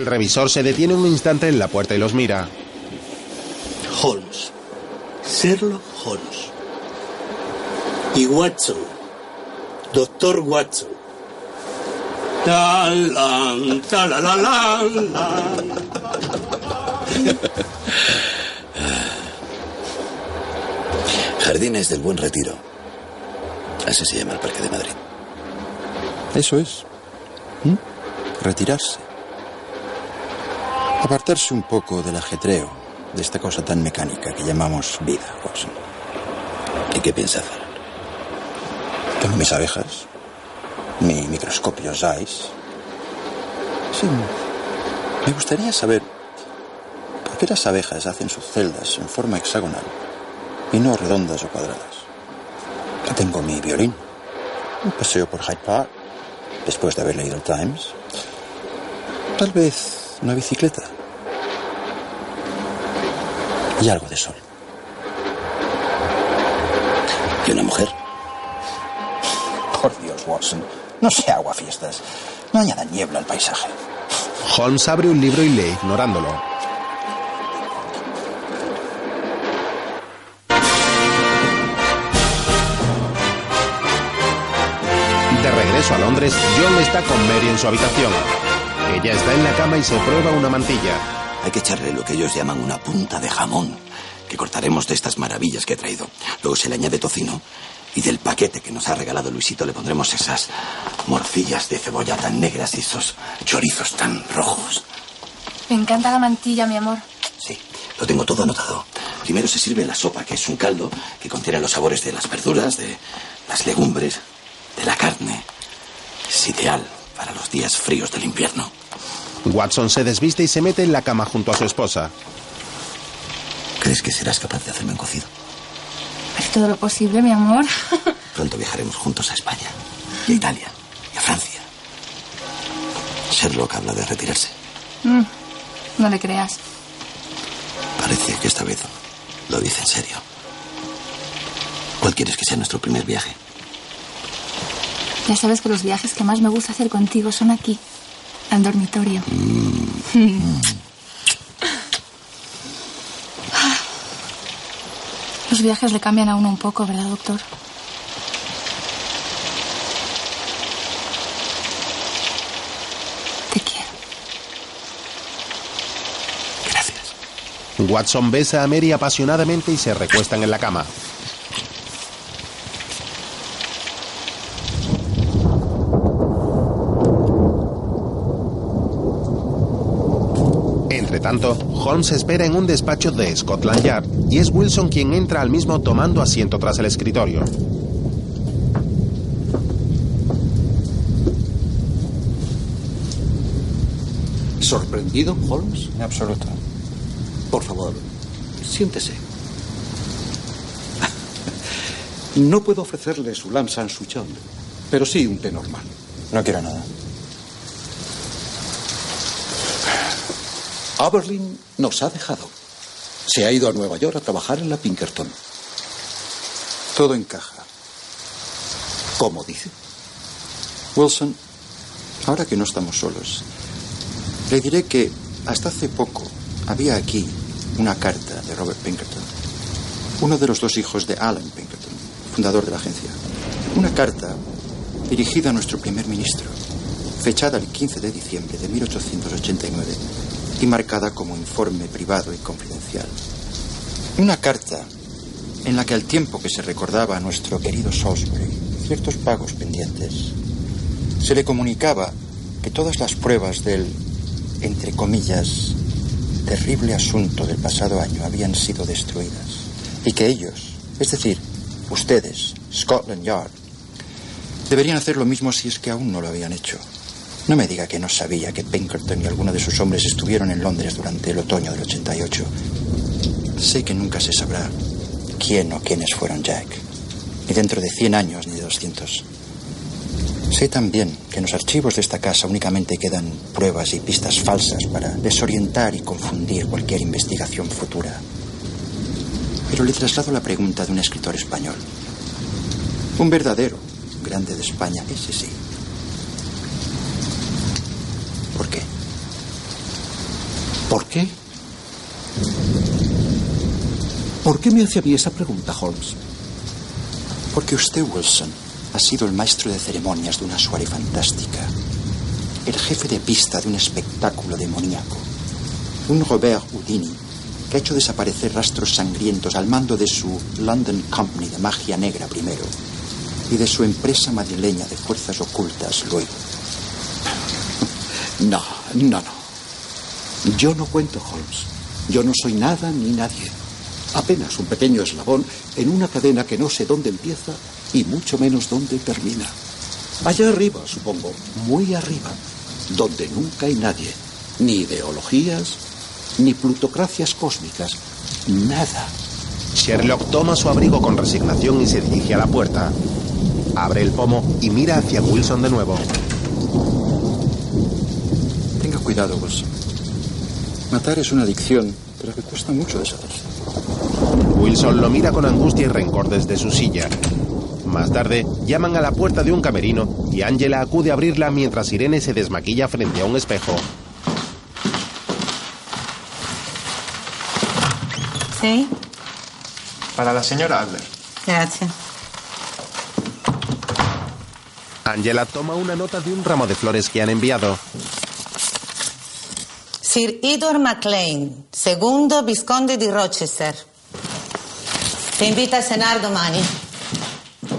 revisor se detiene un instante en la puerta y los mira. Holmes. Sherlock Holmes. Y Watson. Doctor Watson. Talan, talalalan, Jardines del Buen Retiro. Así se llama el Parque de Madrid. Eso es. Retirarse. Apartarse un poco del ajetreo, de esta cosa tan mecánica que llamamos vida, Watson. ¿Y qué piensa hacer? Tengo mis abejas, mi microscopio Zeiss. Sí, me gustaría saber por qué las abejas hacen sus celdas en forma hexagonal y no redondas o cuadradas. Tengo mi violín, un paseo por Hyde Park, después de haber leído el Times. Tal vez una bicicleta. Y algo de sol. ¿Y una mujer? Por Dios, Watson, no se agua fiestas. No añada niebla al paisaje. Holmes abre un libro y lee ignorándolo. Regreso a Londres, John está con Mary en su habitación. Ella está en la cama y se prueba una mantilla. Hay que echarle lo que ellos llaman una punta de jamón, que cortaremos de estas maravillas que he traído. Luego se le añade tocino y del paquete que nos ha regalado Luisito le pondremos esas morcillas de cebolla tan negras y esos chorizos tan rojos. Me encanta la mantilla, mi amor. Sí, lo tengo todo anotado. Primero se sirve la sopa, que es un caldo que contiene los sabores de las verduras, de las legumbres, de la carne. Es ideal para los días fríos del invierno. Watson se desviste y se mete en la cama junto a su esposa. ¿Crees que serás capaz de hacerme un cocido? Es todo lo posible, mi amor. Pronto viajaremos juntos a España, y a Italia, y a Francia. Sherlock habla de retirarse. Mm, no le creas. Parece que esta vez lo dice en serio. ¿Cuál quieres que sea nuestro primer viaje? Ya sabes que los viajes que más me gusta hacer contigo son aquí, al dormitorio. Los viajes le cambian a uno un poco, ¿verdad, doctor? Te quiero. Watson besa a Mary apasionadamente y se recuestan en la cama. Entre tanto, Holmes espera en un despacho de Scotland Yard y es Wilson quien entra al mismo tomando asiento tras el escritorio. ¿Sorprendido, Holmes? En absoluto. Por favor, siéntese. No puedo ofrecerle su Lam San Suchon, pero sí un té normal. No quiero nada. Aberlin nos ha dejado. Se ha ido a Nueva York a trabajar en la Pinkerton. Todo encaja. ¿Cómo dice? Wilson, ahora que no estamos solos, le diré que hasta hace poco había aquí una carta de Robert Pinkerton, uno de los dos hijos de Alan Pinkerton, fundador de la agencia. Una carta dirigida a nuestro primer ministro, fechada el 15 de diciembre de 1889 y marcada como informe privado y confidencial. Una carta en la que al tiempo que se recordaba a nuestro querido Salisbury ciertos pagos pendientes, se le comunicaba que todas las pruebas del, entre comillas, terrible asunto del pasado año habían sido destruidas y que ellos, es decir, ustedes, Scotland Yard, deberían hacer lo mismo si es que aún no lo habían hecho. No me diga que no sabía que Pinkerton y alguno de sus hombres estuvieron en Londres durante el otoño del 88. Sé que nunca se sabrá quién o quiénes fueron Jack, ni dentro de 100 años ni de 200. Sé también que en los archivos de esta casa únicamente quedan pruebas y pistas falsas para desorientar y confundir cualquier investigación futura. Pero le traslado la pregunta de un escritor español. Un verdadero grande de España, ese sí. ¿Por qué? ¿Por qué? ¿Por qué me hace a mí esa pregunta, Holmes? Porque usted, Wilson, ha sido el maestro de ceremonias de una soirée fantástica, el jefe de pista de un espectáculo demoníaco, un Robert Houdini que ha hecho desaparecer rastros sangrientos al mando de su London Company de magia negra primero y de su empresa madrileña de fuerzas ocultas luego. No, no, no. Yo no cuento, Holmes. Yo no soy nada ni nadie. Apenas un pequeño eslabón en una cadena que no sé dónde empieza y mucho menos dónde termina. Allá arriba, supongo, muy arriba, donde nunca hay nadie. Ni ideologías, ni plutocracias cósmicas. Nada. Sherlock toma su abrigo con resignación y se dirige a la puerta. Abre el pomo y mira hacia Wilson de nuevo. Tenga cuidado, Wilson. Matar es una adicción, pero que cuesta mucho deshacerse. Wilson lo mira con angustia y rencor desde su silla. Más tarde, llaman a la puerta de un camerino y Angela acude a abrirla mientras Irene se desmaquilla frente a un espejo. ¿Sí? Para la señora Adler. Gracias. Angela toma una nota de un ramo de flores que han enviado. Sir Edward MacLean, segundo visconde di Rochester. Te invita a cenar domani.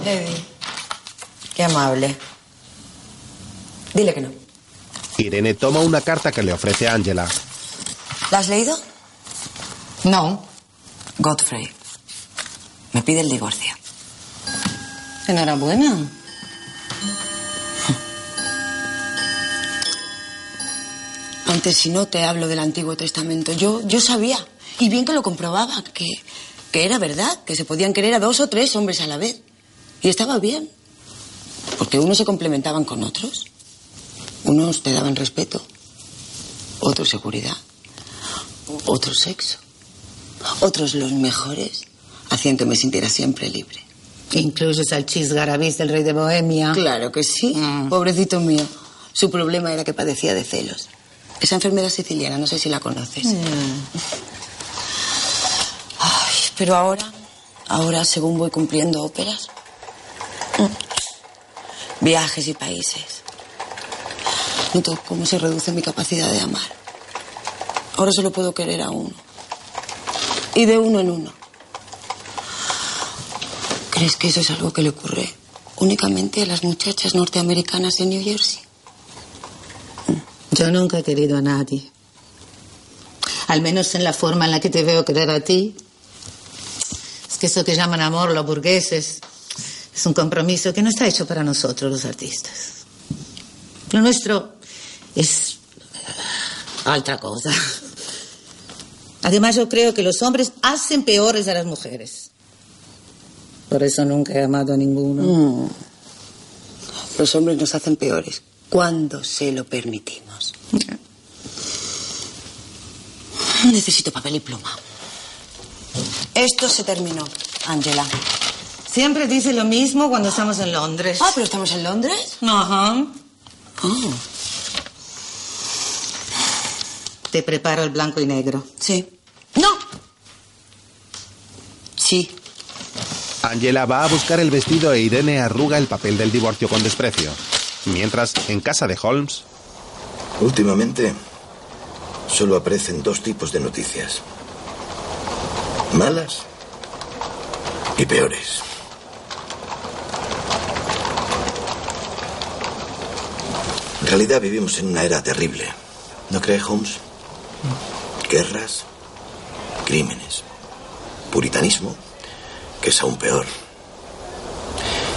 Eddie, qué amable. Dile que no. Irene toma una carta que le ofrece Angela. ¿La has leído? No. Godfrey. Me pide el divorcio. Enhorabuena. Antes, si no te hablo del Antiguo Testamento, yo, yo sabía, y bien que lo comprobaba, que, que era verdad, que se podían querer a dos o tres hombres a la vez. Y estaba bien, porque unos se complementaban con otros. Unos te daban respeto, otros seguridad, otros sexo, otros los mejores hacían que me sintiera siempre libre. Incluyes al Chis Garabis del rey de Bohemia. Claro que sí, pobrecito mío. Su problema era que padecía de celos. Esa enfermedad siciliana, no sé si la conoces. Ay, pero ahora, ahora según voy cumpliendo óperas, mm, viajes y países, noto cómo se reduce mi capacidad de amar. Ahora solo puedo querer a uno. Y de uno en uno. ¿Crees que eso es algo que le ocurre únicamente a las muchachas norteamericanas de New Jersey? Yo nunca he querido a nadie. Al menos en la forma en la que te veo querer a ti. Es que eso que llaman amor los burgueses es un compromiso que no está hecho para nosotros los artistas. Lo nuestro es otra cosa. Además yo creo que los hombres hacen peores a las mujeres. Por eso nunca he amado a ninguno. Mm. Los hombres nos hacen peores cuando se lo permitimos. Necesito papel y pluma. Esto se terminó, Angela. Siempre dice lo mismo cuando estamos en Londres. Ah, pero estamos en Londres. Ajá. Oh. Te preparo el blanco y negro. Sí. ¡No! Sí. Angela va a buscar el vestido e Irene arruga el papel del divorcio con desprecio. Mientras, en casa de Holmes, Últimamente solo aparecen dos tipos de noticias. Malas y peores. En realidad vivimos en una era terrible. ¿No cree Holmes? Guerras, crímenes, puritanismo, que es aún peor.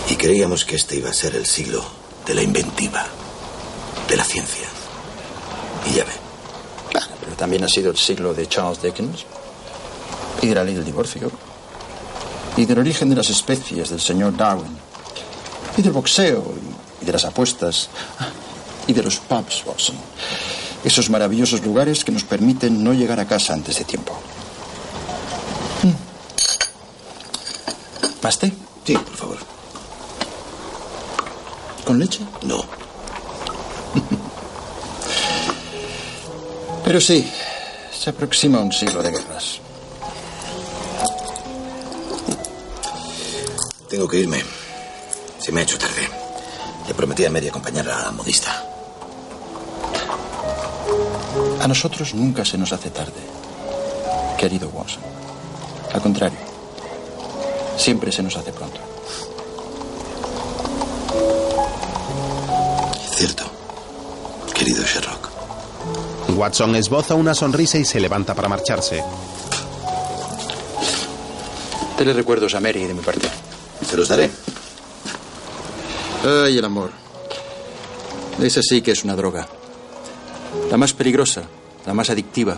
Y creíamos que este iba a ser el siglo de la inventiva, de la ciencia. Y ya ve. Pero también ha sido el siglo de Charles Dickens y de la ley del divorcio y del origen de las especies del señor Darwin y del boxeo y de las apuestas y de los pubs, Watson. Esos maravillosos lugares que nos permiten no llegar a casa antes de tiempo. Mm. ¿Paste? Sí, por favor. ¿Con leche? No. Pero sí, se aproxima un siglo de guerras. Tengo que irme. Se me ha hecho tarde. Le prometí a Mary acompañar a la modista. A nosotros nunca se nos hace tarde, querido Watson. Al contrario, siempre se nos hace pronto. Cierto, querido Sherlock. Watson esboza una sonrisa y se levanta para marcharse. Dele recuerdos a Mary de mi parte. Se los daré. Ay, el amor. Esa sí que es una droga. La más peligrosa, la más adictiva.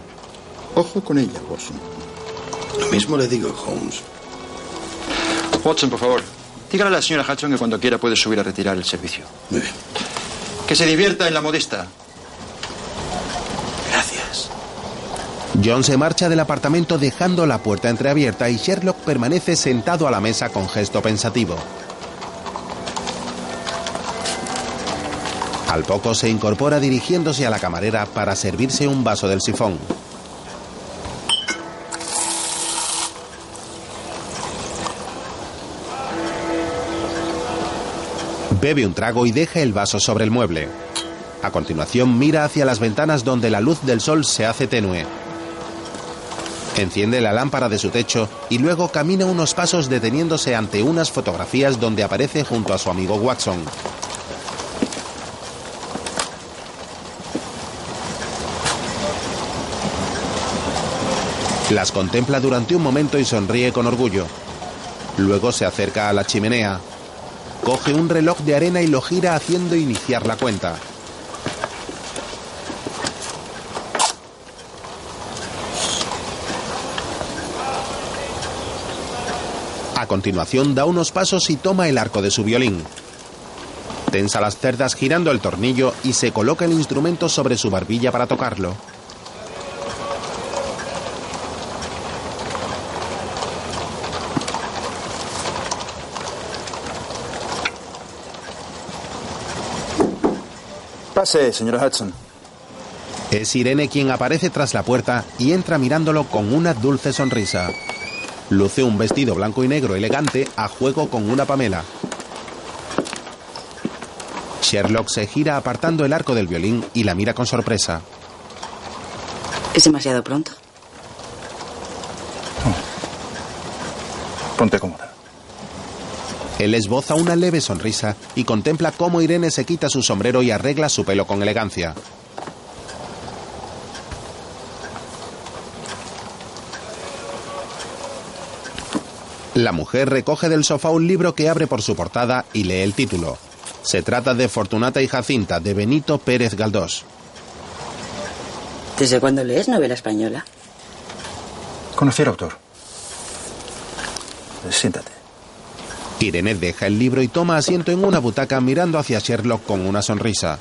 Ojo con ella, Watson. Lo mismo le digo, Holmes. Watson, por favor. Dígale a la señora Hudson que cuando quiera puede subir a retirar el servicio. Muy bien. Que se divierta en la modesta. Gracias. John se marcha del apartamento dejando la puerta entreabierta y Sherlock permanece sentado a la mesa con gesto pensativo. Al poco se incorpora dirigiéndose a la camarera para servirse un vaso del sifón. Bebe un trago y deja el vaso sobre el mueble. A continuación mira hacia las ventanas donde la luz del sol se hace tenue. Enciende la lámpara de su techo y luego camina unos pasos deteniéndose ante unas fotografías donde aparece junto a su amigo Watson. Las contempla durante un momento y sonríe con orgullo. Luego se acerca a la chimenea. Coge un reloj de arena y lo gira haciendo iniciar la cuenta. A continuación da unos pasos y toma el arco de su violín. Tensa las cerdas girando el tornillo y se coloca el instrumento sobre su barbilla para tocarlo. Pase, señora Hudson. Es Irene quien aparece tras la puerta y entra mirándolo con una dulce sonrisa. Luce un vestido blanco y negro elegante a juego con una pamela. Sherlock se gira apartando el arco del violín y la mira con sorpresa. ¿Es demasiado pronto? Ponte cómoda. Él esboza una leve sonrisa y contempla cómo Irene se quita su sombrero y arregla su pelo con elegancia. La mujer recoge del sofá un libro que abre por su portada y lee el título. Se trata de Fortunata y Jacinta de Benito Pérez Galdós. ¿Desde cuándo lees novela española? Conocí al autor. Siéntate. Irene deja el libro y toma asiento en una butaca mirando hacia Sherlock con una sonrisa.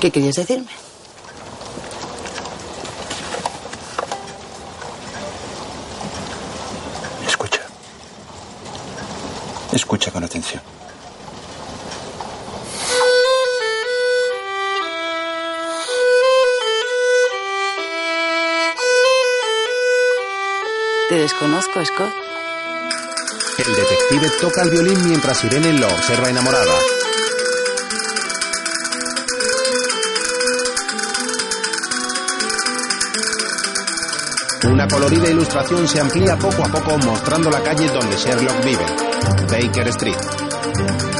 ¿Qué querías decirme? Escucha. Escucha con atención. Te desconozco, Scott. El detective toca el violín mientras Irene lo observa enamorada. Una colorida ilustración se amplía poco a poco mostrando la calle donde Sherlock vive, Baker Street.